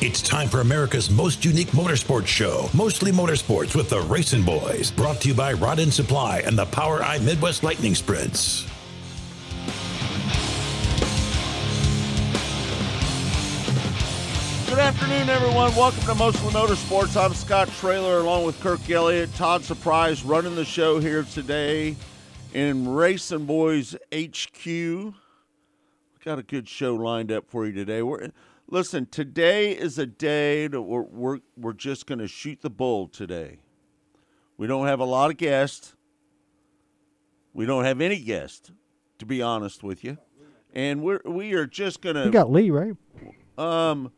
It's time for America's most unique motorsports show, Mostly Motorsports with the Racing Boys, brought to you by Rod End Supply and the POWRi Midwest Lightning Sprints. Good afternoon, everyone. Welcome to Mostly Motorsports. I'm Scott Traylor along with Kirk Elliott. Todd Surprise running the show here today in Racing Boys HQ. We got a good show lined up for you today. We're listen. Today is a day that we're we're, we're just going to shoot the bull today. We don't have a lot of guests. We don't have any guests, to be honest with you, and we're we are just going to. You got Lee, right? um.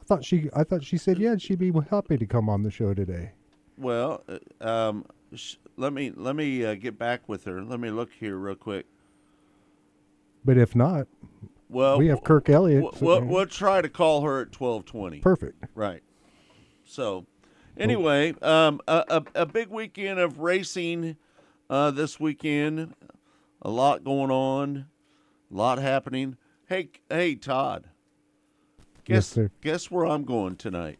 I thought she. I thought she said yeah, she'd be happy to come on the show today. Well, uh, um, sh- let me let me uh, get back with her. Let me look here real quick. But if not, Well, we have Kirk Elliott. We'll, we'll, we'll try to call her at twelve twenty. Perfect. Right. So, anyway, um, a, a a big weekend of racing uh, this weekend. A lot going on, a lot happening. Hey, hey, Todd. Guess Yes, sir. guess where I'm going tonight.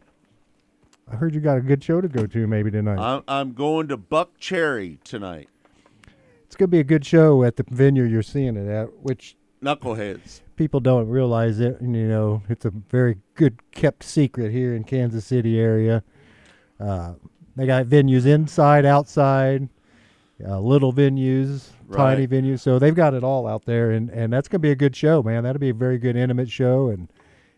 I heard you got a good show to go to maybe tonight. I'm I'm going to Buckcherry tonight. it's gonna be a good show at the venue you're seeing it at, which Knuckleheads. people don't realize it. And, you know, it's a very good kept secret here in Kansas City area. Uh, they got venues inside, outside, uh, little venues, tiny venues. So they've got it all out there, and and that's gonna be a good show, man. That'll be a very good intimate show, and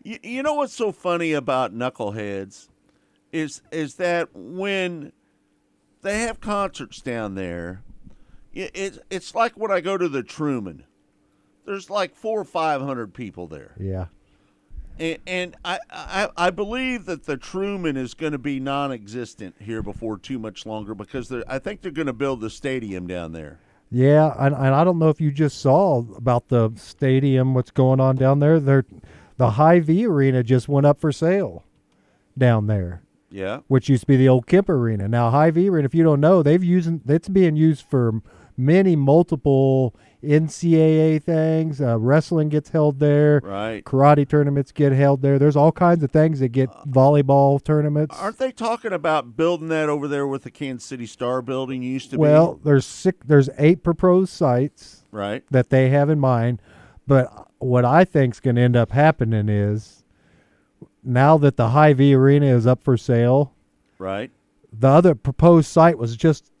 You, you know what's so funny about knuckleheads is is that when they have concerts down there, it, it's it's like when I go to the Truman. There's like four or five hundred people there, yeah. and, and I, I I believe that the Truman is going to be non-existent here before too much longer because they're, I think they're going to build the stadium down there. Yeah, and, and I don't know if you just saw about the stadium, what's going on down there. There, the Hy-Vee Arena just went up for sale down there, Yeah, which used to be the old Kemp Arena. Now Hy-Vee Arena, if you don't know, they've using it's being used for many multiple NCAA things. Uh, wrestling gets held there. right. Karate tournaments get held there. There's all kinds of things that get volleyball tournaments. Aren't they talking about building that over there with the Kansas City Star building used to well, be? there's six, there's eight proposed sites. Right. that they have in mind. But what I think's going to end up happening is now that the Hy-Vee Arena is up for sale, Right. the other proposed site was just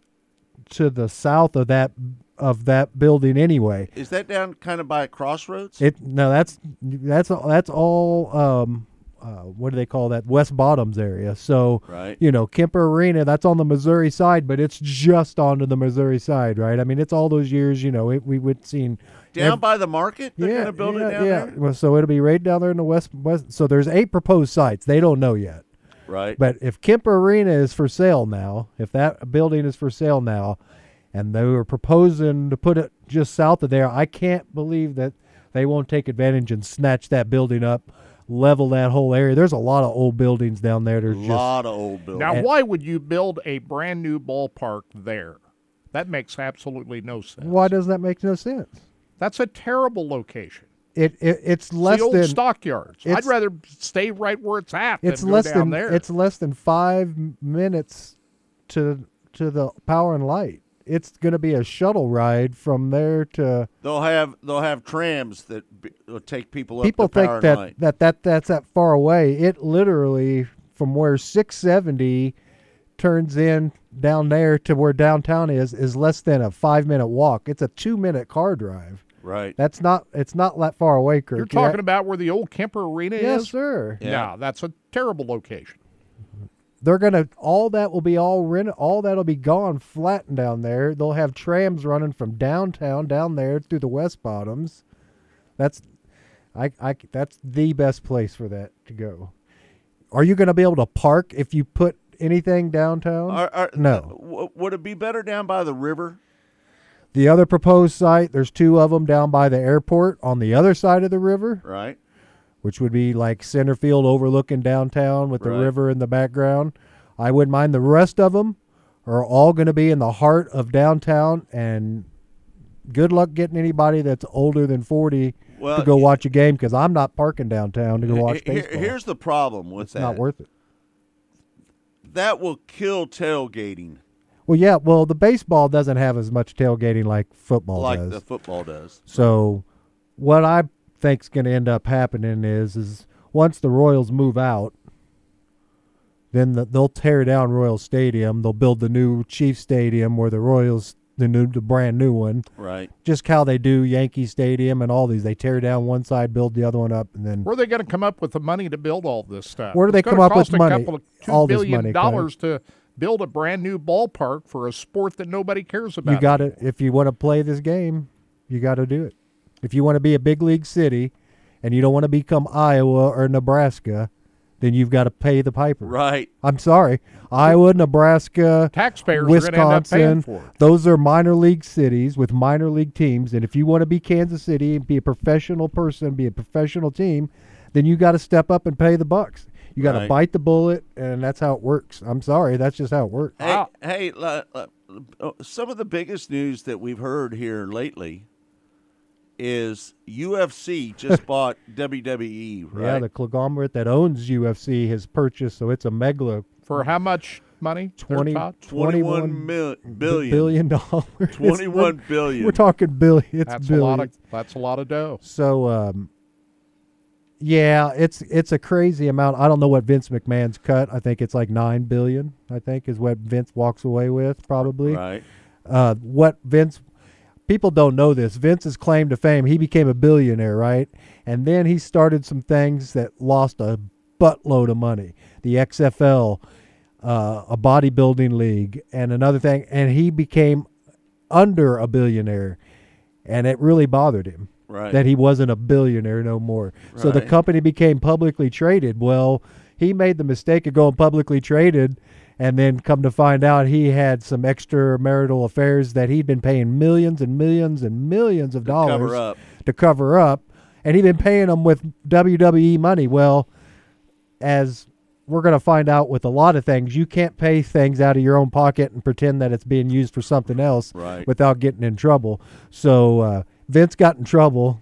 to the south of that of that building anyway. Is that down kind of by Crossroads? It no, that's that's that's all. Um, uh, what do they call that? West Bottoms area. So right. you know, Kemper Arena, that's on the Missouri side, but it's just onto the Missouri side, right? I mean, it's all those years, you know, it, we would seen Down ev- by the market? They're going to build yeah, it down yeah. there? Well, so it'll be right down there in the west. West. So there's eight proposed sites. They don't know yet. Right. But if Kemper Arena is for sale now, if that building is for sale now, and they were proposing to put it just south of there, I can't believe that they won't take advantage and snatch that building up, level that whole area. There's a lot of old buildings down there. a There's just lot of old buildings. Now, And- why would you build a brand new ballpark there? That makes absolutely no sense. why does that make no sense? That's a terrible location. It, it it's It's less the old than stockyards. I'd rather stay right where it's at it's than less go down than there. it's less than five minutes to to the power and light. It's going to be a shuttle ride from there to. they'll have they'll have trams that be, will take people up People to think and that, Light. that that that's that far away. It literally from where 670 turns in down there to where downtown is is less than a five minute walk. It's a two minute car drive. Right. That's not. It's not that far away, Kirk. You're talking about where the old Kemper Arena Yes, is? Yes, sir. Yeah. Yeah, that's a terrible location. They're gonna all that will be all rent all that'll be gone flattened down there. They'll have trams running from downtown down there through the west bottoms. That's i i that's the best place for that to go. Are you gonna be able to park if you put anything downtown? Are- are- no. Uh, w- would it be better down by the river? the other proposed site there's two of them down by the airport on the other side of the river. Right. Which would be like center field overlooking downtown with the Right. river in the background. I wouldn't mind the rest of them are all going to be in the heart of downtown and good luck getting anybody that's older than 40 Well, to go watch a game because I'm not parking downtown to go watch baseball. here's the problem with it's that. not worth it. that will kill tailgating Well, yeah. Well, the baseball doesn't have as much tailgating like football does like does. the football does. So, what I think's going to end up happening is, is once the Royals move out, then the, they'll tear down Royal Stadium. They'll build the new Chief Stadium where the Royals, the new, the brand new one, Right. just how they do Yankee Stadium and all these. They tear down one side, build the other one up, and then Where are they going to come up with the money to build all this stuff? Where do they come up with cost a money? Couple of two All this billion money, dollars to build a brand new ballpark for a sport that nobody cares about. you got to if you want to play this game, you got to do it. If you want to be a big league city, and you don't want to become Iowa or Nebraska, then you've got to pay the piper. Right. I'm sorry, Iowa, Nebraska, Taxpayers are going to end up paying Wisconsin. for it. Those are minor league cities with minor league teams, and if you want to be Kansas City and be a professional person, be a professional team, then you got to step up and pay the bucks. You got to Right. bite the bullet, and that's how it works. I'm sorry, that's just how it works. Hey, Wow. hey, uh, uh, some of the biggest news that we've heard here lately is UFC just bought WWE, right? Yeah, the conglomerate that owns UFC has purchased, so it's a megla For how much money? there, 20, 21 mil- billion. billion dollars. It's- 21 we're- We're talking billion. It's That's billion. a lot of that's a lot of dough. So um yeah, it's it's a crazy amount. I don't know what Vince McMahon's cut. I think it's like 9 billion, I think is what Vince walks away with probably. right. Uh what Vince people don't know this. Vince's claim to fame, he became a billionaire, right? And then he started some things that lost a buttload of money. The XFL, uh, a bodybuilding league, and another thing, and he became under a billionaire, and it really bothered him Right. that he wasn't a billionaire no more. So the company became publicly traded. Well, he made the mistake of going publicly traded and then come to find out he had some extramarital affairs that he'd been paying millions and millions and millions of dollars cover up. to cover up and he'd been paying them with WWE money. Well, as we're going to find out with a lot of things, you can't pay things out of your own pocket and pretend that it's being used for something else Right. without getting in trouble. So uh, Vince got in trouble,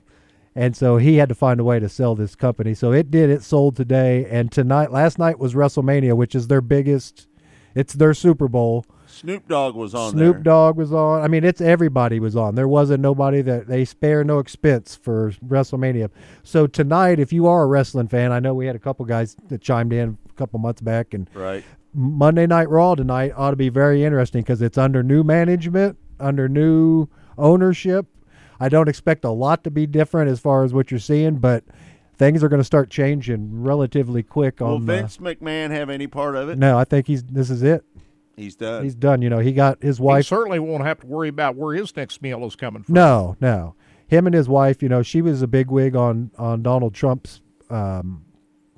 and so he had to find a way to sell this company. So it did. It sold today, and tonight, last night was WrestleMania, which is their biggest. It's their Super Bowl. Snoop Dogg was on Snoop there. Dogg was on. I mean, it's everybody was on. There wasn't nobody that they spare no expense for WrestleMania. So tonight, if you are a wrestling fan, I know we had a couple guys that chimed in a couple months back, and Right. Monday Night Raw tonight ought to be very interesting because it's under new management, under new ownership. I don't expect a lot to be different as far as what you're seeing, but things are going to start changing relatively quick. Will on the- Vince McMahon have any part of it? no, I think he's this is it. He's done. He's done. You know, he got his wife. He wife. certainly won't have to worry about where his next meal is coming from. No, no. Him and his wife, you know, she was a big wig on on Donald Trump's. Um,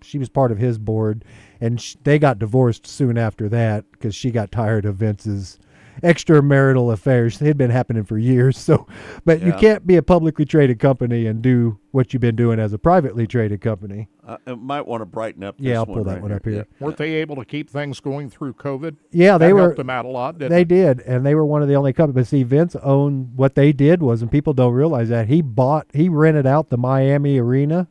she was part of his board, and sh- they got divorced soon after that because she got tired of Vince's extramarital affairs. It had been happening for years. So, but you can't be a publicly traded company and do what you've been doing as a privately traded company. I, I might want to brighten up. Yeah, I'll pull that right one up here. Weren't they able to keep things going through COVID? Yeah, they that were. helped them out a lot. Didn't They it? did, and they were one of the only companies. But see, Vince owned what they did was, and people don't realize that he bought, he rented out the Miami arena,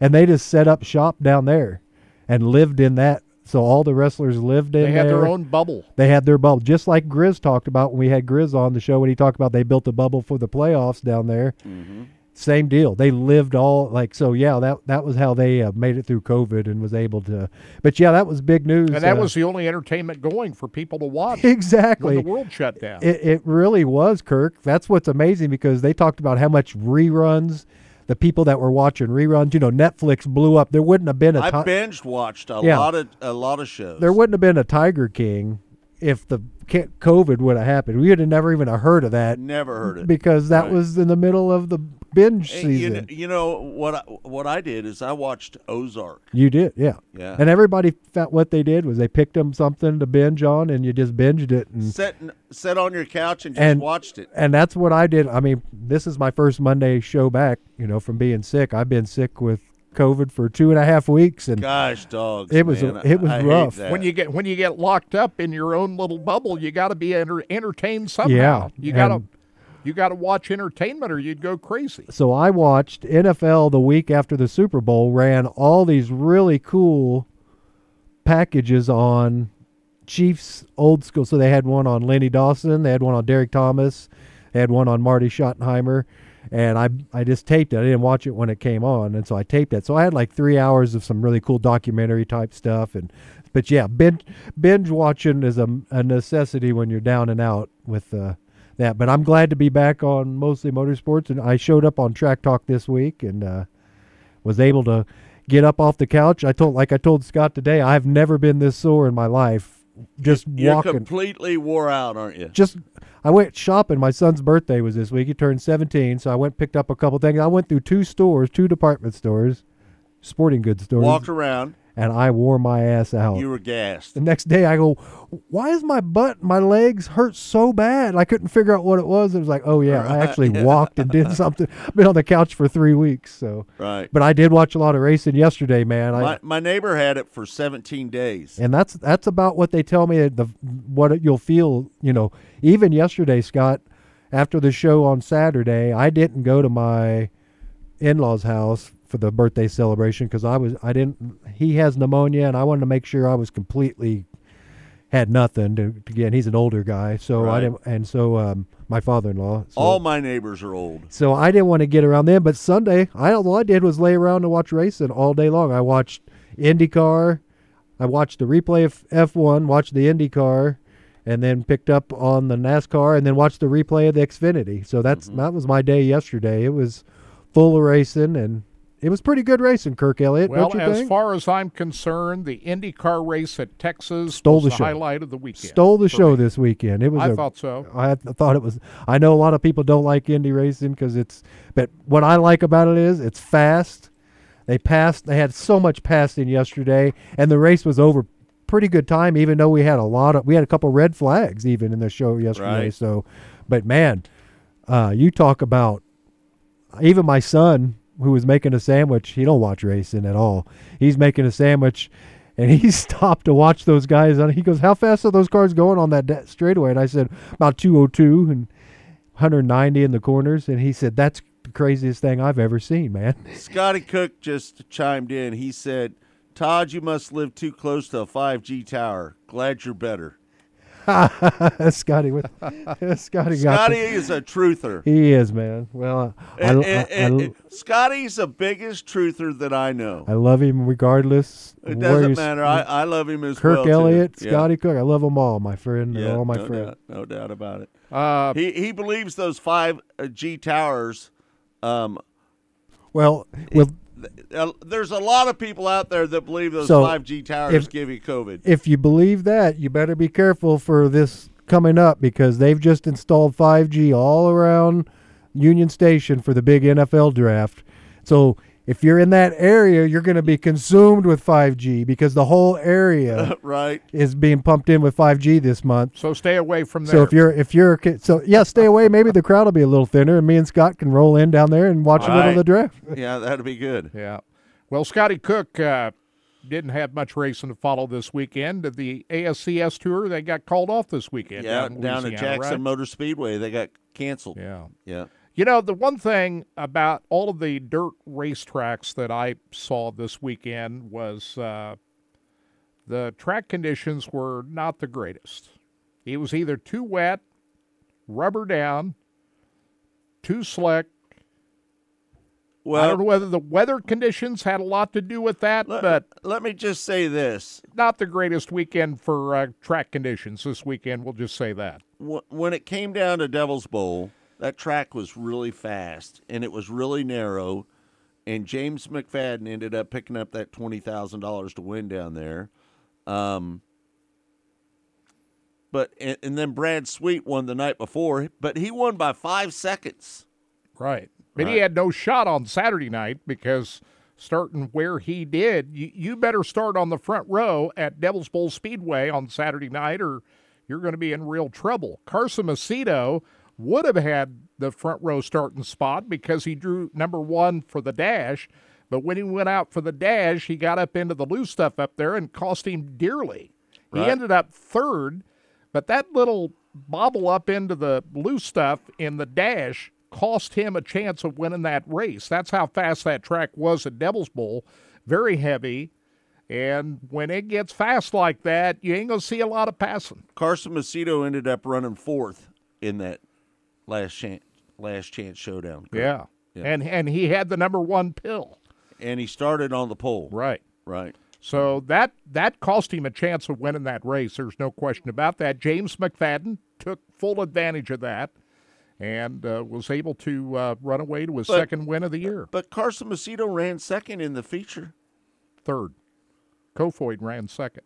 and they just set up shop down there, and lived in that. So all the wrestlers lived in They had there. their own bubble. They had their bubble, just like Grizz talked about when we had Grizz on the show. When he talked about they built a bubble for the playoffs down there. Mm-hmm. Same deal. They lived all like so. Yeah, that that was how they uh, made it through COVID and was able to. But yeah, that was big news. And that uh, was the only entertainment going for people to watch exactly when the world shut down. It, it really was, Kirk. That's what's amazing because they talked about how much reruns, the people that were watching reruns. You know, Netflix blew up. There wouldn't have been a I ti- binge watched a Yeah. lot of a lot of shows. there wouldn't have been a Tiger King if the COVID would have happened. We would have never even heard of that Never heard of it. because that Right. was in the middle of the binge Hey, you, season. you know what? I, what I did is I watched Ozark. You did, yeah. Yeah. And everybody felt what they did was they picked them something to binge on, and you just binged it. And Sat sat on your couch and just And- watched it. and that's what I did. I mean, this is my first Monday show back, you know, from being sick. I've been sick with COVID for two and a half weeks, and Gosh, dogs. It was- man, it was I hate rough. when you get when you get locked up in your own little bubble, you got to be enter, entertained somehow. Yeah, you got to and- You got to watch entertainment or you'd go crazy. So I watched NFL the week after the Super Bowl ran all these really cool packages on Chiefs old school. So they had one on Lenny Dawson, they had one on Derrick Thomas, they had one on Marty Schottenheimer, and I I just taped it. I didn't watch it when it came on, and so I taped it. So I had like three hours of some really cool documentary type stuff, and but yeah, binge binge watching is a, a necessity when you're down and out with uh, that. But I'm glad to be back on mostly motorsports, and I showed up on Track Talk this week and uh, was able to get up off the couch. I told like I told Scott today, I've never been this sore in my life. Just You're walking completely wore out, aren't you? just I went shopping. My son's birthday was this week. He turned 17, so I went picked up a couple things. I went through two stores, two department stores, sporting goods stores, Walked around, and I wore my ass out. you were gassed. the next day, I go, "Why is my butt, my legs hurt so bad?" I couldn't figure out what it was. It was like, "Oh yeah, I actually walked and did something. I've been on the couch for three weeks, so." Right. But I did watch a lot of racing yesterday, man. I, My, my neighbor had it for 17 days. and that's that's about what they tell me the what you'll feel you know even yesterday scott after the show on saturday i didn't go to my in-laws house for the birthday celebration because i was i didn't he has pneumonia and i wanted to make sure i was completely had nothing to, and he's an older guy so i didn't and so um my father-in-law so, All my neighbors are old. so I didn't want to get around them. But Sunday, I all I did was lay around and watch racing all day long. I watched IndyCar, I watched the replay of F1, watched the IndyCar, and then picked up on the NASCAR, and then watched the replay of the Xfinity. So that's Mm-hmm. that was my day yesterday. It was full of racing, and it was pretty good racing. Kirk Elliott, Well, don't you as think? far as I'm concerned, the IndyCar race at Texas Stole was the the, show. highlight of the weekend. Stole the show me. this weekend. It was. I a- thought so. I had- thought it was. I know a lot of people don't like Indy racing because it's. But what I like about it is it's fast. They passed. They had so much passing yesterday, and the race was over pretty good time. Even though we had a lot of, we had a couple red flags even in the show yesterday. Right. So, but man, uh, you talk about even my son who was making a sandwich. He don't watch racing at all. He's making a sandwich. And he stopped to watch those guys. And he goes, "How fast are those cars going on that da- straightaway?" And I said, "About 202 and 190 in the corners." And he said, "That's the craziest thing I've ever seen, man." Scotty Cook just chimed in. He said, Todd, you must live too close to a 5G tower. Glad you're better. Scotty, with Scotty. Scotty the- is a truther. he is, man. Well, I, And- I, and- I, and Scotty's the biggest truther that I know. I love him regardless. It doesn't matter. I, I love him as Kirk well. too. Elliott, Yeah. Scotty Cook. I love them all, my friend. Yeah, all my no friends. doubt, no doubt about it. Uh, He he believes those five uh, G towers. Um, Well, well, uh, there's a lot of people out there that believe those So, five G towers if- give you COVID. if you believe that, you better be careful for this coming up because they've just installed 5G all around Union Station for the big NFL draft. So if you're in that area, you're going to be consumed with 5G because the whole area right? is being pumped in with 5G this month. so stay away from there. So if you're if you're a kid- so yeah, stay away. Maybe the crowd will be a little thinner, and me and Scott can roll in down there and watch a little Right. of the draft. Yeah, that'd be good. Yeah. Well, Scotty Cook uh, didn't have much racing to follow this weekend. The ASCS tour, they got called off this weekend. Yeah, down, down at Jackson right? Motor Speedway, they got canceled. Yeah. Yeah. You know, the one thing about all of the dirt racetracks that I saw this weekend was uh, the track conditions were not the greatest. It was either too wet, rubber down, too slick. I don't know Well, whether the weather conditions had a lot to do with that, let, but let me just say this: not the greatest weekend for uh, track conditions this weekend. We'll just say that. When it came down to Devil's Bowl, that track was really fast and it was really narrow. And James McFadden ended up picking up that twenty thousand dollars to win down there. Um, but and, and then Brad Sweet won the night before, but he won by five seconds. Right. But he had no shot on Saturday night because starting where he did, you, you better start on the front row at Devil's Bowl Speedway on Saturday night or you're going to be in real trouble. Carson Macedo would have had the front row starting spot because he drew number one for the dash. But when he went out for the dash, he got up into the loose stuff up there and cost him dearly. He ended up third, but that little bobble up into the blue stuff in the dash cost him a chance of winning that race. That's how fast that track was at Devil's Bowl. Very heavy. And when it gets fast like that, you ain't going to see a lot of passing. Carson Macedo ended up running fourth in that last chance last chance showdown. Yeah. Yeah. And and he had the number 1 pill. And he started on the pole. Right. Right. So that that cost him a chance of winning that race. There's no question about that. James McFadden took full advantage of that and uh, was able to uh, run away to his But- second win of the year. But Carson Macedo ran second in the feature. Third. Kofoid ran second.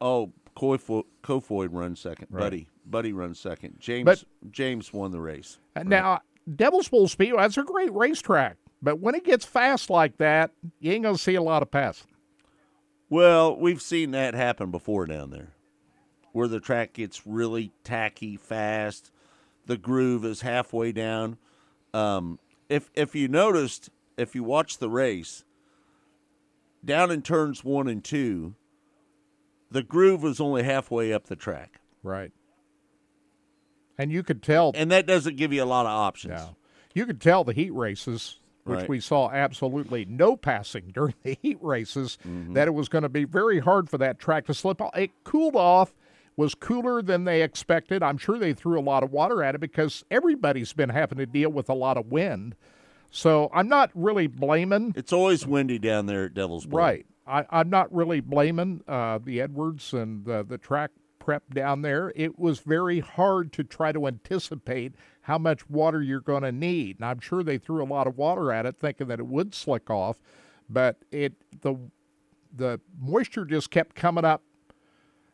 Oh, Kofoid, Kofoid runs second. Right. Buddy, Buddy runs second. James But- James won the race. And Now, Devil's Bowl Speedway, that's a great racetrack. But when it gets fast like that, you ain't going to see a lot of passing. Well, we've seen that happen before down there, where the track gets really tacky fast. The groove is halfway down. Um, if if you noticed, if you watch the race, down in turns one and two, the groove was only halfway up the track, Right. And you could tell and that doesn't give you a lot of options. You could tell the heat races, which Right. we saw absolutely no passing during the heat races, Mm-hmm. that it was going to be very hard for that track to slip. It cooled off, was cooler than they expected. I'm sure they threw a lot of water at it because everybody's been having to deal with a lot of wind. So I'm not really blaming. It's always windy down there at Devil's. Right. I, I'm not really blaming uh, the Edwards and the, the track prep down there. It was very hard to try to anticipate how much water you're going to need. And I'm sure they threw a lot of water at it, thinking that it would slick off, but it the the moisture just kept coming up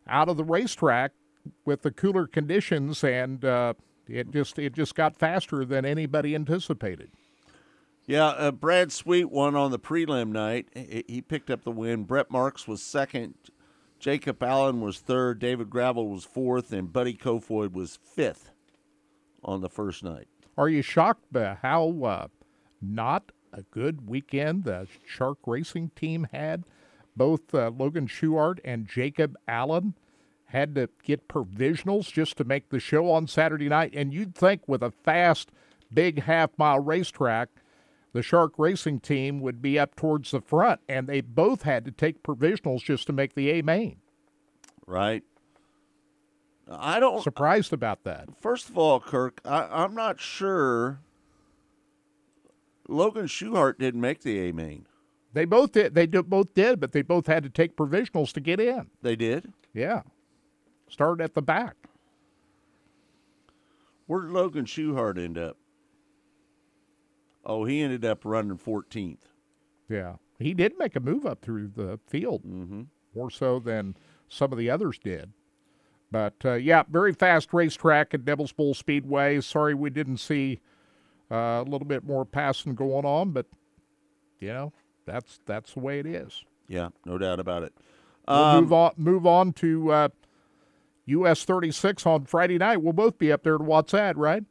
out of the racetrack with the cooler conditions, and uh, it just it just got faster than anybody anticipated. Yeah, uh, Brad Sweet won on the prelim night. He, he picked up the win. Brent Marks was second. Jacob Allen was third. David Gravel was fourth, and Buddy Kofoid was fifth on the first night. Are you shocked by how uh, not a good weekend the Shark Racing team had? Both uh, Logan Schuchart and Jacob Allen had to get provisionals just to make the show on Saturday night. And you'd think with a fast, big half mile racetrack, the Shark Racing team would be up towards the front. And they both had to take provisionals just to make the A main. Right? I don't. Surprised about that. First of all, Kirk, I, I'm not sure. Logan Schuchart didn't make the A main. They both did. They do, both did, but they both had to take provisionals to get in. They did. Yeah. Started at the back. Where did Logan Schuchart end up? Oh, he ended up running 14th. Yeah. He did make a move up through the field, mm-hmm. more so than some of the others did. But uh, yeah, very fast racetrack at Devil's Bowl Speedway. Sorry we didn't see uh, a little bit more passing going on, but you know that's that's the way it is. Yeah, no doubt about it. We'll Um, move on move on to uh, US 36 on Friday night. We'll both be up there to watch that, right?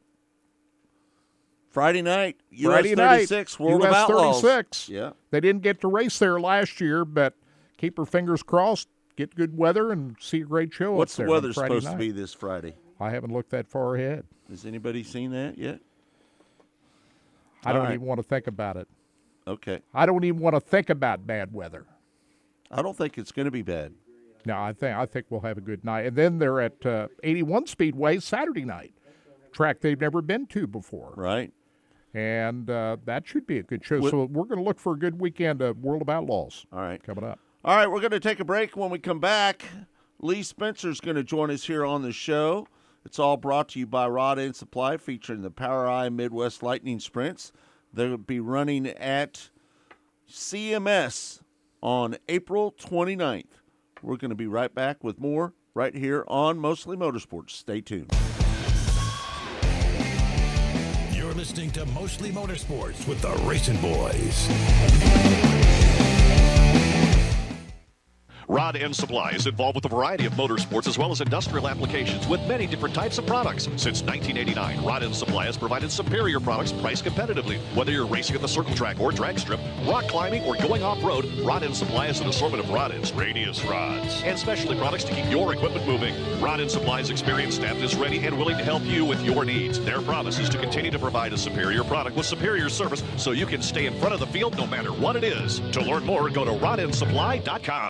Friday night, US Friday night, World US of Outlaws. 36. Yeah. They didn't get to race there last year, but keep your fingers crossed. Get good weather and see a great show. What's the weather supposed to be this Friday? I haven't looked that far ahead. Has anybody seen that yet? I All don't right. even want to think about it. Okay. I don't even want to think about bad weather. I don't think it's going to be bad. No, I think I think we'll have a good night. And then they're at uh, 81 Speedway Saturday night, track they've never been to before, Right? And uh, that should be a good show. So we're going to look for a good weekend of World of Outlaws All right. coming up. All right, we're going to take a break. When we come back, Lee Spencer's going to join us here on the show. It's all brought to you by Rod End Supply, featuring the POWRi Midwest Lightning Sprints. They'll be running at CMS on April 29th. We're going to be right back with more right here on Mostly Motorsports. Stay tuned. You're listening to Mostly Motorsports with the Racing Boys. Rod End Supply is involved with a variety of motorsports as well as industrial applications with many different types of products. Since 1989, Rod End Supply has provided superior products priced competitively. Whether you're racing at the circle track or drag strip, rock climbing, or going off road, Rod End Supply has an assortment of rod ends, radius rods, and specialty products to keep your equipment moving. Rod End Supply's experienced staff is ready and willing to help you with your needs. Their promise is to continue to provide a superior product with superior service so you can stay in front of the field no matter what it is. To learn more, go to rodendsupply.com.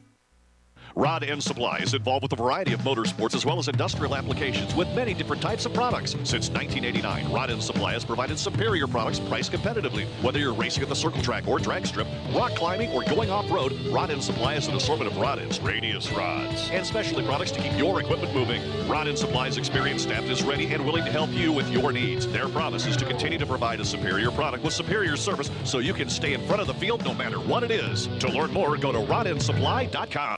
Rod End Supply is involved with a variety of motorsports as well as industrial applications with many different types of products. Since 1989, Rod End Supply has provided superior products priced competitively. Whether you're racing at the circle track or drag strip, rock climbing, or going off road, Rod End Supply has an assortment of rod ends, radius rods, and specialty products to keep your equipment moving. Rod End Supply's experienced staff is ready and willing to help you with your needs. Their promise is to continue to provide a superior product with superior service so you can stay in front of the field no matter what it is. To learn more, go to rodendsupply.com.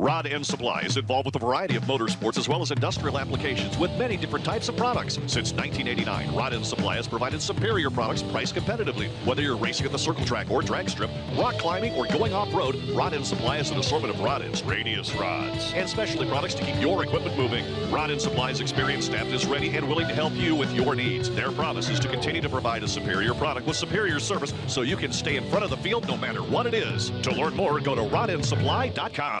Rod End Supply is involved with a variety of motorsports as well as industrial applications with many different types of products. Since 1989, Rod End Supply has provided superior products priced competitively. Whether you're racing at the circle track or drag strip, rock climbing, or going off road, Rod End Supply has an assortment of rod ends, radius rods, and specialty products to keep your equipment moving. Rod End Supply's experienced staff is ready and willing to help you with your needs. Their promise is to continue to provide a superior product with superior service so you can stay in front of the field no matter what it is. To learn more, go to rodendsupply.com.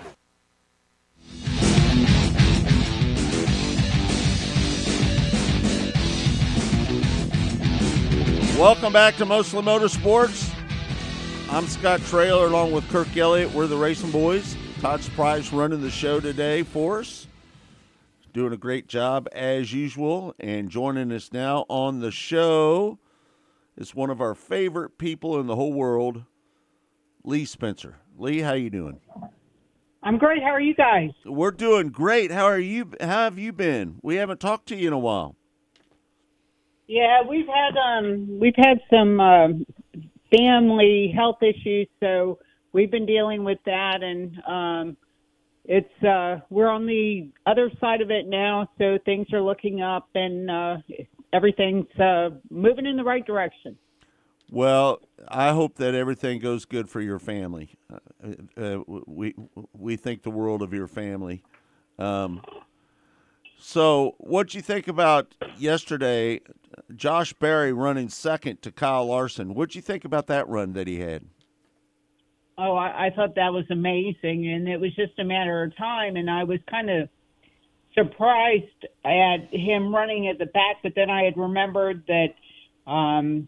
Welcome back to Mostly Motorsports. I'm Scott Traylor along with Kirk Elliott. We're the Racing Boys. Todd Surprise running the show today for us. Doing a great job as usual. And joining us now on the show is one of our favorite people in the whole world, Lee Spencer. Lee, how you doing? I'm great. How are you guys? We're doing great. How are you? How have you been? We haven't talked to you in a while. Yeah, we've had um we've had some uh, family health issues, so we've been dealing with that, and um, it's uh, we're on the other side of it now, so things are looking up, and uh, everything's uh, moving in the right direction. Well, I hope that everything goes good for your family. Uh, uh, we we think the world of your family. Um, so, what you think about yesterday? Josh Berry running second to Kyle Larson. What'd you think about that run that he had? Oh, I, I thought that was amazing, and it was just a matter of time. And I was kind of surprised at him running at the back, but then I had remembered that, um,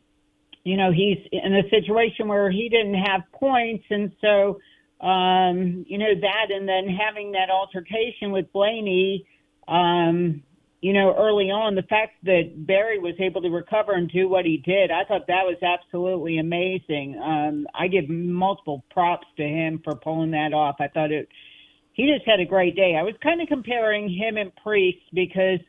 you know, he's in a situation where he didn't have points, and so um, you know that, and then having that altercation with Blaney, um, you know, early on, the fact that Berry was able to recover and do what he did, I thought that was absolutely amazing. Um, I give multiple props to him for pulling that off. I thought it. He just had a great day. I was kind of comparing him and Preece because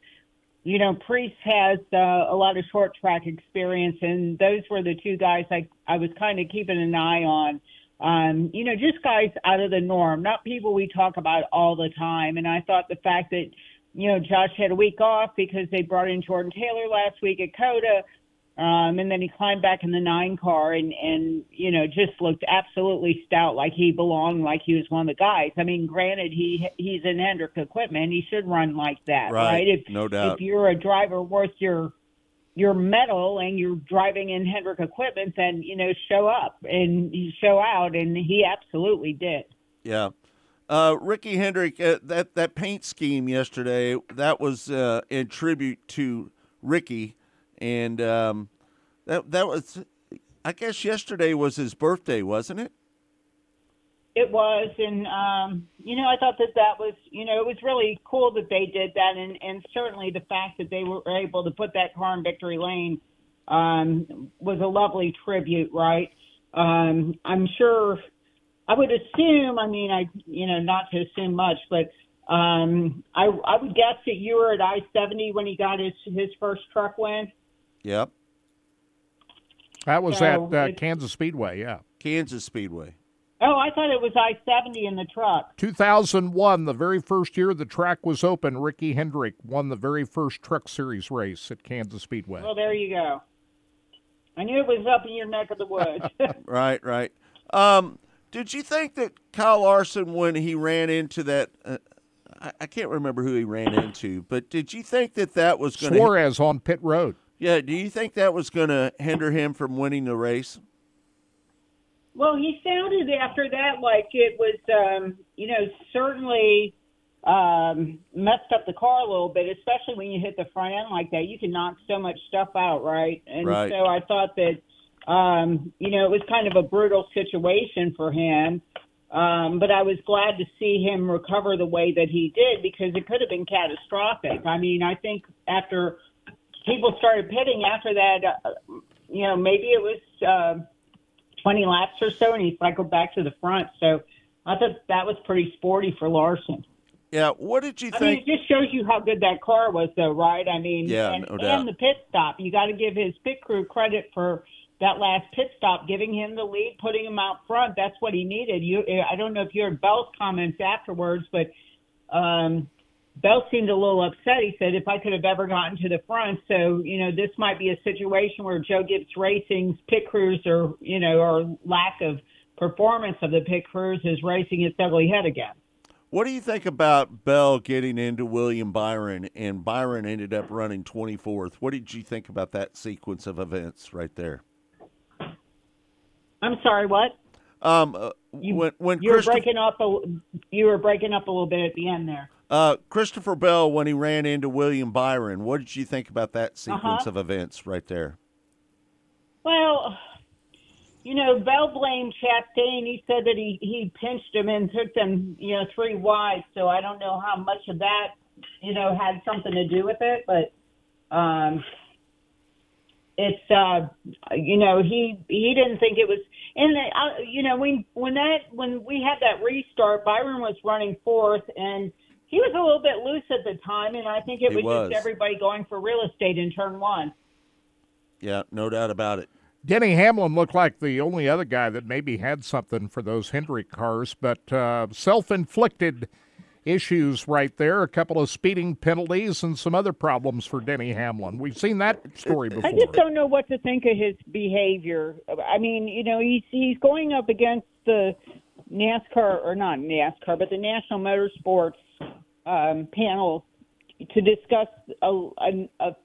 you know, Preece has uh, a lot of short track experience, and those were the two guys I I was kind of keeping an eye on. Um, you know, just guys out of the norm, not people we talk about all the time. And I thought the fact that you know Josh had a week off because they brought in Jordan Taylor last week at COTA, um, and then he climbed back in the nine car and and you know just looked absolutely stout, like he belonged, like he was one of the guys. I mean, granted he he's in Hendrick equipment, he should run like that, Right, right? If no doubt. if you're a driver worth your your medal and you're driving in Hendrick equipment, then you know show up and show out, and he absolutely did. Yeah. Uh, Ricky Hendrick, uh, that that paint scheme yesterday, that was uh, in tribute to Ricky, and um, that that was, I guess yesterday was his birthday, wasn't it? It was, and um, you know, I thought that that was, you know, it was really cool that they did that, and and certainly the fact that they were able to put that car in victory lane um, was a lovely tribute, right? Um, I'm sure, I would assume, I mean, I, you know, not to assume much, but um, I I would guess that you were at I-70 when he got his his first truck win. Yep. That was So at uh, it- Kansas Speedway, yeah. Kansas Speedway. Oh, I thought it was I-70 in the truck. 2001, the very first year the track was open, Ricky Hendrick won the very first Truck Series race at Kansas Speedway. Well, there you go. I knew it was up in your neck of the woods. Right, right. Um, did you think that Kyle Larson, when he ran into that, uh, I, I can't remember who he ran into, but did you think that that was going to? Suarez on pit road. Yeah. Do you think that was going to hinder him from winning the race? Well, he sounded after that like it was, um, you know, certainly um, messed up the car a little bit, especially when you hit the front end like that. You can knock so much stuff out, right? And Right. so I thought that, um, you know, it was kind of a brutal situation for him. Um, but I was glad to see him recover the way that he did because it could have been catastrophic. I mean, I think after people started pitting after that, uh, you know, maybe it was. Uh, 20 laps or so, and he cycled back to the front. So I thought that was pretty sporty for Larson. Yeah. What did you think? I mean, it just shows you how good that car was, though, right? I mean, Yeah, and, no doubt. and the pit stop. You got to give his pit crew credit for that last pit stop, giving him the lead, putting him out front. That's what he needed. You, I don't know if you heard Bell's comments afterwards, but um, Bell seemed a little upset. He said, "If I could have ever gotten to the front, so you know, this might be a situation where Joe Gibbs Racing's pit crews, or you know, or lack of performance of the pit crews is raising its ugly head again." What do you think about Bell getting into William Byron and Byron ended up running 24th? What did you think about that sequence of events right there? I'm sorry, what? Um, uh, You, when when you were breaking up a, you were breaking up a little bit at the end there. uh, Christopher Bell when he ran into William Byron, what did you think about that sequence Uh-huh. of events right there? Well, you know, Bell blamed Chastain. He said that he he pinched him and took them, you know, three wide. So I don't know how much of that, you know, had something to do with it, but um, it's uh, you know, he he didn't think it was. And uh, you know, when when that when we had that restart, Byron was running fourth and. He was a little bit loose at the time, and I think it He was, was. just everybody going for real estate in turn one. Yeah, no doubt about it. Denny Hamlin looked like the only other guy that maybe had something for those Hendrick cars, but uh, self inflicted issues right there. A couple of speeding penalties and some other problems for Denny Hamlin. We've seen that story before. I just don't know what to think of his behavior. I mean, you know, he's he's going up against the NASCAR or not NASCAR, but the National Motorsports um, panel to discuss a, a, a,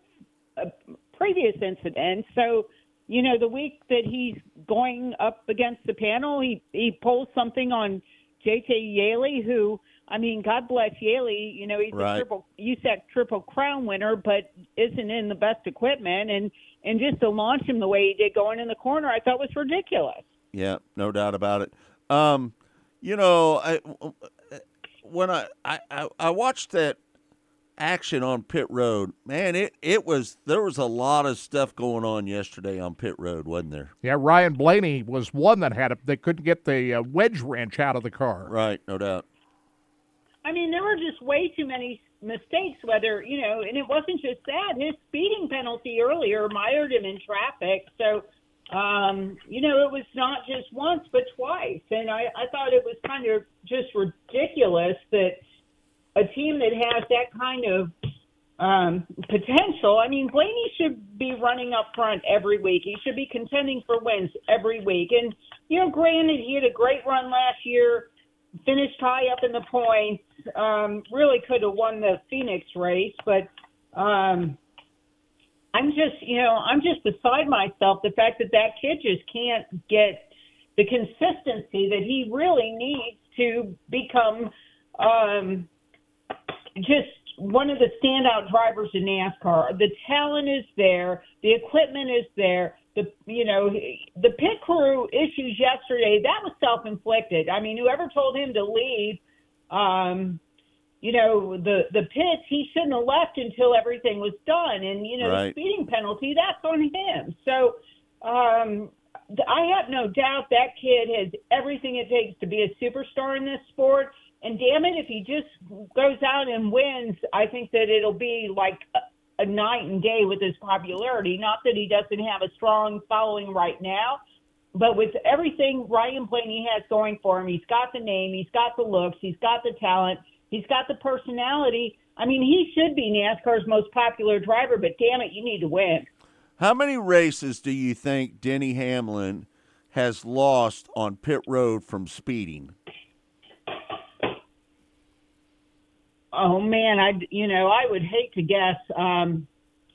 a previous incident. So, you know, the week that he's going up against the panel, he he pulls something on JJ Yeley, who I mean, God bless Yeley. You know, he's Right. a triple USAC Triple Crown winner, but isn't in the best equipment, and and just to launch him the way he did going in the corner, I thought was ridiculous. Yeah, no doubt about it. Um, You know, I, when I, I, I- I watched that action on pit road, man, it, it was there was a lot of stuff going on yesterday on pit road, wasn't there? Yeah, Ryan Blaney was one that had it. They couldn't get the uh, wedge wrench out of the car. Right, no doubt. I mean, there were just way too many mistakes. Whether you know, and it wasn't just that. His speeding penalty earlier mired him in traffic. So, um, you know, it was not just once but twice. And I, I thought it was kind of just ridiculous that a team that has that kind of um, potential. I mean, Blaney should be running up front every week. He should be contending for wins every week. And you know, granted, he had a great run last year finished high up in the points. Um, really could have won the Phoenix race, but um, I'm just, you know, I'm just beside myself. The fact that that kid just can't get the consistency that he really needs to become um, just one of the standout drivers in NASCAR. The talent is there, the equipment is there. The you know the pit crew issues yesterday that was self inflicted. I mean, whoever told him to leave, um, you know the the pits he shouldn't have left until everything was done. And you know Right. the speeding penalty that's on him. So um, I have no doubt that kid has everything it takes to be a superstar in this sport. And damn it, if he just goes out and wins, I think that it'll be like a, a night and day with his popularity. Not that he doesn't have a strong following right now, but with everything Ryan Blaney has going for him, he's got the name, he's got the looks, he's got the talent, he's got the personality. I mean, he should be NASCAR's most popular driver, but damn it, you need to win. How many races do you think Denny Hamlin has lost on pit road from speeding? Oh man, I you know I would hate to guess. Um,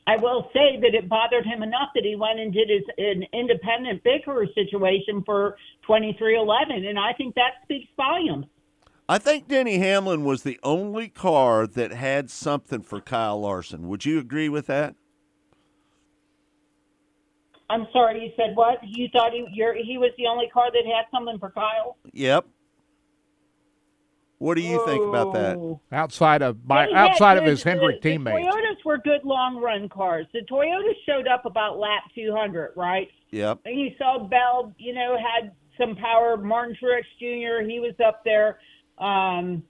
I will say that it bothered him enough that he went and did his an independent bicker situation for twenty three eleven, and I think that speaks volumes. I think Denny Hamlin was the only car that had something for Kyle Larson. Would you agree with that? I'm sorry, you said what? You thought he you're, he was the only car that had something for Kyle? Yep. What do you think about that? Oh. Outside of by He had outside of good- his Hendrick the, teammates. The Toyotas were good long run cars. The Toyotas showed up about lap 200, right? Yep. And you saw Bell, you know, had some power. Martin Truex Jr., he was up there. Um,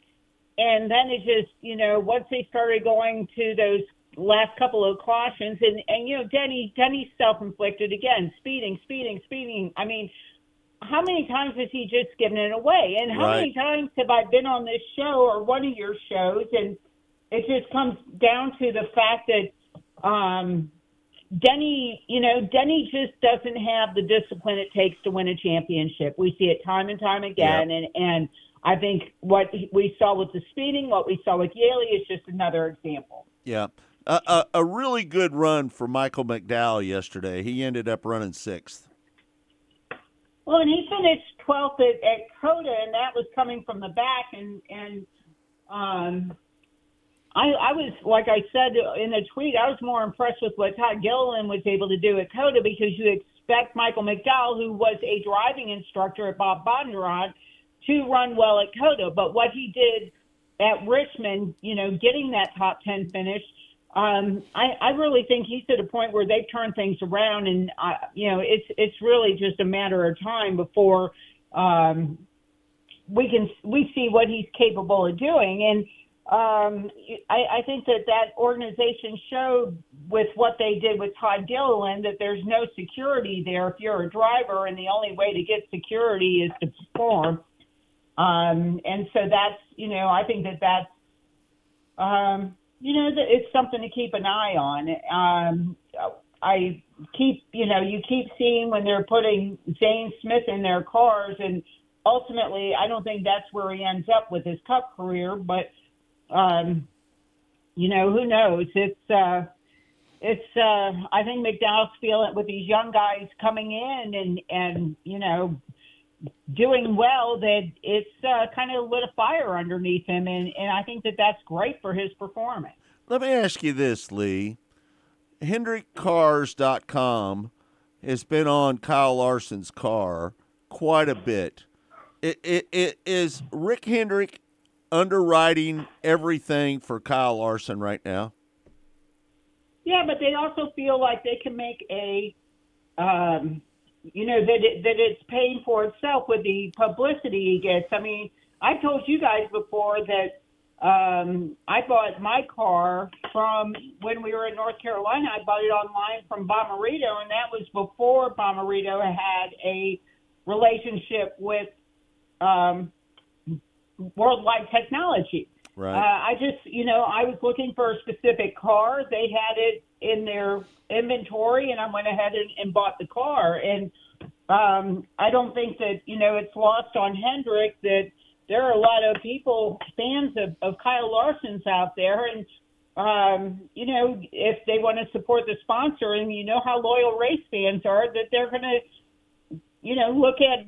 and then it just, you know, once they started going to those last couple of cautions, and, and you know, Denny, Denny's self inflicted again, speeding, speeding, speeding. I mean, how many times has he just given it away? And how many times have I been on this show or one of your shows, and it just comes down to the fact that um, Denny, you know, Denny just doesn't have the discipline it takes to win a championship. We see it time and time again, and and I think what we saw with the speeding, what we saw with Yeley, is just another example. Yeah. A, a, a really good run for Michael McDowell yesterday. He ended up running sixth. Well, and he finished 12th at, at COTA, and that was coming from the back. And and um, I, I was, like I said in a tweet, I was more impressed with what Todd Gilliland was able to do at COTA because you expect Michael McDowell, who was a driving instructor at Bob Bondurant, to run well at COTA. But what he did at Richmond, you know, getting that top 10 finish, um, I, I really think he's at a point where they've turned things around, and uh, you know, it's it's really just a matter of time before um, we can we see what he's capable of doing. And um, I, I think that that organization showed with what they did with Todd Gilliland that there's no security there if you're a driver, and the only way to get security is to perform. Um, and so that's you know I think that that's um, you know it's something to keep an eye on. Um, I keep you know you keep seeing when they're putting Zane Smith in their cars, and ultimately I don't think that's where he ends up with his Cup career, but um, you know who knows? It's uh, it's uh, I think McDowell's feeling with these young guys coming in and and you know doing well that it's uh, kind of lit a fire underneath him, and and I think that that's great for his performance. Let me ask you this, Lee. HendrickCars.com has been on Kyle Larson's car quite a bit. It, it, it is Rick Hendrick underwriting everything for Kyle Larson right now. Yeah, but they also feel like they can make a, um, you know, that it, that it's paying for itself with the publicity he gets. I mean, I told you guys before that um, I bought my car from when we were in North Carolina. I bought it online from Bommarito, and that was before Bommarito had a relationship with um, Worldwide Technology. Right. Uh, I just, you know, I was looking for a specific car. They had it in their inventory, and I went ahead and, and bought the car. And um, I don't think that, you know, it's lost on Hendrick that there are a lot of people, fans of, of Kyle Larson's out there. And, um, you know, if they want to support the sponsor, and you know how loyal race fans are, that they're going to, you know, look at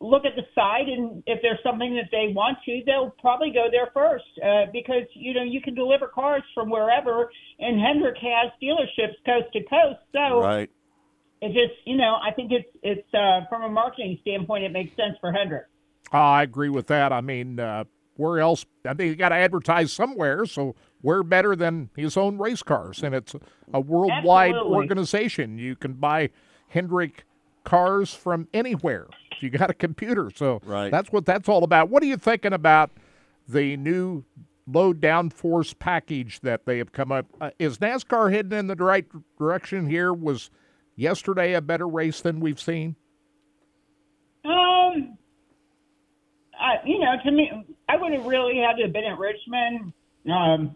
look at the site and if there's something that they want to they'll probably go there first uh, because you know you can deliver cars from wherever and hendrick has dealerships coast to coast so Right. it just you know i think it's it's uh, from a marketing standpoint it makes sense for hendrick I agree with that. I mean, uh, where else? I think you got to advertise somewhere. So where better than his own race cars? And it's a worldwide Absolutely. organization. You can buy Hendrick cars from anywhere. You got a computer, so Right. that's what that's all about. What are you thinking about the new low downforce package that they have come up? Uh, is NASCAR heading in the right direction here? Was yesterday a better race than we've seen? Um, I, you know, to me, I would have really had to have been at Richmond. Um,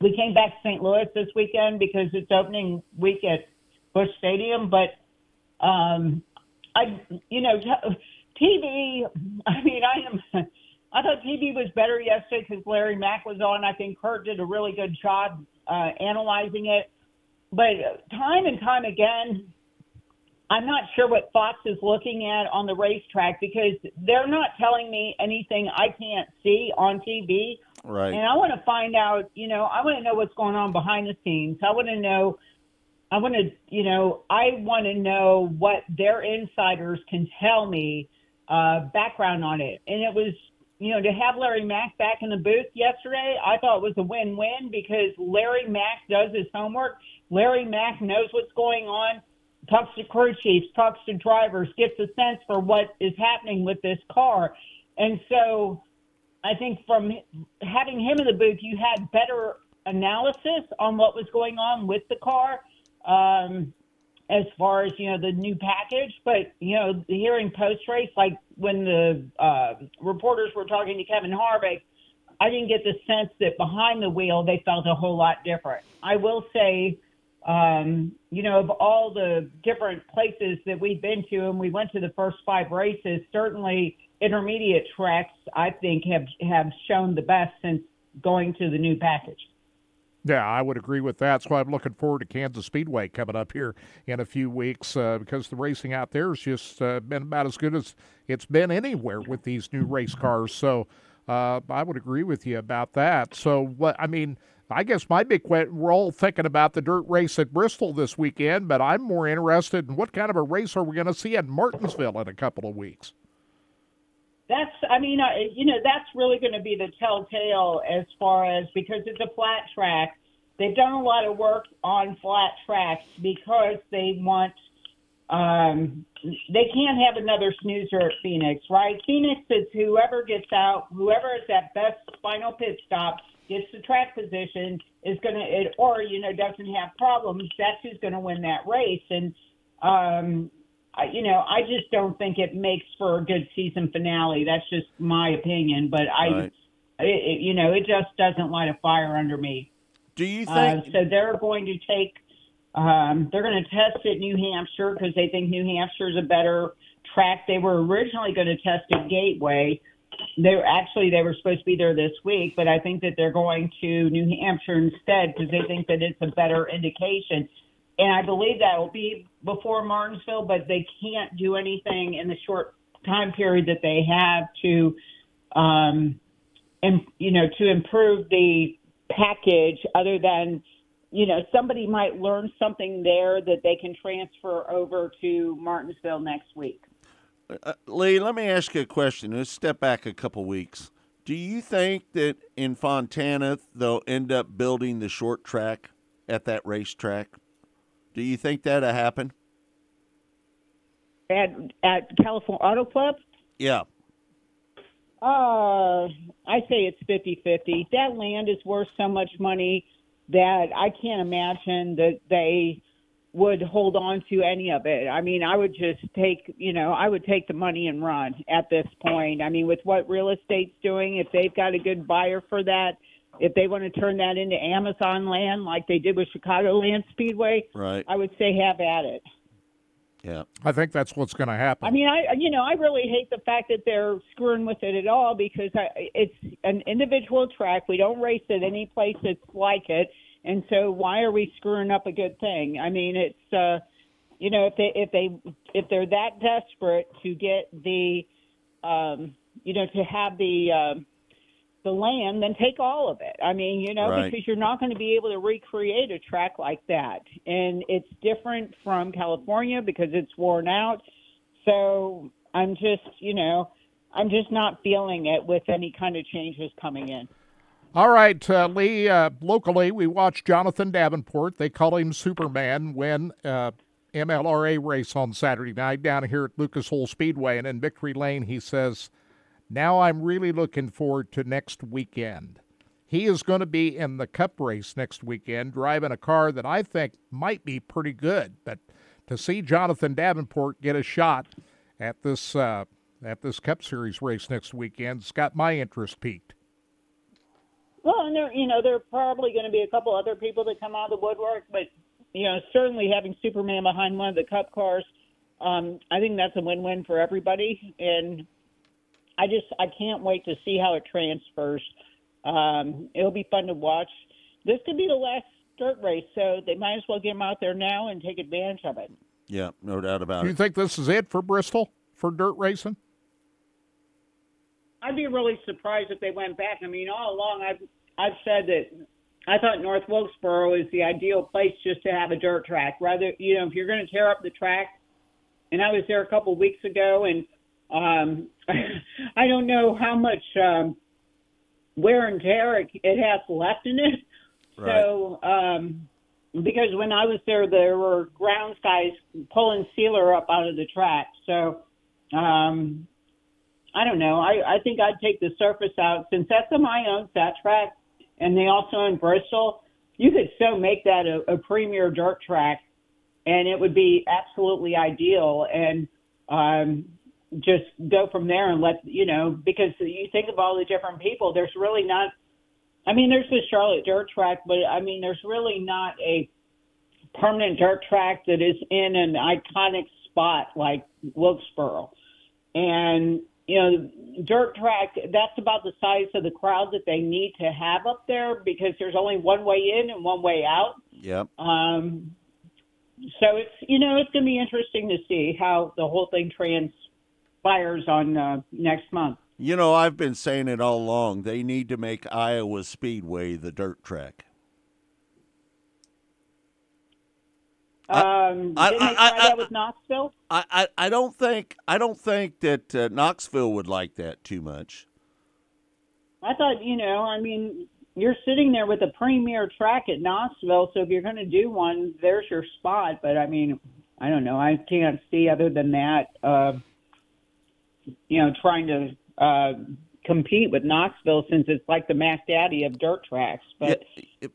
we came back to St. Louis this weekend because it's opening week at Busch Stadium, but um, I, you know, TV. I mean, I am. I thought TV was better yesterday because Larry Mac was on. I think Kurt did a really good job uh, analyzing it. But time and time again, I'm not sure what Fox is looking at on the racetrack because they're not telling me anything I can't see on TV. Right. And I want to find out, you know, I want to know what's going on behind the scenes. I want to know, I want to, you know, I want to know what their insiders can tell me, uh, background on it. And it was, you know, to have Larry Mac back in the booth yesterday, I thought it was a win-win because Larry Mac does his homework. Larry Mac knows what's going on talks to crew chiefs, talks to drivers, gets a sense for what is happening with this car. And so I think from having him in the booth, you had better analysis on what was going on with the car um, as far as, you know, the new package. But, you know, hearing post race, like when the uh, reporters were talking to Kevin Harvick, I didn't get the sense that behind the wheel they felt a whole lot different. I will say, um, you know, of all the different places that we've been to, and we went to the first five races, certainly intermediate tracks, I think, have have shown the best since going to the new package. Yeah, I would agree with that. That's why I'm looking forward to Kansas Speedway coming up here in a few weeks uh, because the racing out there has just uh, been about as good as it's been anywhere with these new race cars. So uh, I would agree with you about that. So what I mean, I guess my big question, we're all thinking about the dirt race at Bristol this weekend, but I'm more interested in what kind of a race are we going to see at Martinsville in a couple of weeks. That's, I mean, uh, you know, that's really going to be the telltale as far as because it's a flat track. They've done a lot of work on flat tracks because they want, um, they can't have another snoozer at Phoenix, right? Phoenix is whoever gets out, whoever is at best final pit stop gets the track position is going to, or, you know, doesn't have problems. That's who's going to win that race. And, um, I, you know, I just don't think it makes for a good season finale. That's just my opinion, but I, Right. it, it, you know, it just doesn't light a fire under me. Do you Uh, think? so they're going to take, um, they're going to test at New Hampshire because they think New Hampshire is a better track. They were originally going to test at Gateway. They were actually they were supposed to be there this week, but I think that they're going to New Hampshire instead because they think that it's a better indication. And I believe that will be before Martinsville, but they can't do anything in the short time period that they have to, um, and you know, to improve the package other than, you know, somebody might learn something there that they can transfer over to Martinsville next week. Uh, Lee, let me ask you a question. Let's step back a couple weeks. Do you think that in Fontana they'll end up building the short track at that racetrack? Do you think that'll happen? At at California Auto Club, Yeah. uh, I say it's 50-50. That land is worth so much money that I can't imagine that they would hold on to any of it. I mean, I would just take, you know, I would take the money and run at this point. I mean, with what real estate's doing, if they've got a good buyer for that, if they want to turn that into Amazon land like they did with Chicagoland Speedway, Right. I would say have at it. Yeah. I think that's what's going to happen. I mean, I you know I really hate the fact that they're screwing with it at all because I, it's an individual track. We don't race at any place that's like it, and so why are we screwing up a good thing? I mean, it's uh, you know if they if they if they're that desperate to get the um, you know to have the um, the land, then take all of it. I mean, you know, Right. because you're not going to be able to recreate a track like that. And it's different from California because it's worn out. So I'm just, you know, I'm just not feeling it with any kind of changes coming in. All right, uh, Lee. Uh, locally, we watched Jonathan Davenport. They call him Superman. Win uh, MLRA race on Saturday night down here at Lucas Oil Speedway, and in Victory Lane, he says, "Now I'm really looking forward to next weekend." He is going to be in the Cup race next weekend, driving a car that I think might be pretty good. But to see Jonathan Davenport get a shot at this uh, at this Cup Series race next weekend's got my interest peaked. Well, and there, you know, there are probably going to be a couple other people that come out of the woodwork, but you know, certainly having Superman behind one of the Cup cars, um, I think that's a win-win for everybody. And I just, I can't wait to see how it transfers. Um, it'll be fun to watch. This could be the last dirt race, so they might as well get him out there now and take advantage of it. Yeah, no doubt about it. Do you it. think this is it for Bristol for dirt racing? I'd be really surprised if they went back. I mean, all along I've I've said that I thought North Wilkesboro is the ideal place just to have a dirt track. Rather, you know, if you're going to tear up the track, and I was there a couple of weeks ago, and um, I don't know how much um, wear and tear it, it has left in it. So, um, because when I was there, there were grounds guys pulling sealer up out of the track. So, um, I don't know. I, I think I'd take the surface out since that's SMI owns that track and they also own Bristol. You could so make that a, a premier dirt track and it would be absolutely ideal and um, just go from there and let, you know, because you think of all the different people, there's really not, I mean, there's the Charlotte dirt track, but I mean, there's really not a permanent dirt track that is in an iconic spot like Wilkesboro. And, you know, dirt track, that's about the size of the crowd that they need to have up there because there's only one way in and one way out. Yep. Um, so it's, you know, it's going to be interesting to see how the whole thing transpires on uh, next month. You know, I've been saying it all along. They need to make Iowa Speedway the dirt track. Um, I- didn't I- they try I- that with Knoxville? I, I, I don't think I don't think that uh, Knoxville would like that too much. I thought, you know, I mean, you're sitting there with a premier track at Knoxville, so if you're going to do one, there's your spot. But I mean, I don't know. I can't see other than that, uh, you know, trying to uh, compete with Knoxville since it's like the Mac Daddy of dirt tracks. But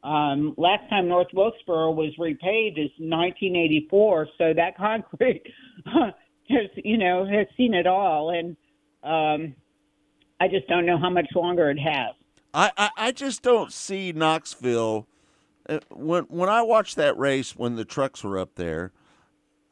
um, last time North Wilkesboro was repaved is 1984, so that concrete has, you know, has seen it all, and um, I just don't know how much longer it has. I, I, I just don't see Knoxville. Uh, when when I watched that race when the trucks were up there,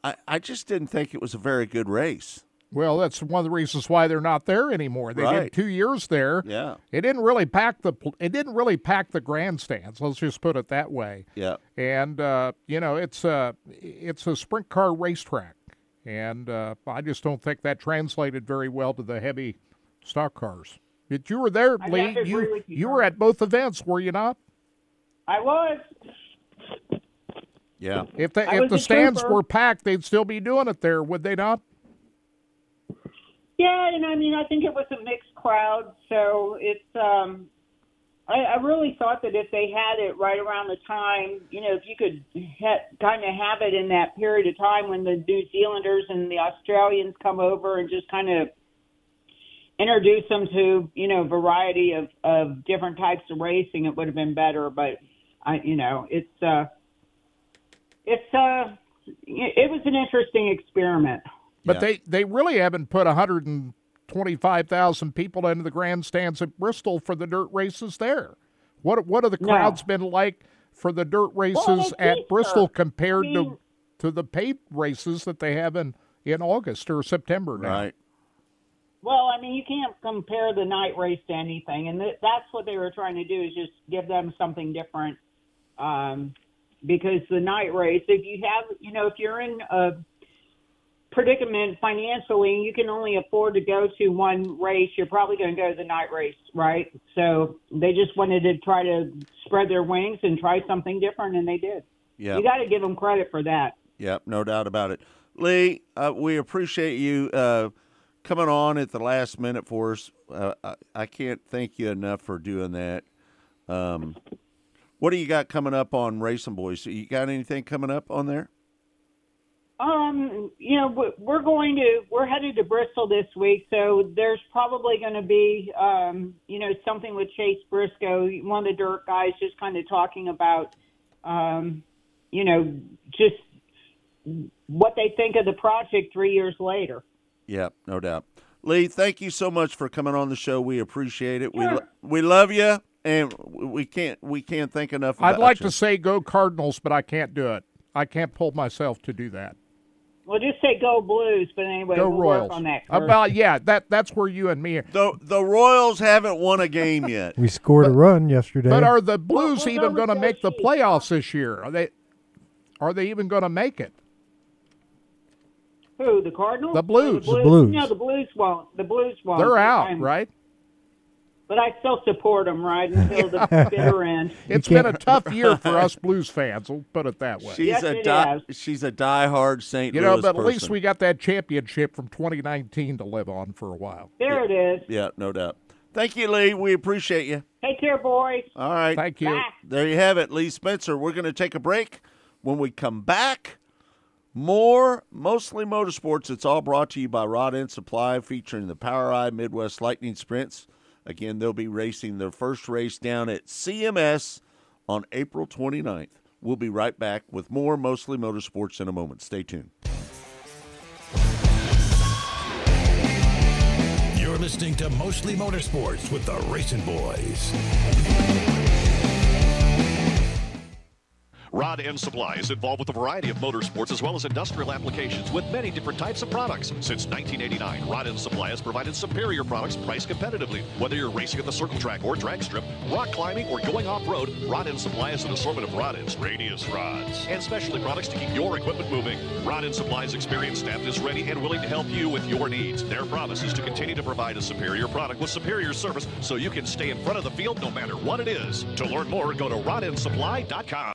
I, I just didn't think it was a very good race. Well, that's one of the reasons why they're not there anymore. They Right. did two years there. Yeah. It didn't really pack the it didn't really pack the grandstands. Let's just put it that way. Yeah. And uh, you know, it's a it's a sprint car racetrack, and uh, I just don't think that translated very well to the heavy stock cars. But you were there, I Lee. have to agree You with you, you were at both events, were you not? I was. Yeah. If the I if the stands trooper. were packed, they'd still be doing it there, would they not? Yeah, and I mean, I think it was a mixed crowd, so it's. um I, I really thought that if they had it right around the time, you know, if you could ha- kind of have it in that period of time when the New Zealanders and the Australians come over and just kind of introduce them to, you know, variety of of different types of racing, it would have been better. But I, you know, it's uh, it's uh, it was an interesting experiment. But they, they really haven't put 125,000 people into the grandstands at Bristol for the dirt races there. What what have the No. crowds been like for the dirt races Well, at teach Bristol her. compared I to to the paved races that they have in, in August or September now? Right. Well, I mean, you can't compare the night race to anything, and th- that's what they were trying to do is just give them something different. Um, because the night race, if you have, you know, if you're in a predicament financially, you can only afford to go to one race, you're probably going to go to the night race, right? So they just wanted to try to spread their wings and try something different, and they did. Yeah. You got to give them credit for that. Yep, no doubt about it. Lee, uh, we appreciate you uh, coming on at the last minute for us. Uh, I, I can't thank you enough for doing that. Um, what do you got coming up on RacinBoys? You got anything coming up on there? Um, you know, we- we're going to we're headed to Bristol this week, so there's probably going to be, um, you know, something with Chase Briscoe, one of the dirt guys, just kind of talking about, um, you know, just what they think of the project three years later. Yeah, no doubt. Lee, thank you so much for coming on the show. We appreciate it. We lo- we love you, and we can't we can't thank enough. I'd like you. to say go Cardinals, but I can't do it. I can't pull myself to do that. Well, just say go Blues, but anyway, Go we'll Royals. work on that. Kurt. About yeah, that that's where you and me are. the the Royals haven't won a game yet. We scored a run yesterday. But are the Blues we'll even going to make the playoffs this year? Are they? Are they even going to make it? Who the Cardinals? The Blues. Or The Blues. No, the Blues won't. The Blues won't. They're out, I'm- right? But I still support them right until the bitter end. It's can't- been a tough year for us Blues fans. We'll put it that way. She's Yes, a it die, is. she's a diehard St. you know, Louis but at person. least we got that championship from 2019 to live on for a while. There it is. Yeah, no doubt. Thank you, Lee. We appreciate you. Take care, boys. All right. Thank you. Bye. There you have it, Lee Spencer. We're going to take a break. When we come back, more mostly motorsports. It's all brought to you by Rod End Supply, featuring the POWRi Midwest Lightning Sprints. Again, they'll be racing their first race down at CMS on April 29th. We'll be right back with more mostly motorsports in a moment. Stay tuned. You're listening to Mostly Motorsports with the RacinBoys. Rod End Supply is involved with a variety of motorsports as well as industrial applications with many different types of products. Since 1989, Rod End Supply has provided superior products priced competitively. Whether you're racing at the circle track or drag strip, rock climbing, or going off-road, Rod End Supply has an assortment of rod ends, radius rods, and specialty products to keep your equipment moving. Rod End Supply's experienced staff is ready and willing to help you with your needs. Their promise is to continue to provide a superior product with superior service so you can stay in front of the field no matter what it is. To learn more, go to rodendsupply.com.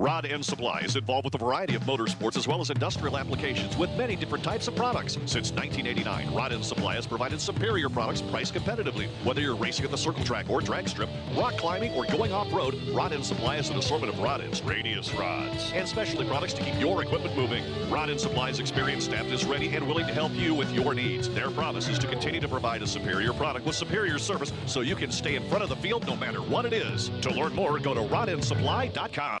Rod End Supply is involved with a variety of motorsports as well as industrial applications with many different types of products. Since 1989, Rod End Supply has provided superior products priced competitively. Whether you're racing at the circle track or drag strip, rock climbing, or going off-road, Rod End Supply has an assortment of rod ends, radius rods, and specialty products to keep your equipment moving. Rod End Supply's experienced staff is ready and willing to help you with your needs. Their promise is to continue to provide a superior product with superior service so you can stay in front of the field no matter what it is. To learn more, go to rodendsupply.com.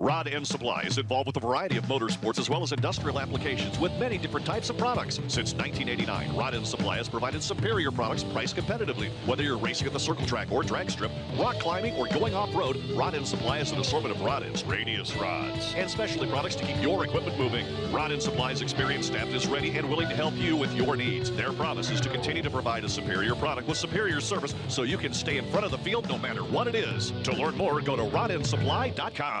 Rod End Supply is involved with a variety of motorsports as well as industrial applications with many different types of products. Since 1989, Rod End Supply has provided superior products priced competitively. Whether you're racing at the circle track or drag strip, rock climbing, or going off-road, Rod End Supply has an assortment of rod ends, radius rods, and specialty products to keep your equipment moving. Rod End Supply's experienced staff is ready and willing to help you with your needs. Their promise is to continue to provide a superior product with superior service so you can stay in front of the field no matter what it is. To learn more, go to rodendsupply.com.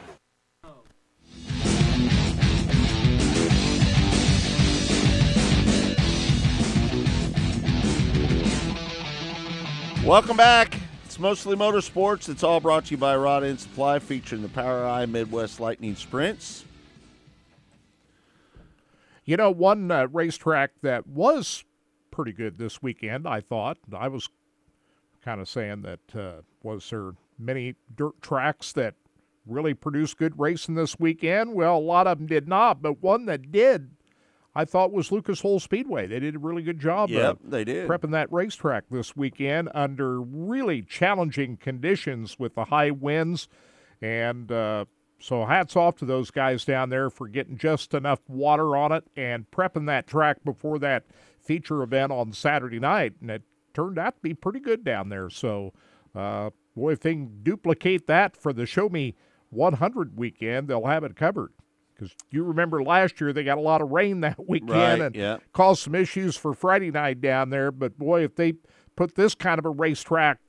Welcome back. It's mostly motorsports. It's all brought to you by Rod End Supply, featuring the POWRi Midwest Lightning Sprints. You know, one uh, racetrack that was pretty good this weekend, I thought. I was kind of saying that uh, was there many dirt tracks that really produced good racing this weekend? Well, a lot of them did not, but one that did, I thought was Lucas Oil Speedway. They did a really good job. Yep, of they did. prepping that racetrack this weekend under really challenging conditions with the high winds, and uh, so hats off to those guys down there for getting just enough water on it and prepping that track before that feature event on Saturday night, and it turned out to be pretty good down there. So, uh, boy, if they can duplicate that for the Show Me 100 weekend, they'll have it covered. Because you remember last year they got a lot of rain that weekend Right, and yeah. caused some issues for Friday night down there. But boy, if they put this kind of a racetrack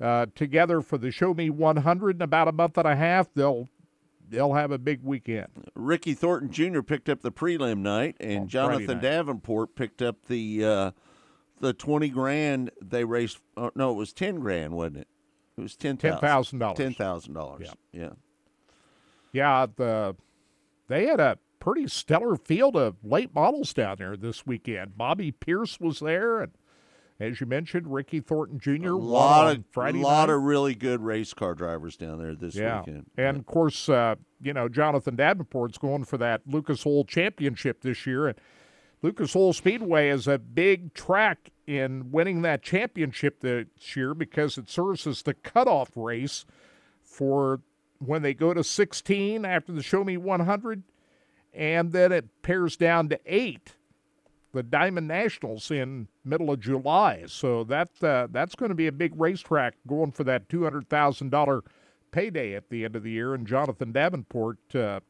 uh, together for the Show Me 100 in about a month and a half, they'll they'll have a big weekend. Ricky Thornton Jr. picked up the prelim night, and On Jonathan night. Davenport picked up the uh, the twenty grand they raced. Uh, no, it was ten grand, wasn't it? It was ten $10,000. Ten thousand dollars. Yeah. Yeah, the they had a pretty stellar field of late models down there this weekend. Bobby Pierce was there, and as you mentioned, Ricky Thornton Jr. A lot of Friday lot night. of really good race car drivers down there this yeah. weekend. And of course, uh, you know, Jonathan Davenport's going for that Lucas Oil Championship this year. And Lucas Oil Speedway is a big track in winning that championship this year because it serves as the cutoff race for when they go to 16 after the Show Me 100. And then it pairs down to eight the Diamond Nationals in middle of July. So that uh, that's going to be a big racetrack going for that two hundred thousand dollar payday at the end of the year. And Jonathan Davenport, uh,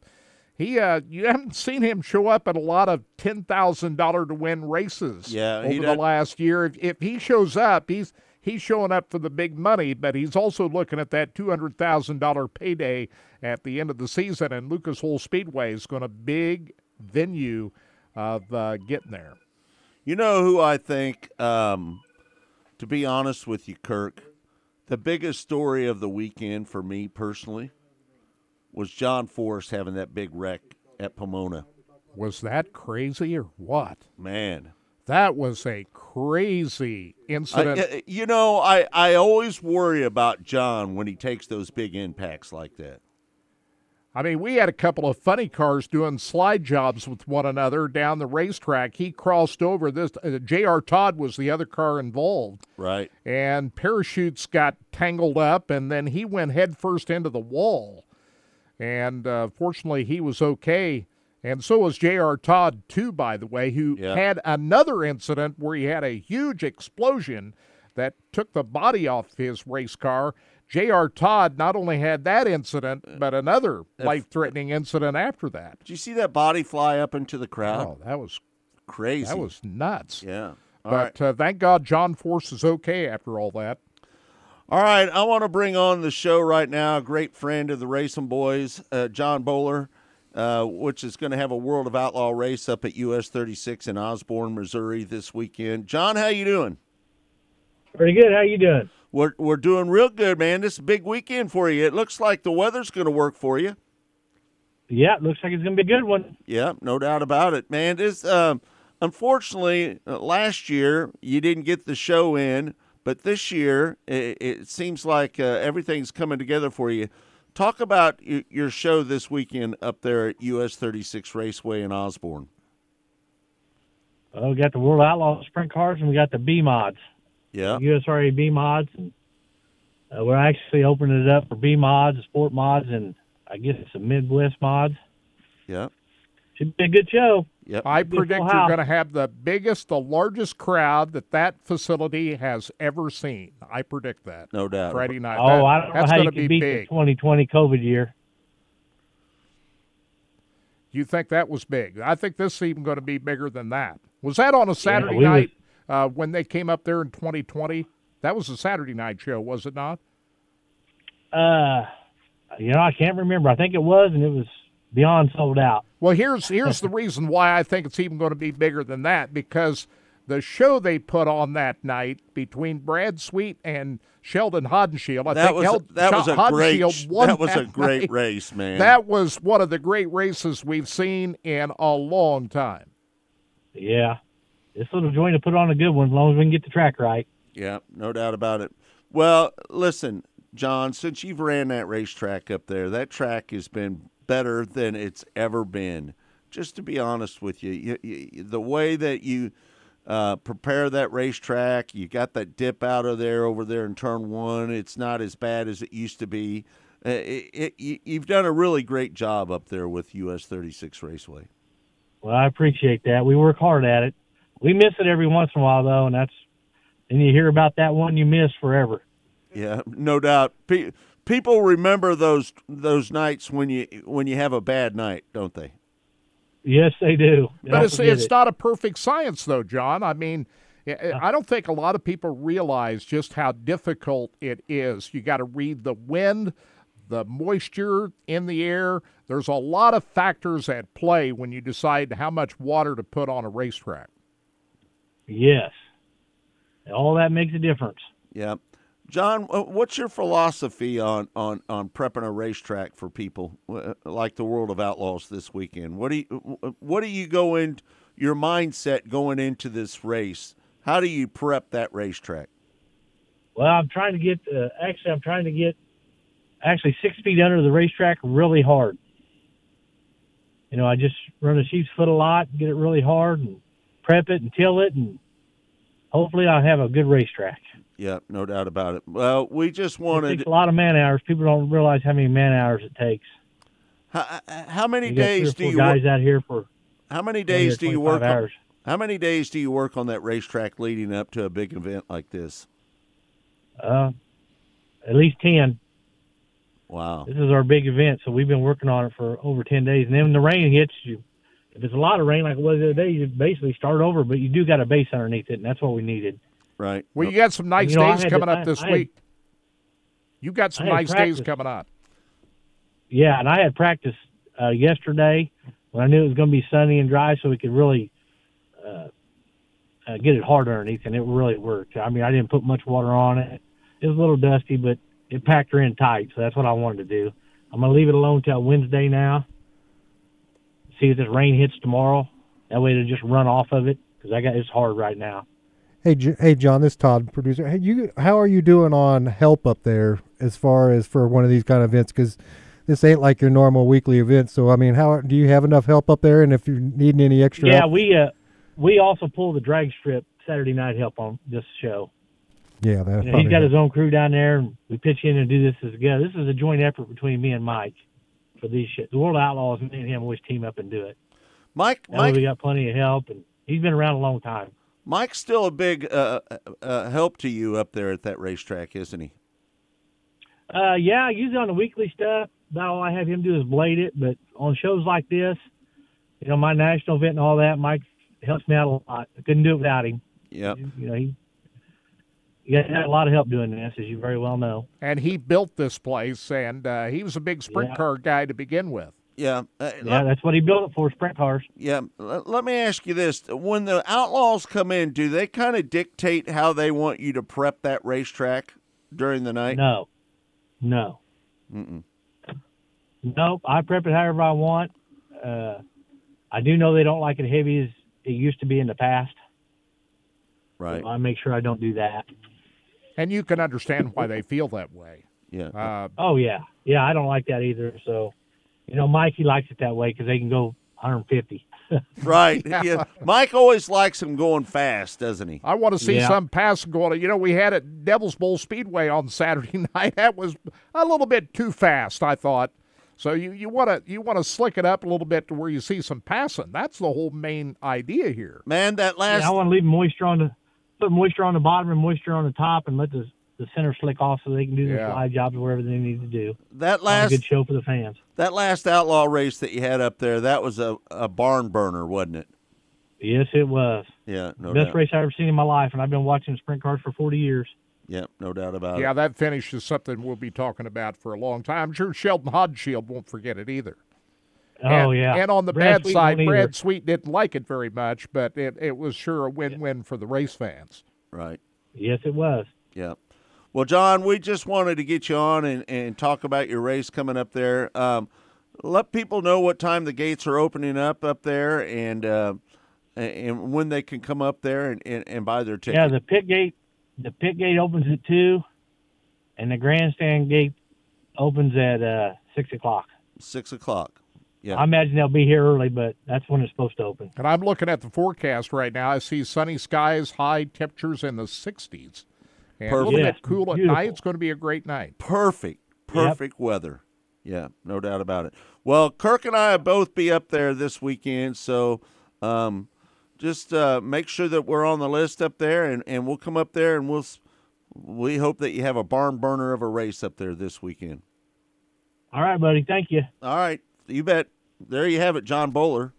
he uh, you haven't seen him show up at a lot of ten thousand dollar to win races. Yeah, over the last year. If, if he shows up, he's he's showing up for the big money, but he's also looking at that two hundred thousand dollar payday at the end of the season. And Lucas Oil Speedway is going to big venue of uh, getting there. You know who I think, um, to be honest with you, Kirk, the biggest story of the weekend for me personally was John Force having that big wreck at Pomona. Was that crazy or what? Man, That was a crazy incident. Uh, you know, I, I always worry about John when he takes those big impacts like that. I mean, we had a couple of funny cars doing slide jobs with one another down the racetrack. He crossed over. This uh, J.R. Todd was the other car involved, Right. and parachutes got tangled up, and then he went headfirst into the wall. And uh, fortunately, he was okay. And so was J.R. Todd, too, by the way, who Yeah. had another incident where he had a huge explosion that took the body off his race car. J.R. Todd not only had that incident, but another life threatening incident after that. Did you see that body fly up into the crowd? Oh, that was Crazy. that was nuts. yeah. All right. But uh, thank God John Force is okay after all that. All right, I want to bring on the show right now a great friend of the RacinBoys, uh, Jon Boller, uh, which is going to have a World of Outlaw race up at US 36 in Osborn, Missouri this weekend. Jon, how you doing? Pretty good. How you doing? We're we're doing real good, man. This is a big weekend for you. It looks like the weather's going to work for you. Yeah, looks like it's gonna be a good one. Yeah, no doubt about it, man. This um, unfortunately uh, last year you didn't get the show in, but this year it, it seems like uh, everything's coming together for you. Talk about your show this weekend up there at US 36 Raceway in Osborn. Well, we got the World Outlaw Sprint Cars and we got the B mods, Yeah, USRA B mods, and uh, we're actually opening it up for B mods, sport mods, and I guess some Midwest mods. yeah, Should be a good show. Yep. I predict you're going to have the biggest, the largest crowd that that facility has ever seen. I predict that. No doubt. Friday night. Oh, That- I don't know that's how you can be beat the 2020 COVID year. You think that was big? I think this is even going to be bigger than that. Was that on a Saturday we night uh, when they came up there in 2020? That was a Saturday night show, was it not? Uh, you know, I can't remember. I think it was, and it was beyond sold out. Well, here's here's the reason why I think it's even going to be bigger than that because the show they put on that night between Brad Sweet and Sheldon Haudenschild, I That think was Held- that was a great Haudenschild won that was a that great night. race, man. That was one of the great races we've seen in a long time. Yeah, this little joint will put on a good one as long as we can get the track right. Yeah, no doubt about it. Well, listen, Jon, since you've ran that racetrack up there, that track has been better than it's ever been. Just to be honest with you, you, you the way that you uh, prepare that racetrack, you got that dip out of there over there in turn one. It's not as bad as it used to be. Uh, it, it, you- you've done a really great job up there with US 36 Raceway. Well, I appreciate that. We work hard at it. We miss it every once in a while, though, and that's and you hear about that one you miss forever. Yeah, no doubt. Pe- people remember those those nights when you when you have a bad night, don't they? Yes, they do. But Don't it's it's it. not a perfect science, though, Jon. I mean, I uh. I don't think a lot of people realize just how difficult it is. You got to read the wind, the moisture in the air. There's a lot of factors at play when you decide how much water to put on a racetrack. Yes, all that makes a difference. Yeah. Jon, what's your philosophy on, on, on prepping a racetrack for people uh, like the World of Outlaws this weekend? What do you wh- what do you go in your mindset going into this race? How do you prep that racetrack? Well, I'm trying to get uh, actually I'm trying to get actually six feet under the racetrack really hard. You know, I just run a sheep's foot a lot, get it really hard, and prep it and till it, and hopefully I'll have a good racetrack. Yeah, no doubt about it. Well, we just It wanted takes a lot of man hours. People don't realize how many man hours it takes. how, how many You got three or days do you guys work, out here for how many days do you 25 work on, how many days do you work on that racetrack leading up to a big event like this? uh, at least ten. Wow. This is our big event, so we've been working on it for over ten days. And then when the rain hits, you if it's a lot of rain like it was the other day, you basically start over. But you do got a base underneath it, and that's what we needed. Right. Well, you got some nice You know, days coming to- up this I- I week. You got some I had nice days coming up. Yeah, and I had practice uh, yesterday when I knew it was going to be sunny and dry, so we could really uh, uh, get it hard underneath, and it really worked. I mean, I didn't put much water on it. It was a little dusty, but it packed her in tight, so that's what I wanted to do. I'm going to leave it alone till Wednesday now. See if this rain hits tomorrow. That way it'll just run off of it. because I got it's hard right now. Hey, J- hey, Jon, this is Todd, producer. Hey, you, how are you doing on help up there as far as for one of these kind of events? Because this ain't like your normal weekly event. So, I mean, how do you have enough help up there? And if you're needing any extra, Yeah, help? we uh we also pull the drag strip Saturday night help on this show. yeah, that You know, he's got his own crew down there, and we pitch in and do this as together. This is a joint effort between me and Mike for these shit. The World Outlaws, me and him always team up and do it. Mike, That way Mike, we got plenty of help, and he's been around a long time. Mike's still a big uh, uh, uh, help to you up there at that racetrack, isn't he? Uh, yeah, usually on the weekly stuff, about all I have him do is blade it. But on shows like this, you know, my national event and all that, Mike helps me out a lot. I couldn't do it without him. Yep. You know, he he got a lot of help doing this, as you very well know. And he built this place, and uh, he was a big sprint Yeah. car guy to begin with. Yeah. Uh, Yeah, that's what he built it for, sprint cars. Yeah. Let, let me ask you this: When the Outlaws come in, do they kind of dictate how they want you to prep that racetrack during the night? No, no, Mm-mm. nope. I prep it however I want. Uh, I do know they don't like it heavy as it used to be in the past. Right. So I make sure I don't do that. And you can understand why they feel that way. Yeah. Uh, Oh yeah, yeah. I don't like that either. So, you know, Mike he likes it that way because they can go 150. Right. yeah. Mike always likes them going fast, doesn't he? I want to see Yeah. some passing going. You know, we had at Devil's Bowl Speedway on Saturday night. That was a little bit too fast, I thought. So you you want to you want to slick it up a little bit to where you see some passing. That's the whole main idea here. Man, that last Yeah, I want to leave moisture on the put moisture on the bottom and moisture on the top, and let the the center slick off so they can do their Yeah. slide jobs or whatever they need to do. that Have a last good show for the fans. that last outlaw race that you had up there, that was a, a barn burner, wasn't it? Yes, it was. Yeah, no Best doubt. race I've ever seen in my life, and I've been watching sprint cars for 40 years. Yep, no doubt about Yeah, it. Yeah, that finish is something we'll be talking about for a long time. I'm sure Sheldon Haudenschild won't forget it either. Oh and, yeah. And on the Brad bad Sweet side, Brad either. Sweet didn't like it very much, but it, it was sure a win-win for the race fans. Right. Yes, it was. Yeah. Well, Jon, we just wanted to get you on and, and talk about your race coming up there. Um, let people know what time the gates are opening up up there and uh, and when they can come up there and, and, and buy their ticket. Yeah, the pit gate the pit gate opens at two, and the grandstand gate opens at uh, six o'clock. Six o'clock. Yeah. I imagine they'll be here early, but that's when it's supposed to open. And I'm looking at the forecast right now. I see sunny skies, high temperatures in the 60s. And a Perfect. little bit cool at beautiful. night. It's going to be a great night. perfect, perfect weather. Yeah, no doubt about it. Well, Kirk and I will both be up there this weekend, so um, just uh, make sure that we're on the list up there, and, and we'll come up there and we'll. We hope that you have a barn burner of a race up there this weekend. All right, buddy. Thank you. All right, you bet. There you have it, Jon Boller,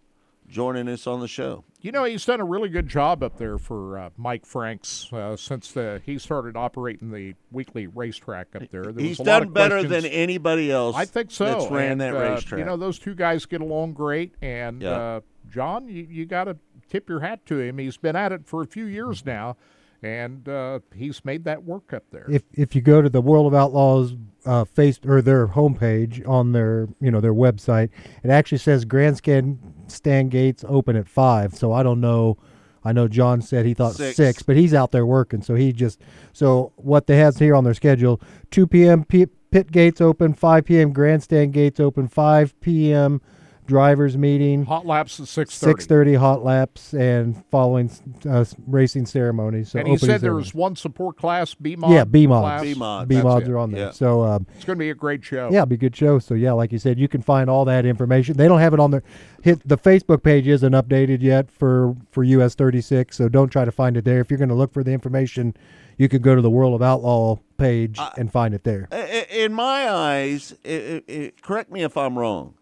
joining us on the show. You know, he's done a really good job up there for uh, Mike Franks uh, since the, he started operating the weekly racetrack up there. there He's was a lot done better questions- than anybody else. I think so. That's ran And, that uh, racetrack. You know, those two guys get along great. And Yeah. uh, Jon, you, you got to tip your hat to him. He's been at it for a few years now, and uh, he's made that work up there. if if you go to the World of Outlaws uh, face or their homepage on their you know their website, it actually says grandstand stand gates open at five. So I don't know. I know Jon said he thought Six. six, but he's out there working, so he just so what they have here on their schedule: two p.m. P- pit gates open, five p.m. grandstand gates open, five p.m. drivers meeting, Hot laps at six thirty. six thirty hot laps, and following uh, racing ceremonies. So and he opening said there was one support class, B mod. Yeah, B mods. B mod. B mods are on there. Yeah. So um, It's going to be a great show. yeah, it'll be a good show. So yeah, like you said, you can find all that information. They don't have it on their hit the Facebook page isn't updated yet for for US 36, so don't try to find it there. If you're going to look for the information, you can go to the World of Outlaw page and find it there. I- I- In my eyes, i i i correct me if I'm wrong,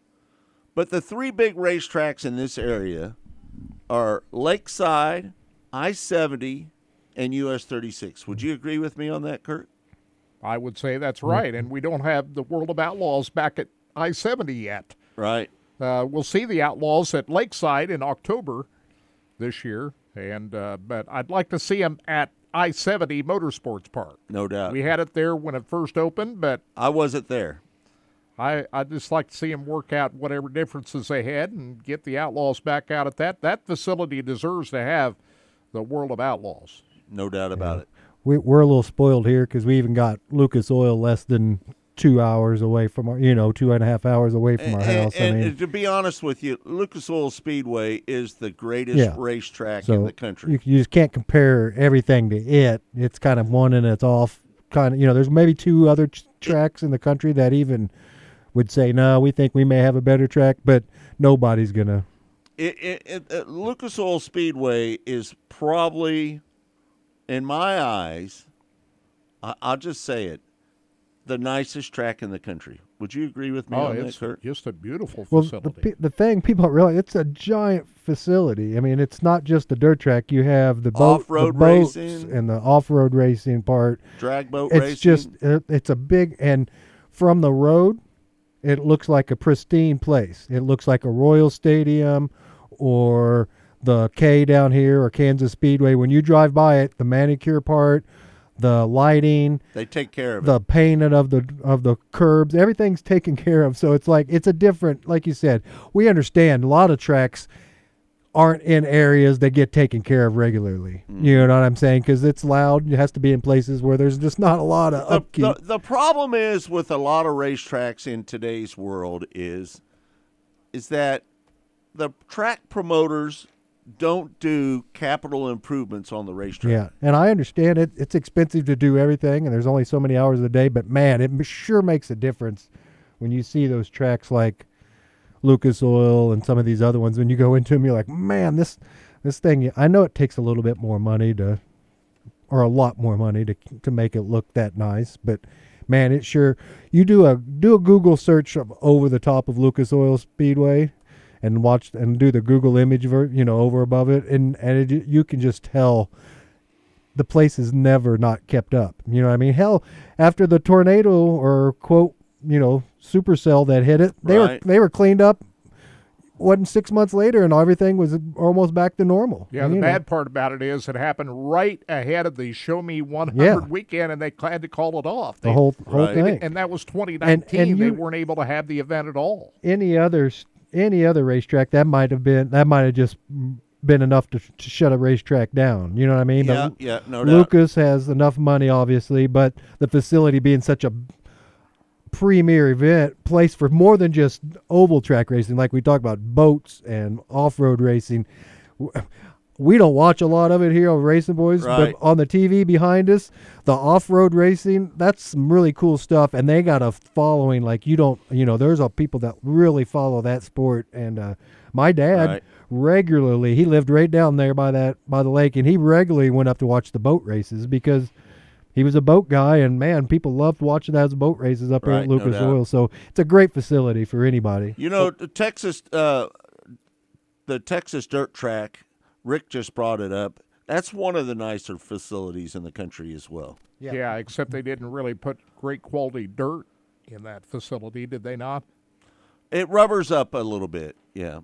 but the three big racetracks in this area are Lakeside, I 70, and US 36. Would you agree with me on that, Kirk? I would say that's right. And we don't have the World of Outlaws back at I 70 yet. Right. Uh, we'll see the Outlaws at Lakeside in October this year, and uh, but I'd like to see them at I 70 Motorsports Park. No doubt. We had it there when it first opened, but I wasn't there. I I just like to see them work out whatever differences they had and get the Outlaws back out at that. That facility deserves to have the world of outlaws. No doubt about it. We, we're a little spoiled here because we even got Lucas Oil less than two hours away from our, you know, two and a half hours away from our And, house. and- I mean, and to be honest with you, Lucas Oil Speedway is the greatest Yeah. racetrack so in the country. You, you just can't compare everything to it. It's kind of one and it's off. Kind of, you know, there's maybe two other t- tracks in the country that even would say, no, we think we may have a better track, but nobody's gonna. it, it, it, uh, Lucas Oil Speedway is probably, in my eyes, I, I'll just say it, the nicest track in the country. Would you agree with me Oh, on that, it's Kirk? just a beautiful Well, facility. the the thing people don't realize it's a giant facility. I mean, it's not just a dirt track. You have the boat, Off-road boats racing. and the off-road racing part. Drag boat it's racing. just it, it's a big and from the road, it looks like a pristine place. It looks like a Royal Stadium or the K down here or Kansas Speedway. When you drive by it, the manicure part, the lighting, They take care of the it. painting of the of the curbs, everything's taken care of. So it's like it's a different, like you said, we understand a lot of tracks aren't in areas that get taken care of regularly. Mm-hmm. You know what I'm saying? Because it's loud. It has to be in places where there's just not a lot of The, upkeep. the, the problem is with a lot of racetracks in today's world is is that the track promoters don't do capital improvements on the racetrack. yeah, and I understand it. It's expensive to do everything, and there's only so many hours a day. But man, it sure makes a difference when you see those tracks like Lucas Oil and some of these other ones. When you go into them, you're like, man, this this thing. I know it takes a little bit more money to, or a lot more money to to make it look that nice, but man, it sure. You do a do a Google search of over the top of Lucas Oil Speedway, and watch and do the Google image ver, you know over above it, and and it, you can just tell the place is never not kept up. You know what I mean? Hell, after the tornado or quote, you know, supercell that hit it, they Right. were they were cleaned up. Wasn't six months later, and everything was almost back to normal. Yeah, the know. bad part about it is it happened right ahead of the Show Me 100 Yeah. weekend, and they had to call it off. The whole- whole they didn't- thing. and that was 2019. And- and they weren't able to have the event at all. any other any other racetrack that might have been that might have just been enough to, to shut a racetrack down. You know what I mean? Yeah, But yeah, no doubt. Lucas has enough money, obviously, but the facility being such a premier event place for more than just oval track racing, like we talk about boats and off road racing. We don't watch a lot of it here on RacinBoys, Right. but on the TV behind us, the off road racing, that's some really cool stuff. And they got a following like you don't, you know, there's a people that really follow that sport. And uh, my dad Right. regularly, he lived right down there by that, by the lake, and he regularly went up to watch the boat races because he was a boat guy. And man, people loved watching those boat races up here Right, at Lucas doubt. Oil. So it's a great facility for anybody. You know, the Texas, uh, the Texas dirt track. Rick just brought it up. That's one of the nicer facilities in the country as well. Yeah. except they didn't really put great quality dirt in that facility, did they not? It rubbers up a little bit. Yeah,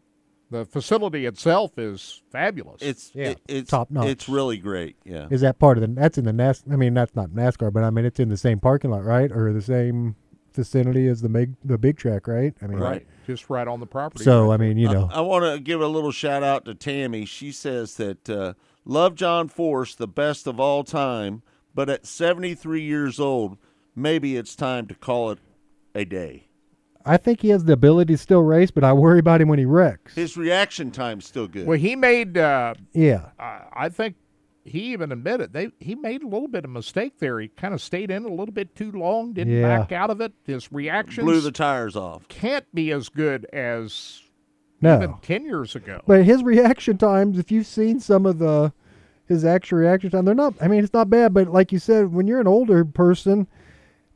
The facility itself is fabulous. it's Yeah, it- it's top notch. It's really great. Yeah, Is that part of the? That's in the NAS. I mean, that's not NASCAR, but I mean, it's in the same parking lot, right, or the same vicinity as the big the big track, right? I mean, right, just right on the property. So right I mean, you know, I, want to give a little shout out to Tammy. She says that uh, love John Force the best of all time, but at 73 years old, maybe it's time to call it a day. I think he has the ability to still race, but I worry about him when he wrecks. His reaction time's still good. Well, he made. Uh, Yeah, I I think he even admitted they he made a little bit of mistake there. He kind of stayed in a little bit too long, didn't Yeah. back out of it. His reactions Blew the tires off. can't be as good as no. even ten years ago. But his reaction times, if you've seen some of the his actual reaction time, they're not. I mean, it's not bad, but like you said, when you're an older person,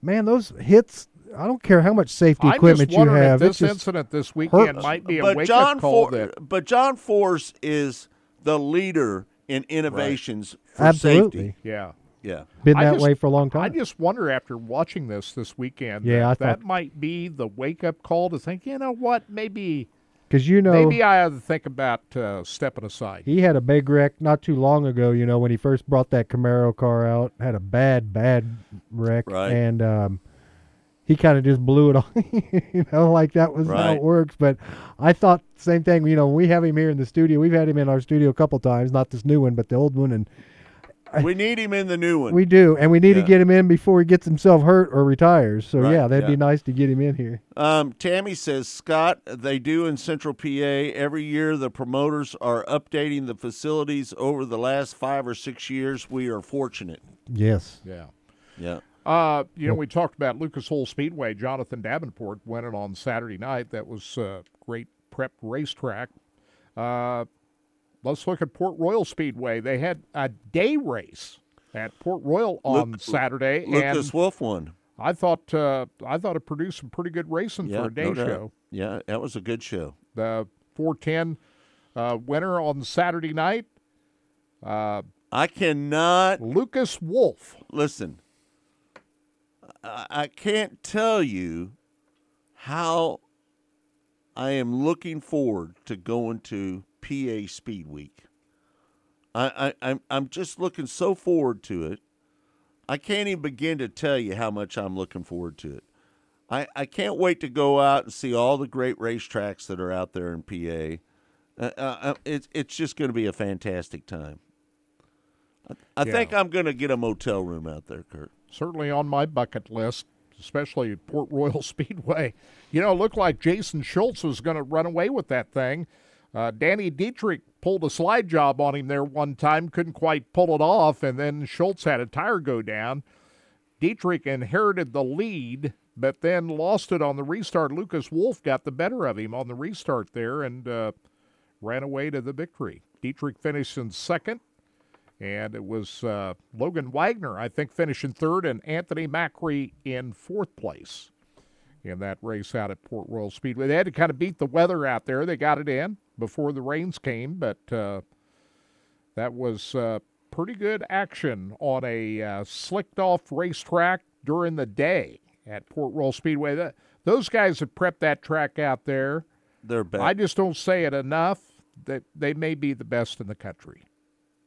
man, those hits. I don't care how much safety I'm equipment you have. this just incident this weekend hurts. might be a but wake John up call For- that but John Force is the leader in innovations for Absolutely. safety. yeah. Yeah. been that just- way for a long time. I just wonder after watching this this weekend, Yeah, that, I that might be the wake up call to think, you know what, maybe Because you know, maybe I ought to think about uh, stepping aside. he had a big wreck not too long ago. You know, when he first brought that Camaro car out, had a bad, bad wreck, Right. and um, he kind of just blew it on, you know, like that was how it works. But I thought same thing. You know, we have him here in the studio. We've had him in our studio a couple times, not this new one, but the old one, and we need him in the new one. we do, and we need Yeah. to get him in before he gets himself hurt or retires. So Right, yeah, that'd be nice to get him in here. Um, Tammy says, Scott, they do in Central PA. Every year, the promoters are updating the facilities over the last five or six years. We are fortunate. Yes. Yeah. Yeah. Uh, you know, we talked about Lucas Oil Speedway. Jonathan Davenport went it on Saturday night. That was a great prep racetrack. Uh, let's look at Port Royal Speedway. They had a day race at Port Royal on Luke- Saturday, Lucas and Wolf won. I thought uh, I thought it produced some pretty good racing Yeah, for a day no doubt. show. Yeah, that was a good show. The 410 uh, winner on Saturday night, uh, I cannot Lucas Wolfe. listen. I, I can't tell you how I am looking forward to going to PA Speed Week. I, I I'm I'm just looking so forward to it. I can't even begin to tell you how much I'm looking forward to it. I, I can't wait to go out and see all the great racetracks that are out there in PA. Uh, uh, it's it's just going to be a fantastic time. I, I Yeah. think I'm going to get a motel room out there, Kirk. Certainly on my bucket list, especially Port Royal Speedway. You know, it looked like Jason Schultz was going to run away with that thing. Uh, Danny Dietrich pulled a slide job on him there one time, couldn't quite pull it off, and then Schultz had a tire go down. Dietrich inherited the lead, but then lost it on the restart. Lucas Wolfe got the better of him on the restart there and uh, ran away to the victory. Dietrich finished in second, and it was uh, Logan Wagner, I think, finishing third, and Anthony Macri in fourth place in that race out at Port Royal Speedway. They had to kind of beat the weather out there. They got it in before the rains came, but uh, that was uh, pretty good action on a uh, slicked off racetrack during the day at Port Royal Speedway. That, those guys that prepped that track out there, They're back. I just don't say it enough that they may be the best in the country.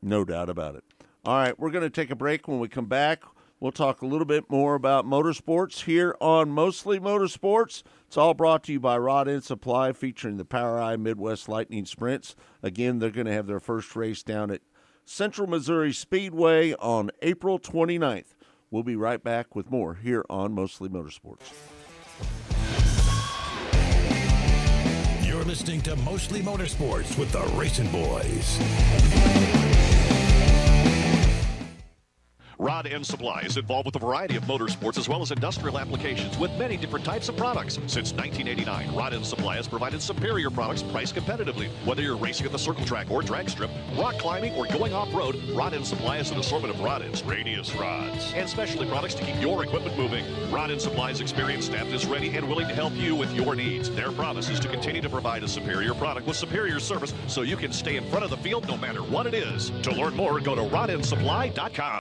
No doubt about it. All right, we're going to take a break. When we come back, we'll talk a little bit more about motorsports here on Mostly Motorsports. It's all brought to you by Rod End Supply, featuring the POWRi Midwest Lightning Sprints. Again, they're going to have their first race down at Central Missouri Speedway on April 29th. We'll be right back with more here on Mostly Motorsports. You're listening to Mostly Motorsports with the RacinBoys. Rod End Supply is involved with a variety of motorsports as well as industrial applications with many different types of products. Since 1989, Rod End Supply has provided superior products priced competitively. Whether you're racing at the circle track or drag strip, rock climbing, or going off-road, Rod End Supply has an assortment of rod ends, radius rods, and specialty products to keep your equipment moving. Rod End Supply's experienced staff is ready and willing to help you with your needs. Their promise is to continue to provide a superior product with superior service so you can stay in front of the field no matter what it is. To learn more, go to rodendsupply.com.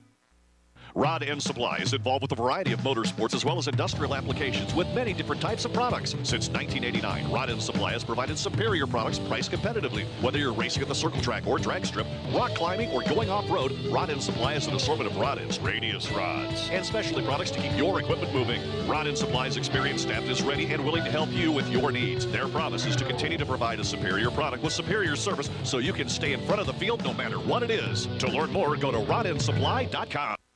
Rod End Supply is involved with a variety of motorsports as well as industrial applications with many different types of products. Since 1989, Rod End Supply has provided superior products priced competitively. Whether you're racing at the circle track or drag strip, rock climbing, or going off-road, Rod End Supply has an assortment of rod ends, radius rods, and specialty products to keep your equipment moving. Rod End Supply's experienced staff is ready and willing to help you with your needs. Their promise is to continue to provide a superior product with superior service so you can stay in front of the field no matter what it is. To learn more, go to rodendsupply.com.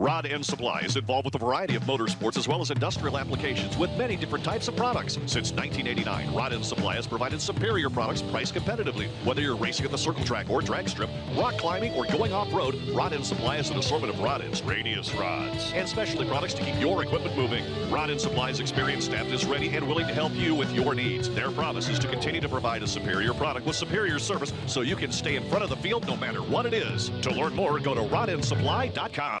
Rod End Supply is involved with a variety of motorsports as well as industrial applications with many different types of products. Since 1989, Rod End Supply has provided superior products priced competitively. Whether you're racing at the circle track or drag strip, rock climbing, or going off road, Rod End Supply has an assortment of rod ends, radius rods, and specialty products to keep your equipment moving. Rod End Supply's experienced staff is ready and willing to help you with your needs. Their promise is to continue to provide a superior product with superior service so you can stay in front of the field no matter what it is. To learn more, go to rodendsupply.com.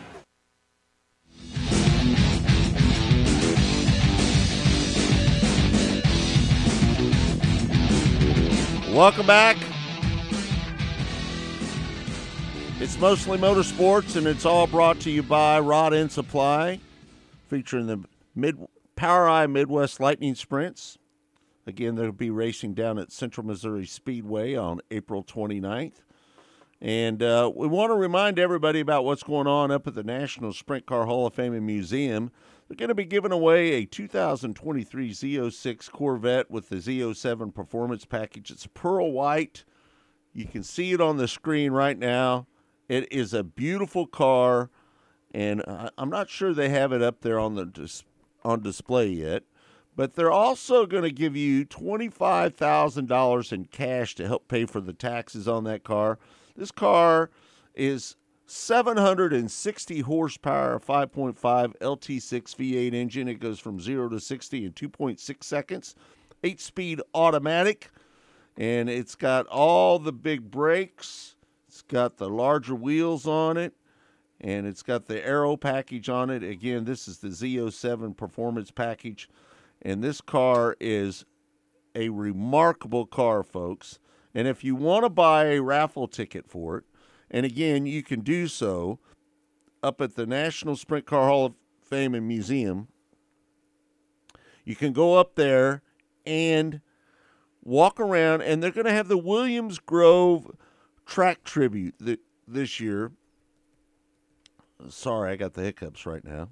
Welcome back. It's mostly motorsports, and it's all brought to you by Rod End Supply, featuring the mid POWRi Midwest Lightning Sprints. Again, they'll be racing down at Central Missouri Speedway on April 29th. And uh, we want to remind everybody about what's going on up at the National Sprint Car Hall of Fame and Museum. They're going to be giving away a 2023 Z06 Corvette with the Z07 Performance Package. It's pearl white. You can see it on the screen right now. It is a beautiful car, and I'm not sure they have it up there on the dis- on display yet. But they're also going to give you $25,000 in cash to help pay for the taxes on that car. This car is 760 horsepower, 5.5 LT6 V8 engine. It goes from 0 to 60 in 2.6 seconds. 8 speed automatic. And it's got all the big brakes. It's got the larger wheels on it. And it's got the aero package on it. Again, this is the Z07 performance package. And this car is a remarkable car, folks. And if you want to buy a raffle ticket for it, and again, you can do so up at the National Sprint Car Hall of Fame and Museum. You can go up there and walk around, and they're going to have the Williams Grove track tribute th- this year. Sorry, I got the hiccups right now.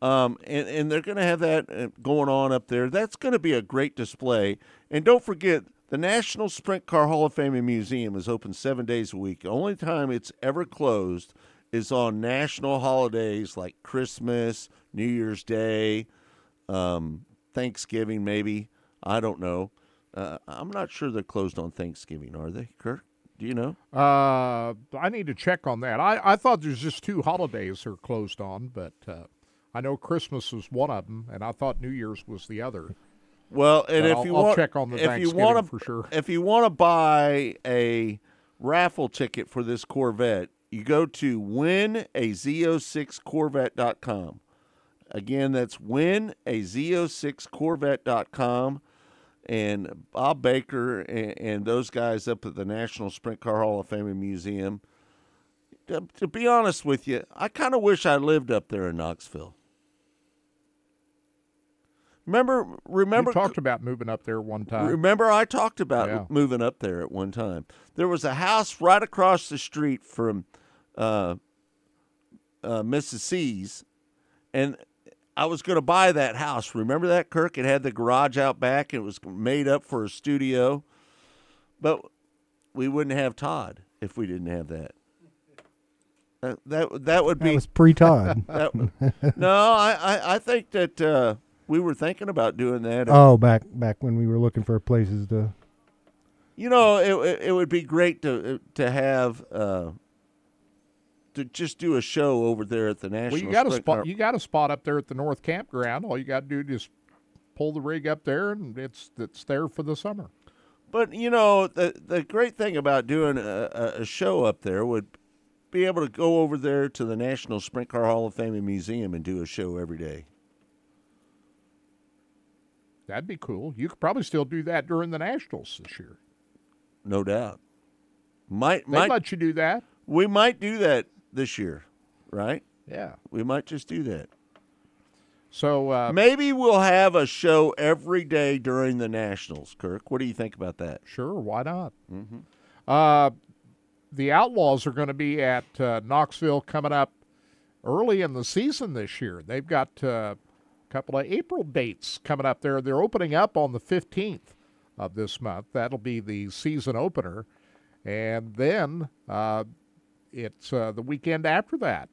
Um, and, and they're going to have that uh, going on up there. That's going to be a great display. And don't forget, the National Sprint Car Hall of Fame and Museum is open seven days a week. The only time it's ever closed is on national holidays like Christmas, New Year's Day, um, Thanksgiving, maybe. I don't know. Uh, I'm not sure they're closed on Thanksgiving, are they, Kirk? Do you know? Uh, I need to check on that. I, I thought there's just two holidays they're closed on, but uh, I know Christmas was one of them, and I thought New Year's was the other. Well, and if I'll- you I'll want, check on the if you want for sure. if you want to buy a raffle ticket for this Corvette, you go to winaz06corvette.com. Again, that's winaz06corvette.com. And Bob Baker and, and those guys up at the National Sprint Car Hall of Fame and Museum. To, to be honest with you, I kind of wish I lived up there in Knoxville. Remember, remember, you talked about moving up there one time. Remember, I talked about Yeah. moving up there at one time. There was a house right across the street from uh, uh, Mrs. C's, and I was going to buy that house. Remember that, Kirk? It had the garage out back. And it was made up for a studio, but we wouldn't have Todd if we didn't have that. Uh, that that would That be was pre-Todd. that- no, I, I I think that uh, we were thinking about doing that. oh, back back when we were looking for places to. You know, it it, it would be great to to have uh, to just do a show over there at the national. Well, you got a spot. Car- You got a spot up there at the North Campground. All you got to do is pull the rig up there, and it's it's there for the summer. But you know, the the great thing about doing a, a, a show up there would be able to go over there to the National Sprint Car Hall of Fame and Museum and do a show every day. That'd be cool. You could probably still do that during the Nationals this year. No doubt. Might They might let you do that. we might do that this year, right? Yeah. We might just do that. So uh, Maybe we'll have a show every day during the Nationals, Kirk. What do you think about that? Sure, why not? Mm-hmm. Uh, the Outlaws are going to be at uh, Knoxville coming up early in the season this year. They've got uh, couple of April dates coming up there. They're opening up on the 15th of this month. That'll be the season opener. And then uh, it's uh, the weekend after that.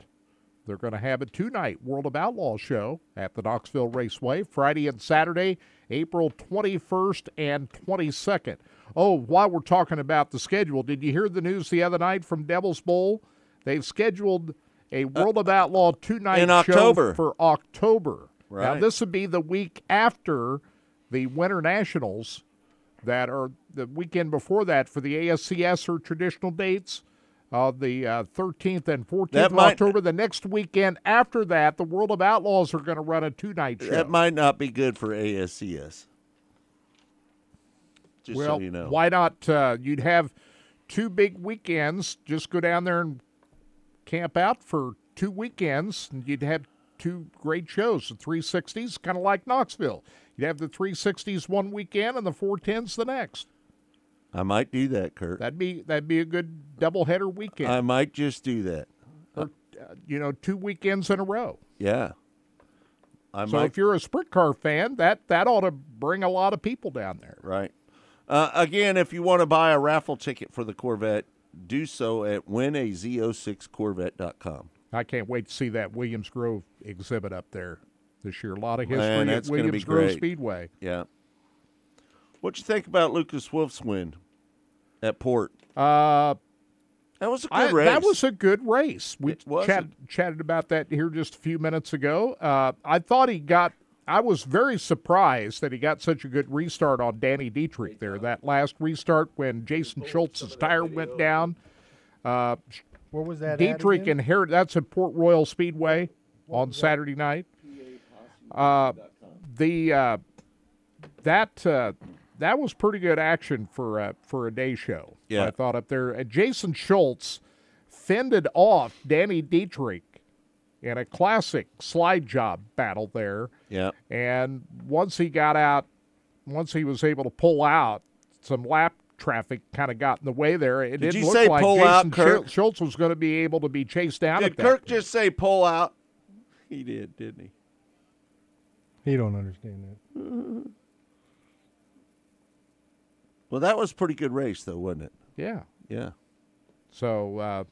They're going to have a two night World of Outlaws show at the Knoxville Raceway, Friday and Saturday, April 21st and 22nd. Oh, while we're talking about the schedule, did you hear the news the other night from Devil's Bowl? They've scheduled a World of Outlaw two night in show October. for October. Now, this would be the week after the Winter Nationals that are the weekend before that for the ASCS or traditional dates. Uh, the uh, 13th and 14th That of might- October. The next weekend after that, the World of Outlaws are going to run a two night show. That might not be good for ASCS. Just well, so you know. why not? Uh, you'd have two big weekends. Just go down there and camp out for two weekends, and you'd have two great shows. The 360s, kind of like Knoxville. You'd have the 360s one weekend and the 410s the next. I might do that, Kirk. That'd be that'd be a good doubleheader weekend. I might just do that. or, uh, you know, two weekends in a row. Yeah. I so might if you're a sprint car fan, that that ought to bring a lot of people down there. Right. Uh, again, if you want to buy a raffle ticket for the Corvette, do so at winaz06corvette.com. I can't wait to see that Williams Grove exhibit up there this year. A lot of history Man, at Williams Grove. Speedway. Yeah. What you think about Lucas Wolfe's win at Port? Uh, that was a good I- race. That was a good race. We chat, chatted about that here just a few minutes ago. Uh, I thought he got. I was very surprised that he got such a good restart on Danny Dietrich there. That last restart when Jason Schultz's tire went down. Uh, Where was that? Dietrich again? inherited. That's at Port Royal Speedway on Saturday night. Uh, the uh, that uh, that was pretty good action for uh, for a day show. Yeah. I thought up there. Uh, Jason Schultz fended off Danny Dietrich in a classic slide job battle there. Yeah. And once he got out, once he was able to pull out, some lap traffic kind of got in the way there. It Did didn't you look say like pull Jason out, Kirk? Schultz was going to be able to be chased down. Did at that Kirk point. just say pull out? He did, didn't he? He don't understand that. Well, that was a pretty good race, though, wasn't it? Yeah. Yeah. So uh,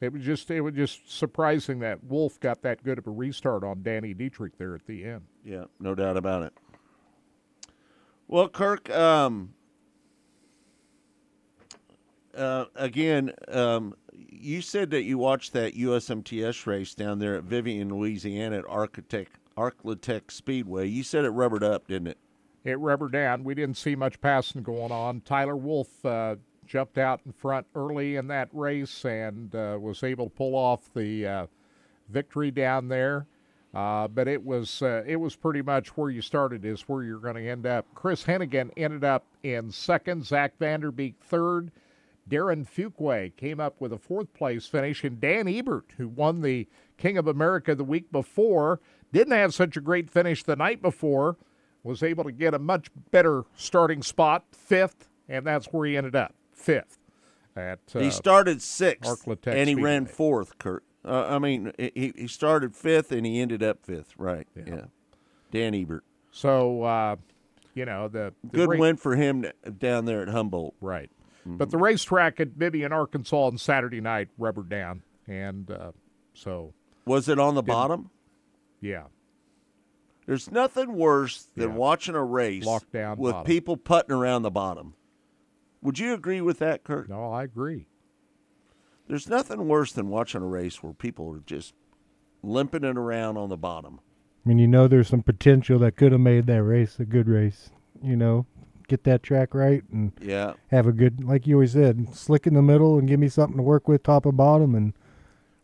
it was just it was just surprising that Wolfe got that good of a restart on Danny Dietrich there at the end. Yeah, no doubt about it. Well, Kirk, um, uh, again, um, you said that you watched that USMTS race down there at Vivian, Louisiana at Architect Arklatex Speedway. You said it rubbered up, didn't it? It rubbered down. We didn't see much passing going on. Tyler Wolf uh, jumped out in front early in that race and uh, was able to pull off the uh, victory down there. Uh, but it was uh, it was pretty much where you started is where you're going to end up. Chris Hennigan ended up in second. Zach Vanderbeek third. Darren Fuquay came up with a fourth place finish, and Dan Ebert, who won the King of America the week before, didn't have such a great finish the night before, was able to get a much better starting spot, fifth, and that's where he ended up, fifth. At uh, he started sixth, and he ran fourth. Kirk, uh, I mean, he he started fifth, and he ended up fifth. Right? Yeah. Dan Ebert. So, uh, you know the, the Good ra- win for him down there at Humboldt. Right. But the racetrack at Vivian, Arkansas on Saturday night rubbered down, and uh, so Was it on the bottom? yeah, There's nothing worse than Yeah. watching a race Locked down with bottom. people putting around the bottom. Would you agree with that, Kirk? no, I agree. There's nothing worse than watching a race where people are just limping it around on the bottom. I mean, you know, there's some potential that could have made that race a good race. You know, get that track right and Yeah. have a good, like you always said, slick in the middle and give me something to work with, top and bottom, and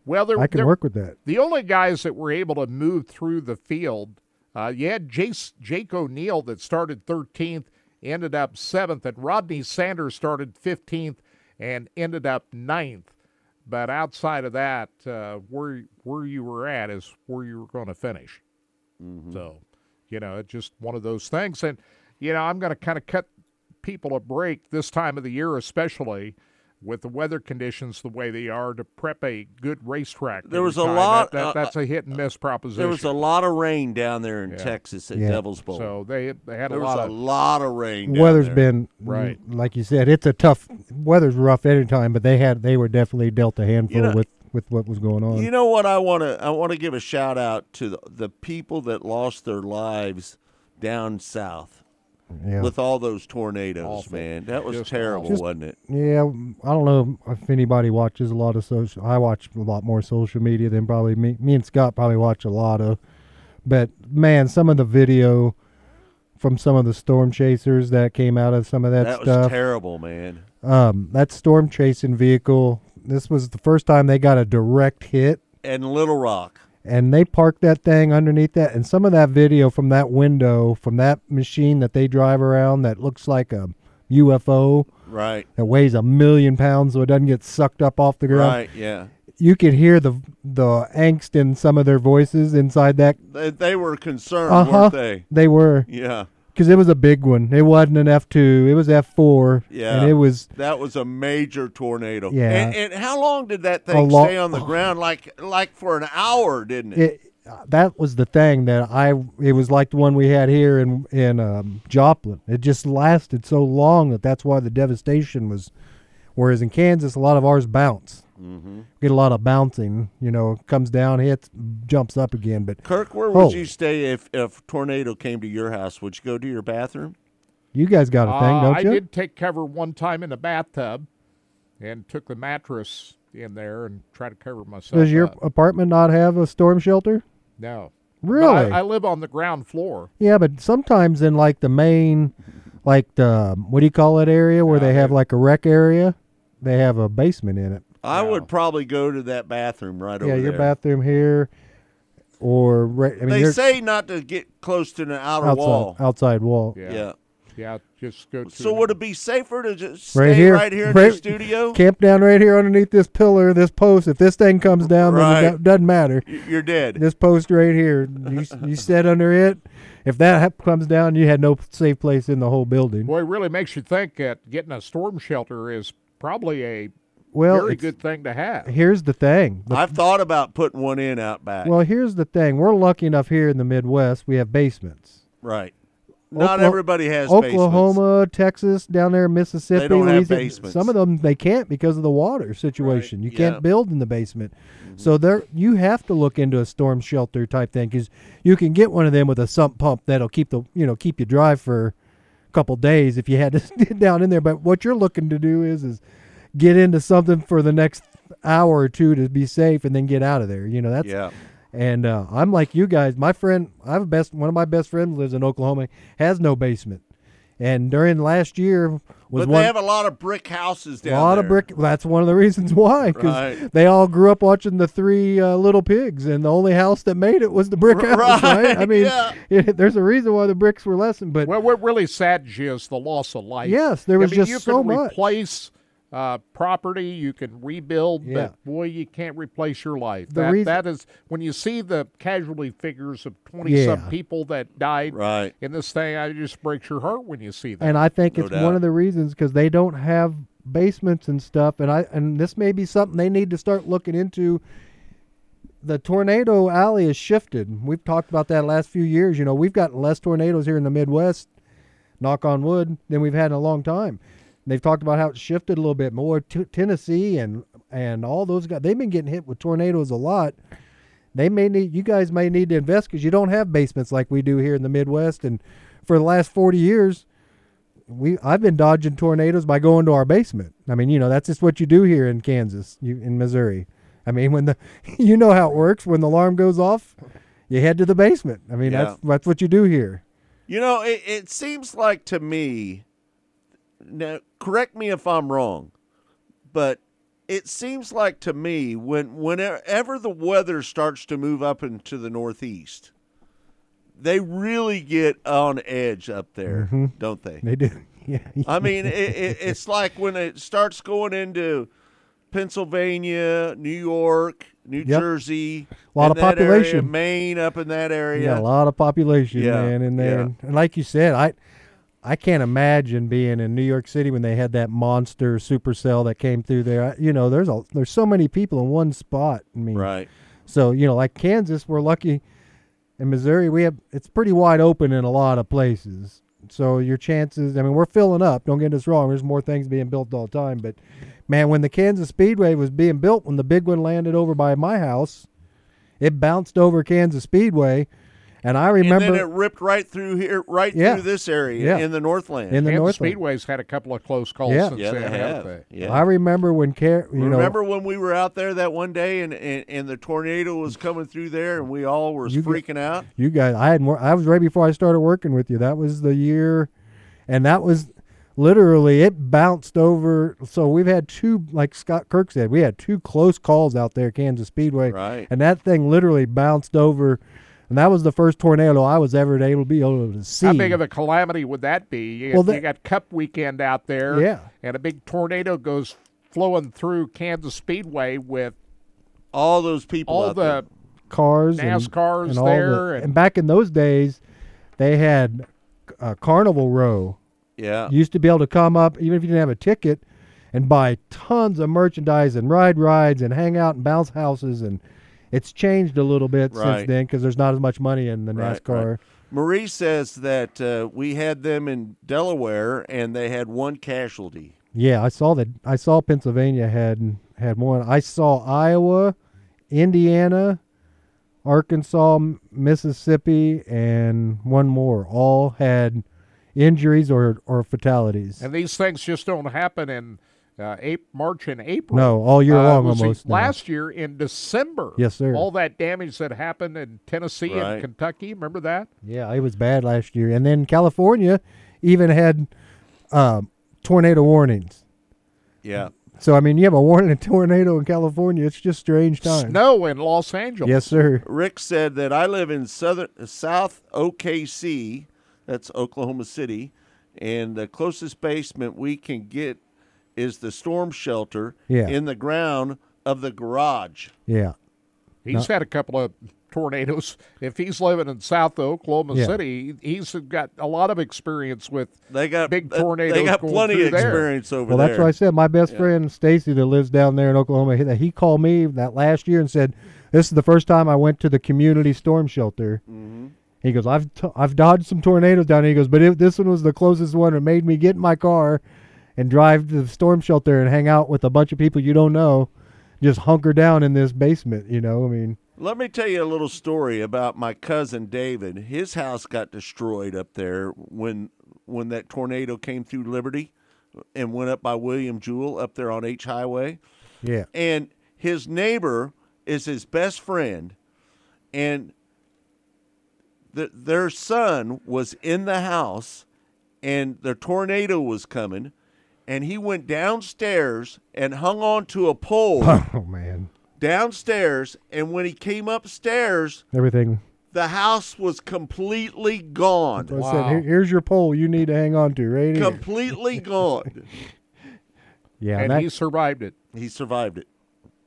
Well, there, I can there- work with that. The only guys that were able to move through the field, uh, you had Jace, Jake O'Neill that started 13th, ended up 7th, and Rodney Sanders started 15th and ended up 9th. But outside of that, uh, where where you were at is where you were going to finish. So, you know, it's just one of those things. And, you know, I'm going to kind of cut people a break this time of the year, especially with the weather conditions the way they are, to prep a good racetrack. There was a time. lot- That, that- uh, that's a hit and miss proposition. There was a lot of rain down there in Yeah. Texas at Yeah. Devil's Bowl. So they they had there a was lot a of lot of rain. down Weather's there. been Right. like you said, it's a tough. Weather's rough anytime, but they had they were definitely dealt a handful know- with with what was going on. You know what I want to I want to give a shout out to the, the people that lost their lives down south Yeah. with all those tornadoes, Awful. man. That was Just terrible, Just- wasn't it? Yeah, I don't know if anybody watches a lot of social. I watch a lot more social media than probably me. Me and Scott probably watch a lot of. But man, some of the video from some of the storm chasers that came out of some of that, That, was stuff. terrible, man. um, that storm chasing vehicle. This was the first time they got a direct hit, And Little Rock. And they parked that thing underneath that. And some of that video from that window, from that machine that they drive around, that looks like a UFO Right. that weighs a million pounds, so it doesn't get sucked up off the ground. Right, yeah. You could hear the the angst in some of their voices inside that. They, they were concerned, Uh huh. weren't they? They were Yeah. Because it was a big one. It wasn't an F two. It was F four. Yeah. and it was That was a major tornado. Yeah. And, and how long did that thing lo- stay on the ground? Like like for an hour, didn't it? it. That was the thing that I. It was like the one we had here in in um, Joplin. It just lasted so long that that's why the devastation was. Whereas in Kansas, a lot of ours bounce. Mm-hmm. Get a lot of bouncing. You know, comes down, hits, jumps up again. But Kirk, where would Oh. you stay if if a tornado came to your house? Would you go to your bathroom? you guys got a thing, Uh, don't I you? I did take cover one time in the bathtub, and took the mattress in there and tried to cover myself. Does your up. apartment not have a storm shelter? no? Really? I, I live on the ground floor. Yeah, but sometimes in like the main, like the what do you call it area where they have like a rec area, they have a basement in it. I would probably go to that bathroom right yeah, over there. Yeah, your bathroom here, or right. I mean, they say not to get close to the outer outside wall. outside wall. Yeah. Yeah. Yeah, just go. To So would it be safer to just Right here, right here in right- the studio? Camp down right here underneath this pillar, this post. If this thing comes down, then Right. it doesn't matter. You're dead. This post right here, you s- you sit under it. If that comes down, you had no safe place in the whole building. Boy, it really makes you think that getting a storm shelter is probably a Well, very it's- good thing to have. Here's the thing. The I've thought about putting one in out back. Well, here's the thing. We're lucky enough here in the Midwest. We have basements. right. Not Okla- everybody has basements. Oklahoma, Texas, down there, Mississippi. They don't have Louisiana- basements. Some of them they can't because of the water situation. You yeah. can't build in the basement. Mm-hmm. So there, you have to look into a storm shelter type thing because you can get one of them with a sump pump that'll keep the you know keep you dry for a couple days if you had to get down in there. But what you're looking to do is is get into something for the next hour or two to be safe and then get out of there. You know that's Yeah. and uh, I'm like you guys. My friend, I have a best one of my best friends lives in Oklahoma, has no basement, and during last year was But one they have a lot of brick houses down there. a lot there. of brick. That's one of the reasons why, because Right. they all grew up watching the Three uh, Little Pigs, and the only house that made it was the brick house. Right? I mean, yeah. it, there's a reason why the bricks were lessened, but Well, what really saddens you is the loss of life. Yes, there I was mean, just you so can much. replace uh, property, you can rebuild, Yeah. but boy, you can't replace your life. The that, reason- that is when you see the casualty figures of twenty Yeah. some people that died Right. in this thing. It just breaks your heart when you see that. and I think No it's doubt. one of the reasons because they don't have basements and stuff, and I and this may be something they need to start looking into. The tornado alley has shifted. We've talked about that last few years. You know, we've gotten less tornadoes here in the Midwest, knock on wood, than we've had in a long time. They've talked about how it's shifted a little bit more. T- Tennessee and and all those guys, they've been getting hit with tornadoes a lot. They may need you guys may need to invest because you don't have basements like we do here in the Midwest. And for the last forty years, we I've been dodging tornadoes by going to our basement. I mean, you know, that's just what you do here in Kansas, you in Missouri. I mean, when the you know how it works when the alarm goes off, you head to the basement. I mean, Yeah. that's that's what you do here. You know, it, it seems like to me. Now, correct me if I'm wrong, but it seems like to me when whenever the weather starts to move up into the northeast, they really get on edge up there, Mhm. don't they? They do. Yeah. I mean, it, it, it's like when it starts going into Pennsylvania, New York, New Yep. Jersey, a Lot of that area, population. Maine, up in that area. Yeah, a lot of population, Yeah, man, in there. yeah. And, and like you said, I I can't imagine being in New York City when they had that monster supercell that came through there. I- You know, there's a there's so many people in one spot. I mean, Right. So you know, like Kansas, we're lucky. In Missouri, we have it's pretty wide open in a lot of places. So your chances, I mean, we're filling up. Don't get us wrong. There's more things being built all the time, but man, when the Kansas Speedway was being built, when the big one landed over by my house, it bounced over Kansas Speedway, and I remember and then it ripped right through here, right Yeah. through this area Yeah. in the Northland. In the Kansas Northland. Speedway's had a couple of close calls Yeah. since Yeah, then, they haven't have. they? Yeah. I remember when Car- you know Remember when we were out there that one day and, and, and the tornado was coming through there and we all were You got- freaking out? You guys, I had more. I was right before I started working with you. That was the year, and that was literally it bounced over. So we've had two, like Scott Kirk said, we had two close calls out there, Kansas Speedway, Right. and that thing literally bounced over, and that was the first tornado I was ever able to be able to see. How big of a calamity would that be? You, Well, you got Cup weekend out there, Yeah. and a big tornado goes flowing through Kansas Speedway with All those people all out the there. cars, NASCARs and all there, the- and- and back in those days, they had uh, Carnival Row. Yeah. You used to be able to come up, even if you didn't have a ticket, and buy tons of merchandise and ride rides and hang out and bounce houses. And it's changed a little bit Right. since then because there's not as much money in the Right, NASCAR. right. Marie says that uh, we had them in Delaware and they had one casualty. Yeah, I saw that. I saw Pennsylvania had had one. I saw Iowa, Indiana, Arkansas, Mississippi, and one more. All had injuries or or fatalities. and these things just don't happen in uh, April, March and April. No, all year Uh, long almost, no. Last year in December. Yes, sir. All that damage that happened in Tennessee Right. and Kentucky. Remember that? Yeah, it was bad last year. And then California even had um, tornado warnings. Yeah. So I mean, you have a warning of tornado in California. It's just strange times. Snow in Los Angeles. Yes, sir. Rick said that I live in southern South OKC, that's Oklahoma City, and the closest basement we can get is the storm shelter Yeah. in the ground of the garage. Yeah. He's No. had a couple of tornadoes. If he's living in South Oklahoma Yeah. City, he's got a lot of experience with They got big uh, tornadoes. They got going plenty through of there. experience over Well, there. Well, that's what I said. My best Yeah. friend Stacy that lives down there in Oklahoma, he, he called me that last year and said, "This is the first time I went to the community storm shelter." Mm-hmm. He goes, "I've t- I've dodged some tornadoes down here." He goes, "But if this one was the closest one. It made me get in my car and drive to the storm shelter and hang out with a bunch of people you don't know, just hunker down in this basement." You know, I mean, Let me tell you a little story about my cousin David. His house got destroyed up there when when that tornado came through Liberty and went up by William Jewell up there on H Highway. yeah, And his neighbor is his best friend and the, their son was in the house and the tornado was coming and he went downstairs and hung on to a pole oh man, downstairs and when he came upstairs everything. the house was completely gone So I said, "Here's your pole. You need to hang on to right here." completely gone Yeah, and that, he survived it. he survived it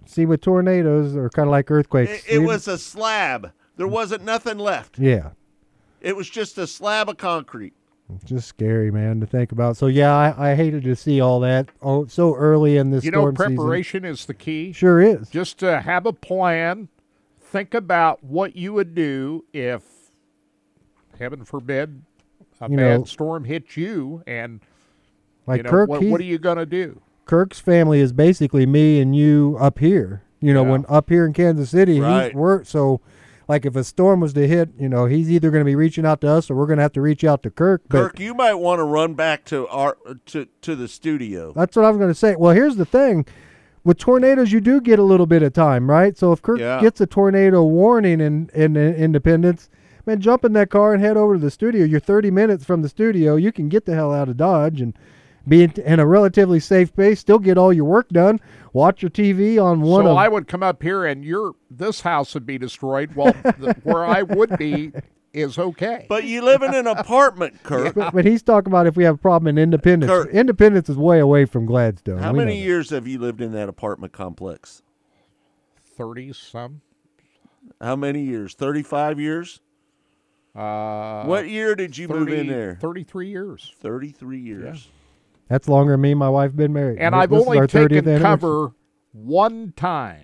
see, with tornadoes are kind of like earthquakes. it, it was a slab there wasn't nothing left yeah. it was just a slab of concrete It's just scary, man, to think about. So yeah, I, I hated to see all that oh so early in this You know, storm season. preparation is the key. Sure is. Just to have a plan. Think about what you would do if, heaven forbid, a You bad know- storm hit you, and Like you know, Kirk, what, what are you going to do? Kirk's family is basically me and you up here. You know, Yeah. when up here in Kansas City, Right. he, we're so like if a storm was to hit, you know, he's either going to be reaching out to us or we're going to have to reach out to Kirk. But Kirk, you might want to run back to our to to the studio. that's what I was going to say. Well, here's the thing. With tornadoes, you do get a little bit of time, right? So if Kirk Yeah. gets a tornado warning in, in, in Independence, man, jump in that car and head over to the studio. You're 30 minutes from the studio. You can get the hell out of Dodge and be in, in a relatively safe place. Still get all your work done. Watch your TV on one so of. I would come up here and your this house would be destroyed. Well, the, where I would be is okay. But you live in an apartment, Kirk. but, but he's talking about if we have a problem in Independence. Kirk- Independence is way away from Gladstone. How We know many that. years have you lived in that apartment complex? Thirty some. How many years? Thirty-five years. Uh, what year did you move in there? Thirty-three years. Thirty-three years. That's longer than me and my wife been married. And This I've is only our 30th taken anniversary. cover one time.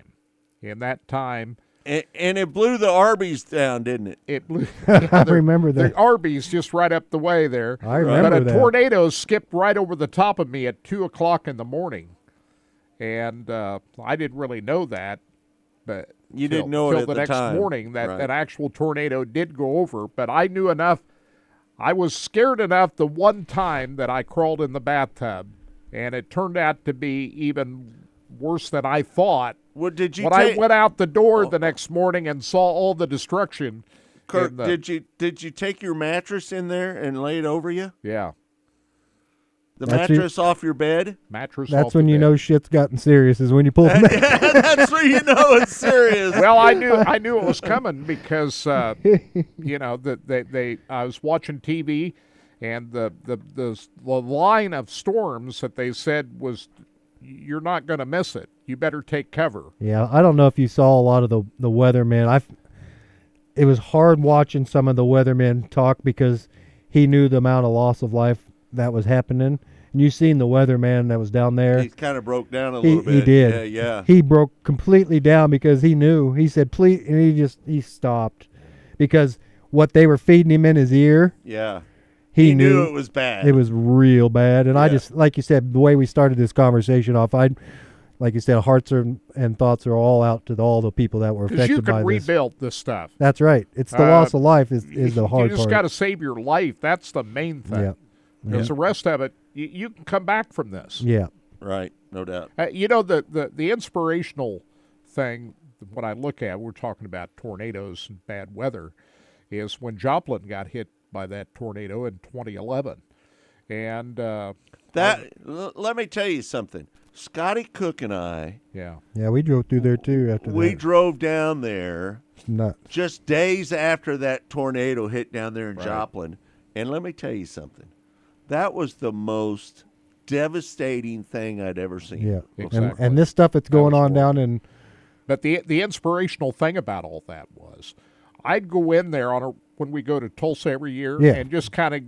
In that time, And, and it blew the Arby's down, didn't it? it blew. I remember that. The. Arby's just right up the way there. I remember but a that. tornado skipped right over the top of me at two o'clock in the morning, and uh, I didn't really know that. But You till- didn't know it till at the the next time. morning that Right. that actual tornado did go over. But I knew enough. I was scared enough the one time that I crawled in the bathtub, and it turned out to be even worse than I thought. What did you when I went out the door oh. the next morning and saw all the destruction. Kirk, the- did you did you take your mattress in there and lay it over you? Yeah, The That's your- mattress off your bed? mattress. That's off when the you bed. know shit's gotten serious. Is when you pull. the mat- That's where you know it's serious. well, I knew I knew it was coming because uh, you know that they, they I was watching TV and the, the the the line of storms that they said was you're not going to miss it. You better take cover. Yeah, I don't know if you saw a lot of the the weathermen. I, it was hard watching some of the weathermen talk because he knew the amount of loss of life that was happening. And you seen the weatherman that was down there. He kind of broke down a He, little he did. Yeah, yeah. He broke completely down because he knew. He said, "Please," and he just he stopped because what they were feeding him in his ear. yeah. He, He knew knew, it was bad. It was real bad, and I just like you said, the way we started this conversation off, I, like you said, hearts are and thoughts are all out to all the people that were Because affected you by can this. rebuild this stuff. That's right. It's the Uh, loss of life is, is the hard part. you just got to save your life. That's the main thing. Yeah. Because the rest of it, you, you can come back from this. yeah. Right, no doubt. Uh, you know the, the the inspirational thing when I look at we're talking about tornadoes and bad weather is when Joplin got hit by that tornado in 2011, and uh, That l- let me tell you something. Scotty Cook and I, yeah, Yeah, we drove through there too after we that. drove down there It's nuts. just days after that tornado hit down there in Joplin. And let me tell you something. That was the most devastating thing I'd ever seen. Yeah. Exactly. And and this stuff that's going was on down in But the the inspirational thing about all that was, I'd go in there on a when we go to Tulsa every year Yeah. and just kind of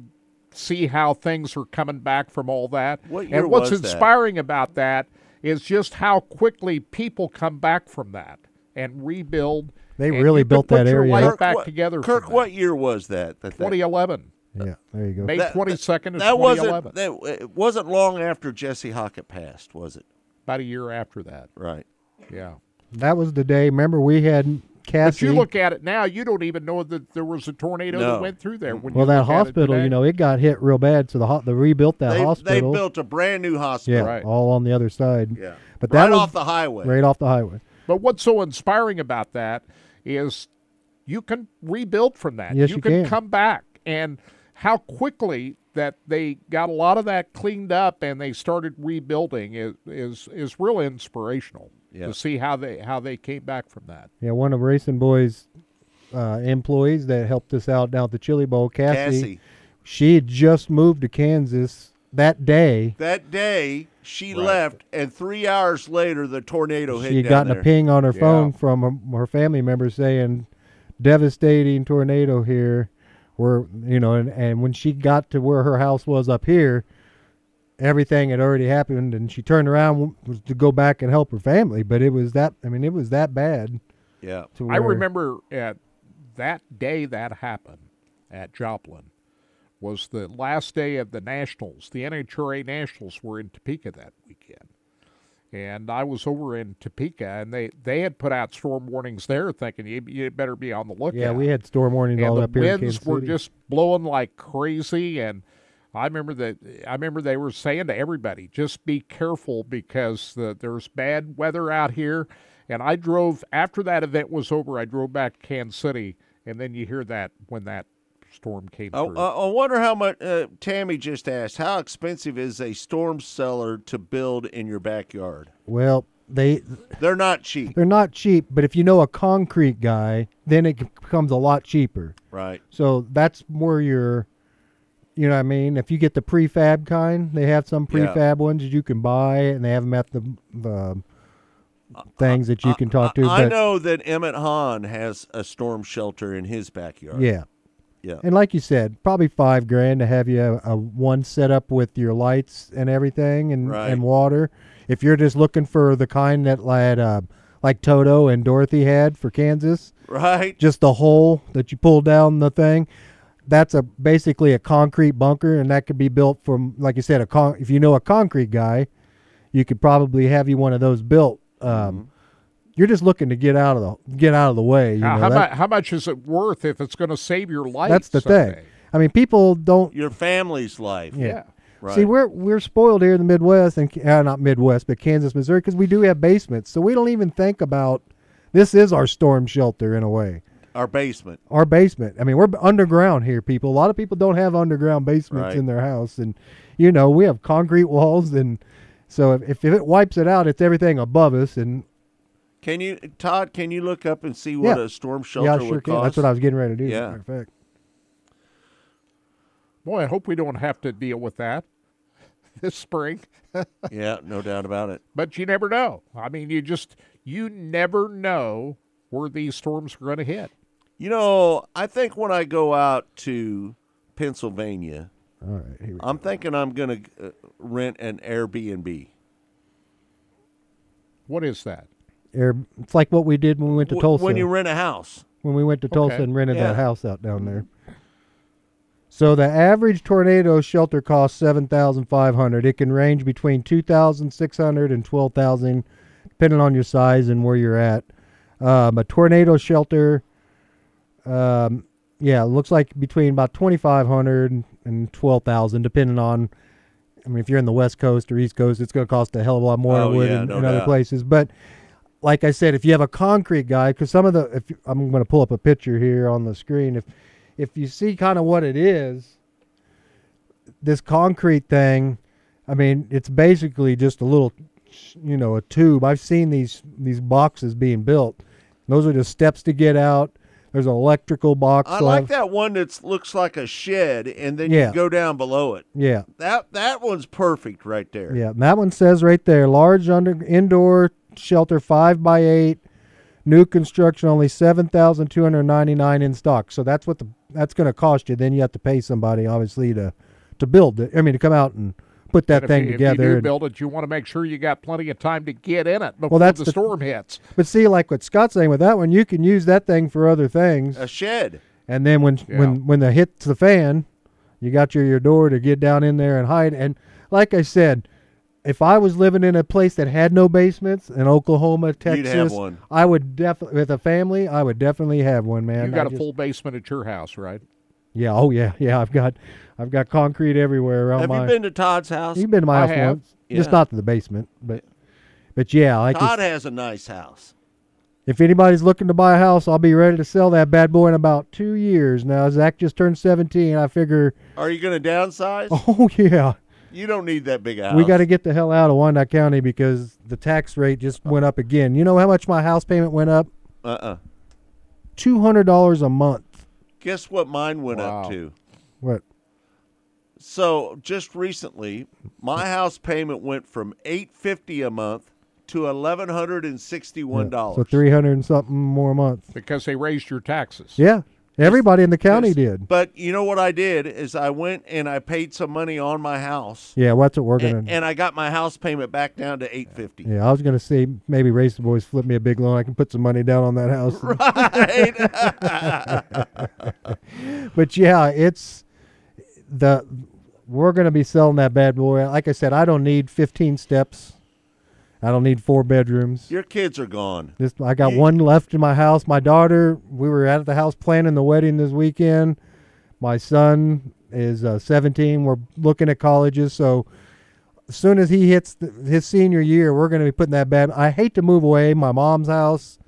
see how things are coming back from all that. What year and what's was that? inspiring about that is just how quickly people come back from that and rebuild. They and really built that your area life up. back what, together. Kirk, from what year was that? that, that 2011, Yeah, there you go. May That- twenty second of that wasn't eleven. that, it wasn't long after Jesse Hockett passed, was it? About a year after that. Right. Yeah. That was the day. Remember we had Cassie. But Cassie. you look at it now, you don't even know that there was a tornado No. that went through there. When well, that look at it hospital, you know, it got hit real bad. So the ho- they rebuilt that They, they built a brand new yeah, hospital. Right. all on the other side. Yeah. but that right was off the highway. right off the highway. But what's so inspiring about that is you can rebuild from that. Yes, you can, can. come back and how quickly that they got a lot of that cleaned up and they started rebuilding is is, is really inspirational Yeah. to see how they how they came back from that. Yeah, one of RacinBoys uh, employees that helped us out down at the Chili Bowl, Cassie, Cassie. she had just moved to Kansas that day. That day, she left, and three hours later, the tornado hit She had gotten there. a ping on her Yeah. phone from her, her family member saying, "Devastating tornado here." Where you know, and, and when she got to where her house was up here, everything had already happened, and she turned around was to go back and help her family. But it was that I mean, it was that bad. Yeah. To I remember at that day that happened at Joplin was the last day of the Nationals. The NHRA Nationals were in Topeka that weekend. And I was over in Topeka, and they, they had put out storm warnings there, thinking you, you better be on the lookout. Yeah, we had storm warnings and all the up here in winds were City. just blowing like crazy and I remember that I remember they were saying to everybody just be careful because the, there's bad weather out here and I drove after that event was over I drove back to Kansas City and then you hear that when that storm came I, through. I I wonder how much. Uh, Tammy just asked, how expensive is a storm cellar to build in your backyard? Well, they They're not cheap, they're not cheap, but if you know a concrete guy, then it becomes a lot cheaper. right? So that's where you're, you know what I mean? If you get the prefab kind, they have some Yeah. prefab ones that you can buy, and they have them at the, the things that you can talk to. I, I but know that Emmett Hahn has a storm shelter in his backyard. Yeah. Yeah. And like you said, probably five grand to have you a, a one set up with your lights and everything and, Right. and water. If you're just looking for the kind that like, uh, like Toto and Dorothy had for Kansas, Right. just the hole that you pull down the thing. That's a basically a concrete bunker, and that could be built from, like you said, a con. If you know a concrete guy, you could probably have you one of those built. Um, Mm-hmm. You're just looking to get out of the get out of the way. You how, know, how, that- mu- how much is it worth if it's going to save your life? that's the someday? thing. I mean, people don't Your family's life. Yeah. Right. See, we're we're spoiled here in the Midwest and uh, not Midwest, but Kansas, Missouri, because we do have basements, so we don't even think about. This is our storm shelter in a way. Our basement. Our basement. I mean, we're underground here, people. A lot of people don't have underground basements Right. in their house, and you know we have concrete walls, and so if, if it wipes it out, it's everything above us, and Can you, Todd? Can you look up and see what Yeah. a storm shelter yeah, I sure would can. cost? That's what I was getting ready to do. Yeah. matter of fact. Boy, I hope we don't have to deal with that this spring. yeah, no doubt about it. But you never know. I mean, you just you never know where these storms are going to hit. You know, I think when I go out to Pennsylvania, All right, here we I'm thinking I'm going to uh, rent an Airbnb. What is that? Air, it's like what we did when we went to Wh- Tulsa. When you rent a house. when we went to Tulsa Okay. and rented Yeah. that house out down there. So the average tornado shelter costs seven thousand five hundred. It can range between two thousand six hundred and twelve thousand, depending on your size and where you're at. Um, a tornado shelter, um, yeah, it looks like between about twenty five hundred and twelve thousand, depending on. I mean, if you're in the West Coast or East Coast, it's going to cost a hell of a lot more Oh, than yeah, in, no in other places. But like I said, if you have a concrete guy, because some of the, if you- I'm going to pull up a picture here on the screen, if if you see kind of what it is, this concrete thing, I mean, it's basically just a little, you know, a tube. I've seen these these boxes being built. Those are just steps to get out. There's an electrical box. I like that one that looks like a shed, and then Yeah. you go down below it. Yeah, That that one's perfect right there. yeah. and that one says right there, large under indoor shelter, five by eight, new construction, only seven thousand two hundred ninety nine in stock. So that's what the that's going to cost you. Then you have to pay somebody, obviously, to to build it. I mean, to come out and put that But if thing you, together. If you do and- build it, you want to make sure you got plenty of time to get in it before that's the, the- storm hits. But see, like what Scott's saying with that one, you can use that thing for other things. A shed. And then when Yeah. when when the hits the fan, you got your your door to get down in there and hide. And like I said, if I was living in a place that had no basements in Oklahoma, Texas, have one. I would definitely with a family. I would definitely have one, man. you got I a just- full basement at your house, right? Yeah. Oh yeah. Yeah. I've got I've got concrete everywhere around Have my. you been to Todd's house? You've been to my I house have. once, just not to the basement, but but yeah, like you Todd has a nice house. If anybody's looking to buy a house, I'll be ready to sell that bad boy in about two years. Now Zach just turned seventeen. I figure, Are you going to downsize? oh yeah, You don't need that big a house. we got to get the hell out of Wyandotte County because the tax rate just uh. went up again. You know how much my house payment went up? Uh-uh. Two hundred dollars a month. Guess what mine went Wow. up to? What? So just recently, my house payment went from eight fifty a month to eleven hundred and sixty-one dollars. So three hundred and something more a month. Because they raised your taxes. Yeah, everybody in the county did. But you know what I did is I went and I paid some money on my house, Yeah, what's what we're gonna. and, and I got my house payment back down to eight fifty. yeah, I was gonna say maybe Race the Boys flip me a big loan. I can put some money down on that house. Right. but yeah, it's the we're gonna be selling that bad boy. Like I said, I don't need 15 steps. I don't need four bedrooms. Your kids are gone. This I got You- one left in my house. My daughter, we were at the house planning the wedding this weekend. My son is uh, 17. We're looking at colleges, so as soon as he hits the, his senior year, we're going to be putting that bed. I hate to move away. My mom's house,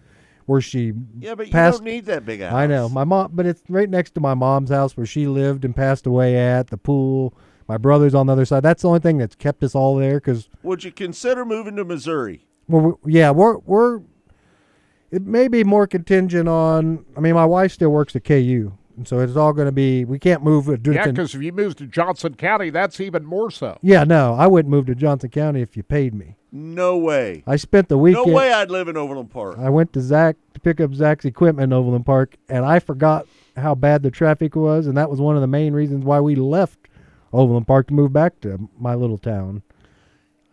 where she Yeah, but you passed. don't need that big house. I know my mom, but it's right next to my mom's house where she lived and passed away at the pool. My brother's on the other side. That's the only thing that's kept us all there because Would you consider moving to Missouri? well, we- yeah, we're we're. It may be more contingent on. I mean, my wife still works at KU, and so it's all going to be. We can't move. it. Yeah, because if you move to Johnson County, that's even more so. yeah, no, I wouldn't move to Johnson County if you paid me. No way. I spent the weekend. No way I'd live in Overland Park. I went to Zach to pick up Zach's equipment in Overland Park, and I forgot how bad the traffic was, and that was one of the main reasons why we left Overland Park to move back to my little town.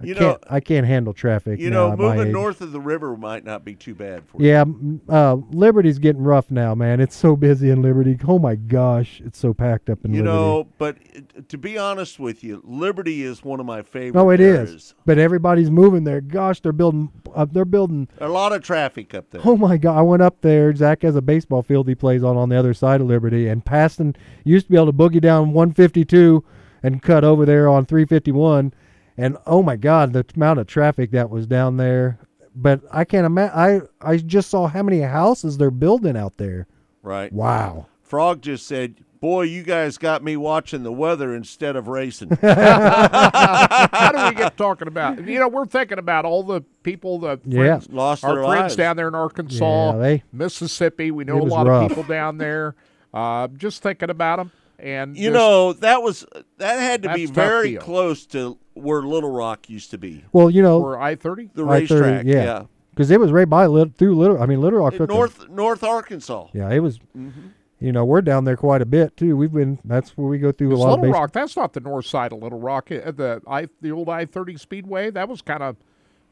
I You can't. know- I can't handle traffic. You now know, moving north of the river might not be too bad for you. Yeah, uh, Liberty's getting rough now, man. It's so busy in Liberty. Oh my gosh, it's so packed up in You Liberty. You know, but uh, to be honest with you, Liberty is one of my favorite. no, it areas. is. But everybody's moving there. Gosh, they're building. Uh, they're building. A lot of traffic up there. Oh my God! I went up there. Zach has a baseball field he plays on on the other side of Liberty, and passing used to be able to boogie down 152 and cut over there on 351, and oh my God, the amount of traffic that was down there. But I can't imagine. I I just saw how many houses they're building out there. Right. Wow. Frog just said, "Boy, you guys got me watching the weather instead of racing." How do we get talking about? You know, we're thinking about all the people that Yeah. friends, Lost our their friends lives. down there in Arkansas, Yeah, they- Mississippi. We know a lot rough. of people down there. Uh, just thinking about them, and you know, that was that had to be That's a tough very deal. close to where Little Rock used to be. Well, you know, for I thirty. The I-30, racetrack, yeah. because it was right by Lit- through Little. I mean, Little Rock took a- North North Arkansas. Yeah, it was. Mm-hmm. You know, we're down there quite a bit too. We've been. That's where we go through a lot Little of base- Rock. That's not the north side of Little Rock. The I the old I thirty Speedway. That was kind of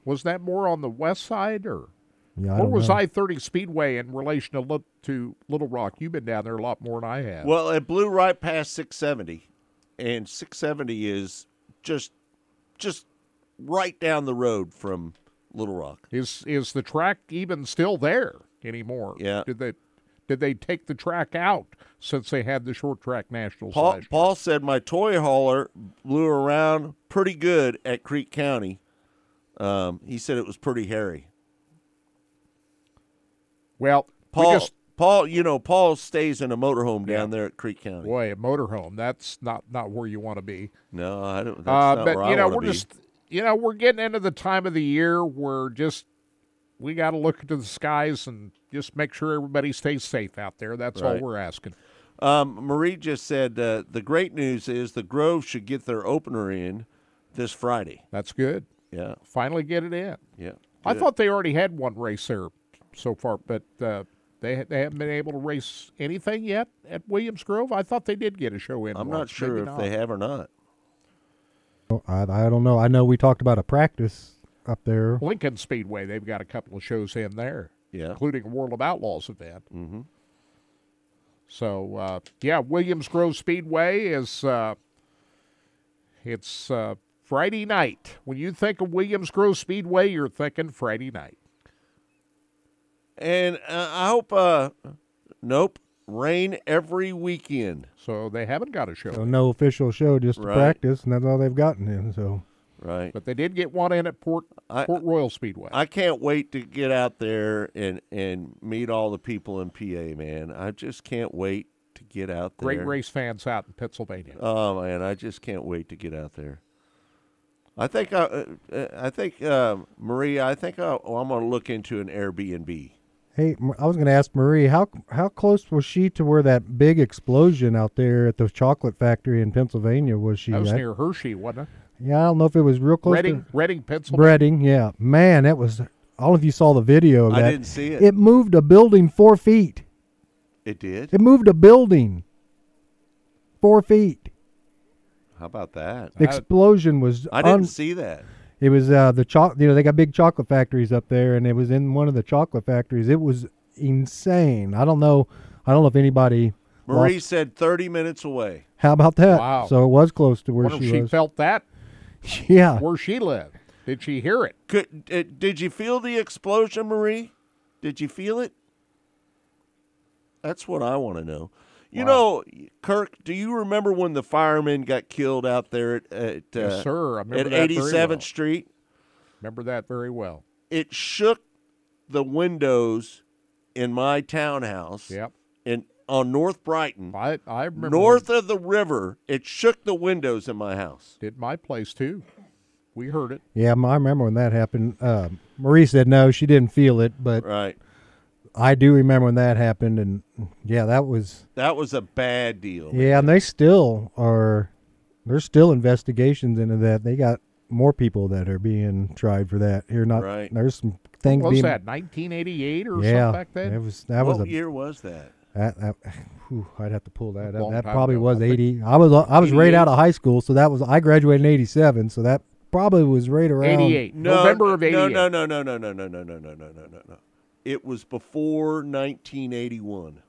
was that more on the west side or Yeah, I where was. I thirty Speedway in relation to Lit- to Little Rock? You've been down there a lot more than I have. Well, it blew right past 670, and 670 is just just right down the road from Little Rock. Is is the track even still there anymore? Yeah. Did they did they take the track out since they had the short track nationals? Paul, Paul said my toy hauler blew around pretty good at Creek County. Um, he said it was pretty hairy. Well, we Paul, just- Paul, you know, Paul stays in a motorhome down there at Creek County. Boy, a motorhome. That's not not where you want to be. No, I don't. That's Uh, not but where you know, we're be. just you know we're getting into the time of the year where just we got to look into the skies and just make sure everybody stays safe out there. That's all we're asking. Um, Marie just said uh, the great news is the Grove should get their opener in this Friday. That's good. Yeah, Finally, get it in. yeah. I thought they already had one race there so far, but uh, they they haven't been able to race anything yet at Williams Grove. I thought they did get a show in. I'm not sure maybe if they have or not. I, I don't know. I know we talked about a practice up there. Lincoln Speedway. They've got a couple of shows in there, Yeah. including a World of Outlaws event. Mm-hmm. So uh, yeah, Williams Grove Speedway is uh, it's uh, Friday night. When you think of Williams Grove Speedway, you're thinking Friday night. And uh, I hope. Uh, nope. Rain every weekend. So they haven't got a show, So no official show, just Right. practice, and that's all they've gotten in. So Right. but they did get one in at Port I- Port Royal Speedway. I can't wait to get out there and and meet all the people in PA, man. I just can't wait to get out there. Great race fans out in Pennsylvania. Oh man, I just can't wait to get out there. I think I, uh, uh, I think um, Maria. I think I, oh, I'm going to look into an Airbnb. Hey, I was going to ask Marie how how close was she to where that big explosion out there at the chocolate factory in Pennsylvania was she? that was at? near Hershey, wasn't Yeah, I don't know if it was real close Reading, to Reading, Pennsylvania. Breading. Yeah, man, that was. All of you saw the video of I that. didn't see it. It moved a building four feet. It did. It moved a building four feet. How about that? The explosion was. I didn't un- see that. It was uh, the choc. You know, they got big chocolate factories up there, and it was in one of the chocolate factories. It was insane. I don't know. I don't know if anybody. Marie lost- said 30 minutes away. how about that? Wow. So it was close to where Wonder she if she was. felt that yeah. where she lived. Did she hear it? Could, uh, did you feel the explosion, Marie? Did you feel it? That's what I want to know. You know, Kirk, do you remember when the firemen got killed out there at, at Yes, uh, sir. I remember at 87th well. Street? Remember that very well. It shook the windows in my townhouse. Yep. In on North Brighton. I I remember north of the river. It shook the windows in my house. Did my place too. We heard it. Yeah, I remember when that happened. Uh, Marie said no, she didn't feel it, but Right. I do remember when that happened, and yeah, that was That was a bad deal. yeah, and they still are. There's still investigations into that. They got more people that are being tried for that. Here, not Right. there's some things What was being that 1988 or yeah, something back then? It was that what was a year was that? That, that whew, I'd have to pull that up. That probably ago. was I eighty. I was I was right out of high school, so that was I graduated in eighty seven. So that probably was right around 88. No, November of 88. No, no, no, no, no, no, no, no, no, no, no, no, no. It was before 1981.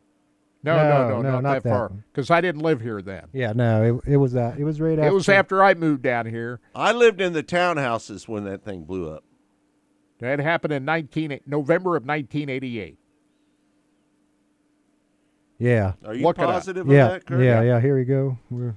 No, no, No, no, no, not, not that, that far. Because I didn't live here then. Yeah, no, it, it was uh, it was right after. It was after I moved down here. I lived in the townhouses when that thing blew up. That happened in 19 November of 1988. Yeah, Are you Look it up. positive yeah, that, Kirk? yeah, yeah. Here we go. We're,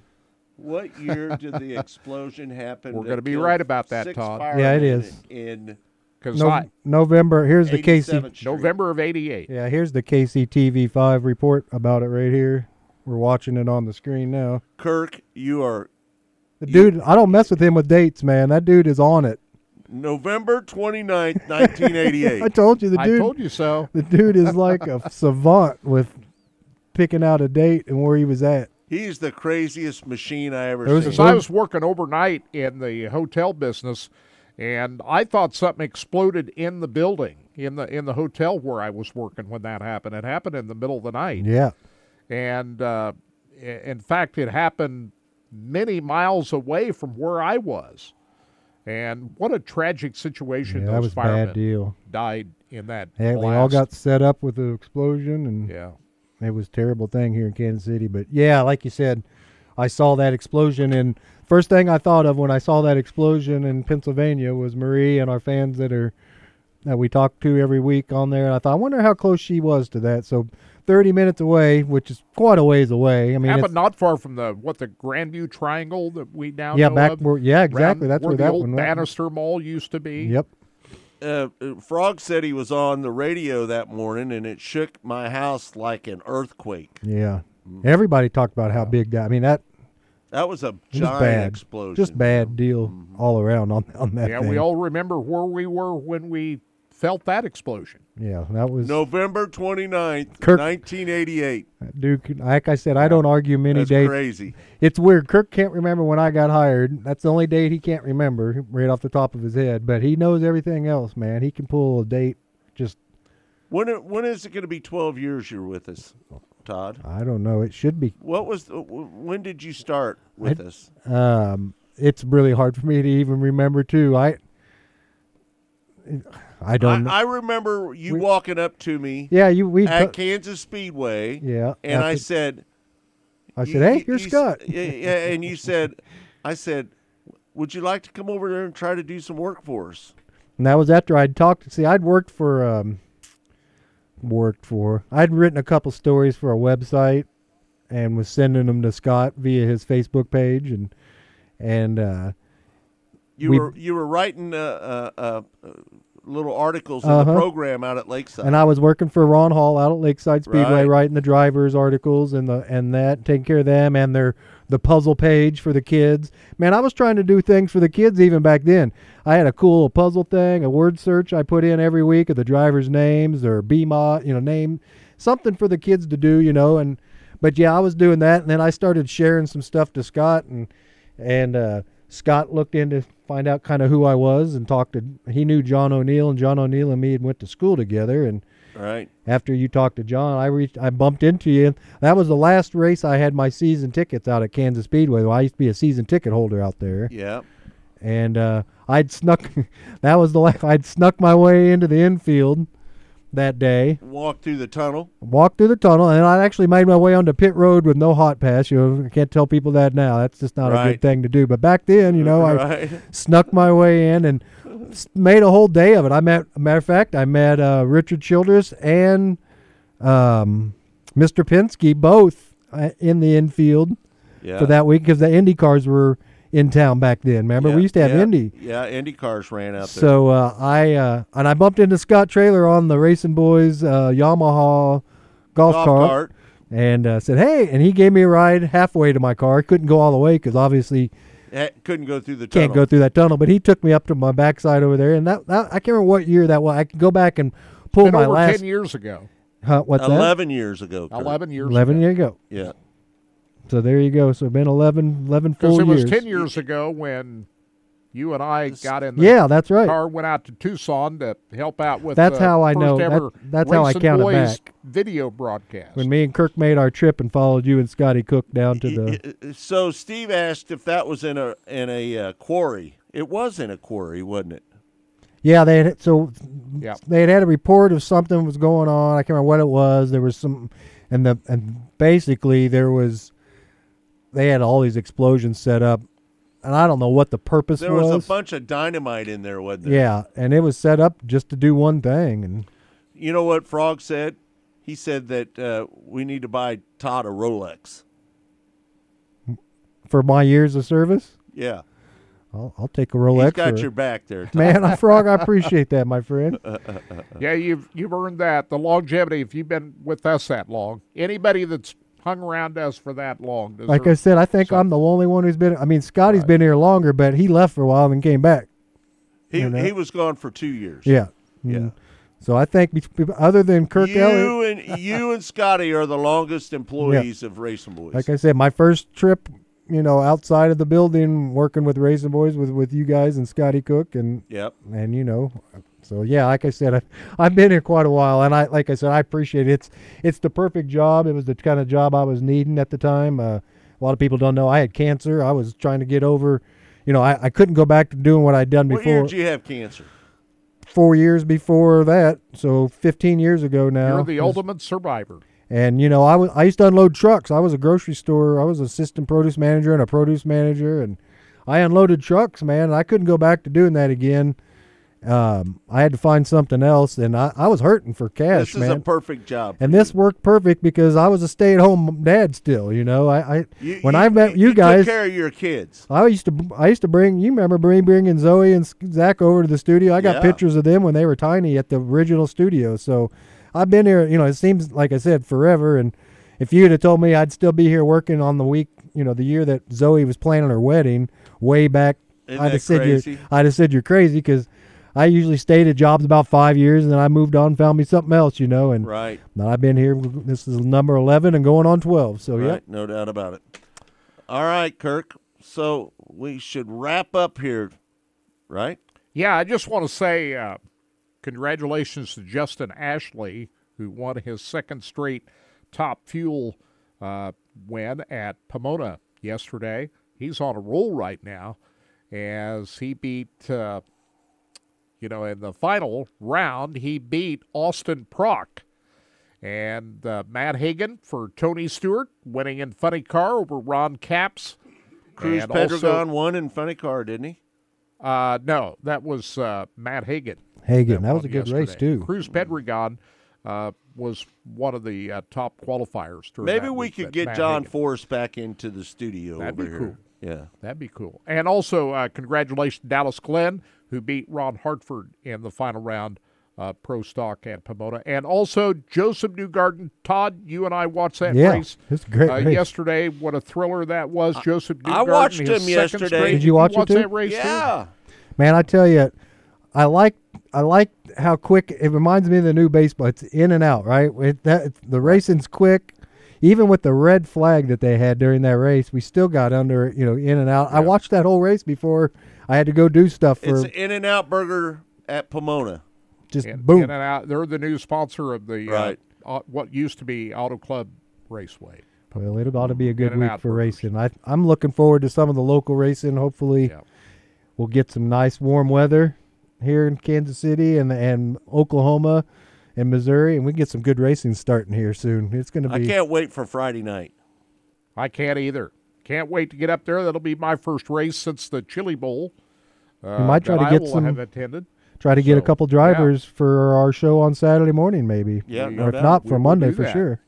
What year did the explosion happen? We're gonna be right about that, Todd. Yeah, it is. firemen. In Because no, November. Here's the 87th KC. Street. November of 88. Yeah, here's the KCTV five report about it right here. We're watching it on the screen now. Kirk, you are The dude, I don't mess with him with dates, man. That dude is on it. November 29th, 1988. I told you the dude. I told you so. The dude is like a savant with picking out a date and where he was at. He's the craziest machine I ever There was seen. Because I was working overnight in the hotel business, and I thought something exploded in the building in the in the hotel where I was working when that happened. It happened in the middle of the night, Yeah. and uh, in fact, it happened many miles away from where I was. And what a tragic situation! Yeah, that was bad deal. died in that. Yeah, they all got set up with the explosion, and Yeah. it was a terrible thing here in Kansas City. But yeah, like you said, I saw that explosion, and first thing I thought of when I saw that explosion in Pennsylvania was Marie and our fans that are that we talk to every week on there. And I thought, I wonder how close she was to that. So, thirty minutes away, which is quite a ways away. I mean, happened it's, not far from the what the Grandview Triangle that we now yeah, know back of. where yeah, exactly. Around That's where, where, the that old one went. Bannister Mall used to be. Yep. uh, uh, Frog said he was on the radio that morning, and it shook my house like an earthquake. Yeah. Mm. Everybody talked about how big that. I mean, that That was a was giant bad. explosion. Just bad deal all mm-hmm. around on on that Yeah, thing. we all remember where we were when we felt that explosion. yeah, that was November 29th, Kirk- 1988. Uh, Duke. Like I said, I don't argue many That's dates. crazy. It's weird. Kirk can't remember when I got hired. That's the only date he can't remember right off the top of his head. But he knows everything else, man. He can pull a date. Just When it- when is it going to be 12 years you're with us, Todd? I don't know. It should be. What was the, when did you start with I- us? Um, it's really hard for me to even remember too. I. I don't know. I, I remember you We- walking up to me yeah, you we. at Kansas Speedway. Yeah, And I after- said, I said, "Hey, you- you're Scott." Yeah, yeah, and you said, I said, would you like to come over there and try to do some work for us? And that was after I'd talked. See, I'd worked for, um, worked for. I'd written a couple stories for a website, and was sending them to Scott via his Facebook page, and and uh, You We- were you were writing uh, uh, uh, little articles in Uh-huh. the program out at Lakeside. and I was working for Ron Hall out at Lakeside Speedway, Right. writing the drivers' articles and the and that, taking care of them and their the puzzle page for the kids. Man, I was trying to do things for the kids even back then. I had a cool puzzle thing, a word search I put in every week of the drivers' names or BMOT, you know, name something for the kids to do, you know, and but yeah, I was doing that and then I started sharing some stuff to Scott and and uh Scott looked in to find out kind of who I was and talked to he knew John O'Neill and John O'Neill and me had went to school together and right. after you talked to John, I reached, I bumped into you. That was the last race I had my season tickets out at Kansas Speedway. Well, I used to be a season ticket holder out there, Yeah. and uh, I'd snuck. that was the last. I'd snuck my way into the infield that day. Walked through the tunnel. Walked through the tunnel, and I actually made my way onto pit road with no hot pass. You know, I can't tell people that now. That's just not a good thing to do. But back then, you know, Right. I snuck my way in and made a whole day of it. I met, matter of fact, I met uh, Richard Childress and um, Mr. Penske both uh, in the infield Yeah. for that week because the Indy cars were in town back then. Remember, Yeah, we used to have yeah, Indy. Yeah, Indy cars ran out there. So uh, I uh, and I bumped into Scott Traylor on the RacinBoys uh, Yamaha golf, Golf cart, cart. and uh, said, "Hey!" And he gave me a ride halfway to my car. Couldn't go all the way because obviously Eh, couldn't go through the tunnel. can't go through that tunnel. But he took me up to my backside over there, and that, that I can't remember what year that was. I can go back and pull Been my over last. 10 years ago. Huh, what's that? Eleven years ago. Kirk. 11 years Eleven ago. years ago. Yeah. So there you go. So it's been 11, 11 Because full it was years. 10 years ago when you and I got in the Yeah, that's right. car, went out to Tucson to help out with That's the how I first know. That- that's how I Racing count it Boys back. video broadcast. when me and Kirk made our trip and followed you and Scotty Cook down to the. Uh, So Steve asked if that was in a in a uh, quarry. It was in a quarry, wasn't it? Yeah, they had so Yeah. they had had a report of something was going on. I can't remember what it was. There was some, and the and basically there was, they had all these explosions set up, and I don't know what the purpose was. There was, a bunch of dynamite in there, wasn't there? yeah, and it was set up just to do one thing, and You know what Frog said? He said that uh, we need to buy Todd a Rolex. for my years of service, Yeah. I'll, I'll take a Rolex. He's got or- your back there. Todd. man. I frog. I appreciate that, my friend. yeah, you've you've earned that. The longevity, if you've been with us that long, anybody that's hung around us for that long, Like I said, I think I'm the only one who's been. I mean, Scotty's been here longer, but he left for a while and came back. he, you know? he was gone for two years. Yeah. Yeah. Mm. So I think, be- be- other than Kirk you Elliott, and you and Scotty are the longest employees of RacinBoys. like I said, my first trip, you know, outside of the building, working with RacinBoys with with you guys and Scotty Cook, and Yep. and you know, so yeah, like I said, I, I've been here quite a while, and I like I said, I appreciate it. It's it's the perfect job. It was the kind of job I was needing at the time. Uh, a lot of people don't know I had cancer. I was trying to get over. You know, I, I couldn't go back to doing what I'd done what before. year did you have cancer? Four years before that, so 15 years ago now. You're the was- ultimate survivor. And you know, I was I used to unload trucks. I was a grocery store. I was assistant produce manager and a produce manager, and I unloaded trucks, man. And I couldn't go back to doing that again. Um, I had to find something else, and I, I was hurting for cash, this is man. a perfect job. and this worked perfect because I was a stay-at-home dad still. You know, I, I You- when you- I met you, guys, took care of your kids. I used to I used to bring you remember bring bringing Zoe and Zach over to the studio. I got Yeah. pictures of them when they were tiny at the original studio. So I've been here. You know, it seems like I said forever. And if you'd have told me I'd still be here working on the week, you know, the year that Zoe was planning her wedding, way back, Isn't I'd have said crazy? you I'd have said you're crazy because. I usually stayed at jobs about five years, and then I moved on, and found me something else, you know. And Right. now I've been here. This is number eleven, and going on twelve. So right, yeah, no doubt about it. All right, Kirk. So we should wrap up here, right? Yeah, I just want to say uh, congratulations to Justin Ashley, who won his second straight top fuel uh, win at Pomona yesterday. He's on a roll right now as he beat, uh, you know, in the final round, he beat Austin Prock. And uh, Matt Hagan for Tony Stewart, winning in funny car over Ron Capps. Cruz And Pedregon also- won in funny car, didn't he? uh, no, that was uh, Matt Hagan. Hagan, that was a good race, too. Cruz Pedregon uh, was one of the uh, top qualifiers. during Maybe that we week could get Matt John Hagan- Force back into the studio That'd over be here. cool. Yeah. That'd be cool. And also, uh, congratulations, Dallas Glenn, who beat Ron Hartford in the final round uh, pro stock at Pomona. And also, Josef Newgarden. Todd, you and I watched that Yeah, race, it's a great uh, race. yesterday. What a thriller that was. Josef Newgarden. I watched him second yesterday. straight- Did you watch it watch too? that race too? Yeah. Man, I tell you, I like I like how quick it reminds me of the new baseball. It's in and out, right? It, that the racing's quick. Even with the red flag that they had during that race, we still got under, you know, in and out. I watched that whole race before I had to go do stuff for It's In and Out Burger at Pomona. just In, boom. in and out. They're the new sponsor of the Right. uh, au- what used to be Auto Club Raceway. Well, it ought to be a good week for burgers. racing. I, I'm looking forward to some of the local racing. Hopefully, Yeah. we'll get some nice warm weather here in Kansas City and and Oklahoma, and Missouri, and we can get some good racing starting here soon. It's going to be. I be. can't wait for Friday night. I can't either. Can't wait to get up there. That'll be my first race since the Chili Bowl. Uh, We might try to I get will some- Have attended. Try to get a So, couple yeah. drivers for our show on Saturday morning, maybe. Yeah, or no if doubt. not We for will Monday do for that. sure.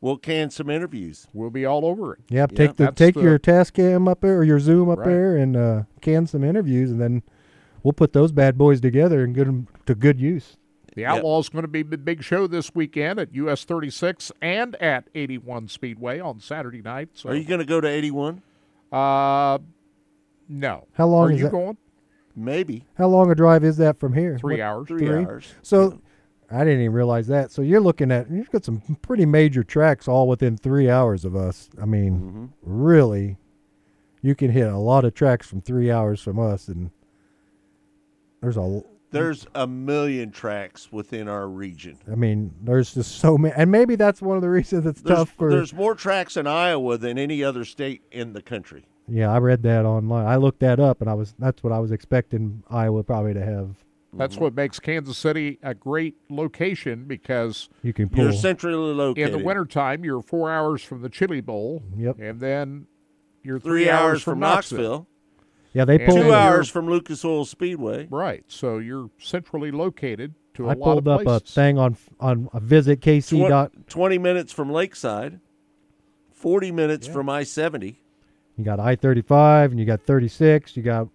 We'll can some interviews. We'll be all over it. Yeah, take the That's take the- your task cam up there or your Zoom up Right. there and uh, can some interviews, and then we'll put those bad boys together and get them to good use. The Outlaws going to be the big show this weekend at US 36 and at 81 Speedway on Saturday night. So, Are you going to go to 81? uh, no. How long Are is you that? going? Maybe. How long a drive is that from here? Three What- hours. Three hours. So I didn't even realize that. So you're looking at you've got some pretty major tracks all within three hours of us. I mean, Mm-hmm. really, you can hit a lot of tracks from three hours from us, and there's a. There's a million tracks within our region. I mean, there's just so many, and maybe that's one of the reasons it's There's, tough for. there's more tracks in Iowa than any other state in the country. Yeah, I read that online. I looked that up, and I was that's what I was expecting Iowa probably to have. That's Mm-hmm. what makes Kansas City a great location because You can pull. You're centrally located. in the wintertime, you're four hours from the Chili Bowl. Yep. And then you're Three, three, hours, from, from Knoxville. Knoxville. Yeah, they And pulled. Two then hours from Lucas Oil Speedway. Right. So you're centrally located to a I lot of places. I pulled of up a thing on on a visit KC Twen- dot. 20 minutes from Lakeside. 40 minutes from I 70. You got I thirty five, and you got thirty six. You got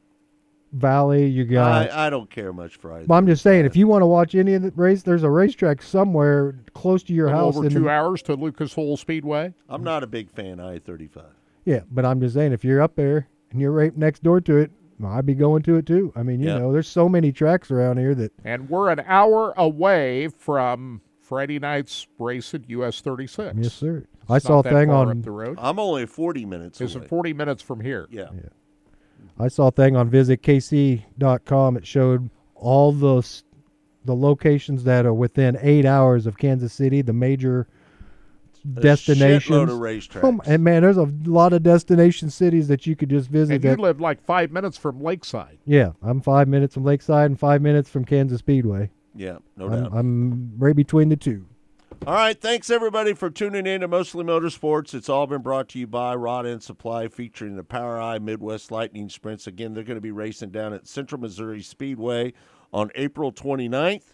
Valley. You got. I, I don't care much for either. But I'm just saying, if you want to watch any of the race, there's a racetrack somewhere close to your A little house. over two the, hours to Lucas Oil Speedway. I'm not a big fan of I 35. Yeah, but I'm just saying, if you're up there and you're right next door to it, I'd be going to it too. I mean, you Yeah. know, there's so many tracks around here that And we're an hour away from Friday night's race at US 36. yes, sir. It's I saw a thing on the road. I'm only 40 minutes It's away. 40 minutes from here. Yeah. I saw a thing on visitkc.com. It showed all the the locations that are within eight hours of Kansas City, the major A destinations. shitload of Oh, and man, there's a lot of destination cities that you could just visit. And you that, live like five minutes from Lakeside. yeah, I'm five minutes from Lakeside and five minutes from Kansas Speedway. Yeah, no I'm, doubt. I'm right between the two. All right, thanks everybody for tuning in to Mostly Motorsports. It's all been brought to you by Rod End Supply, featuring the POWRi Midwest Lightning Sprints. Again, they're going to be racing down at Central Missouri Speedway on April 29th.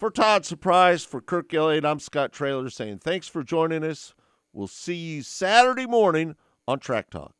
For Todd Surprise, for Kirk Elliott, I'm Scott Traylor saying thanks for joining us. We'll see you Saturday morning on Track Talk.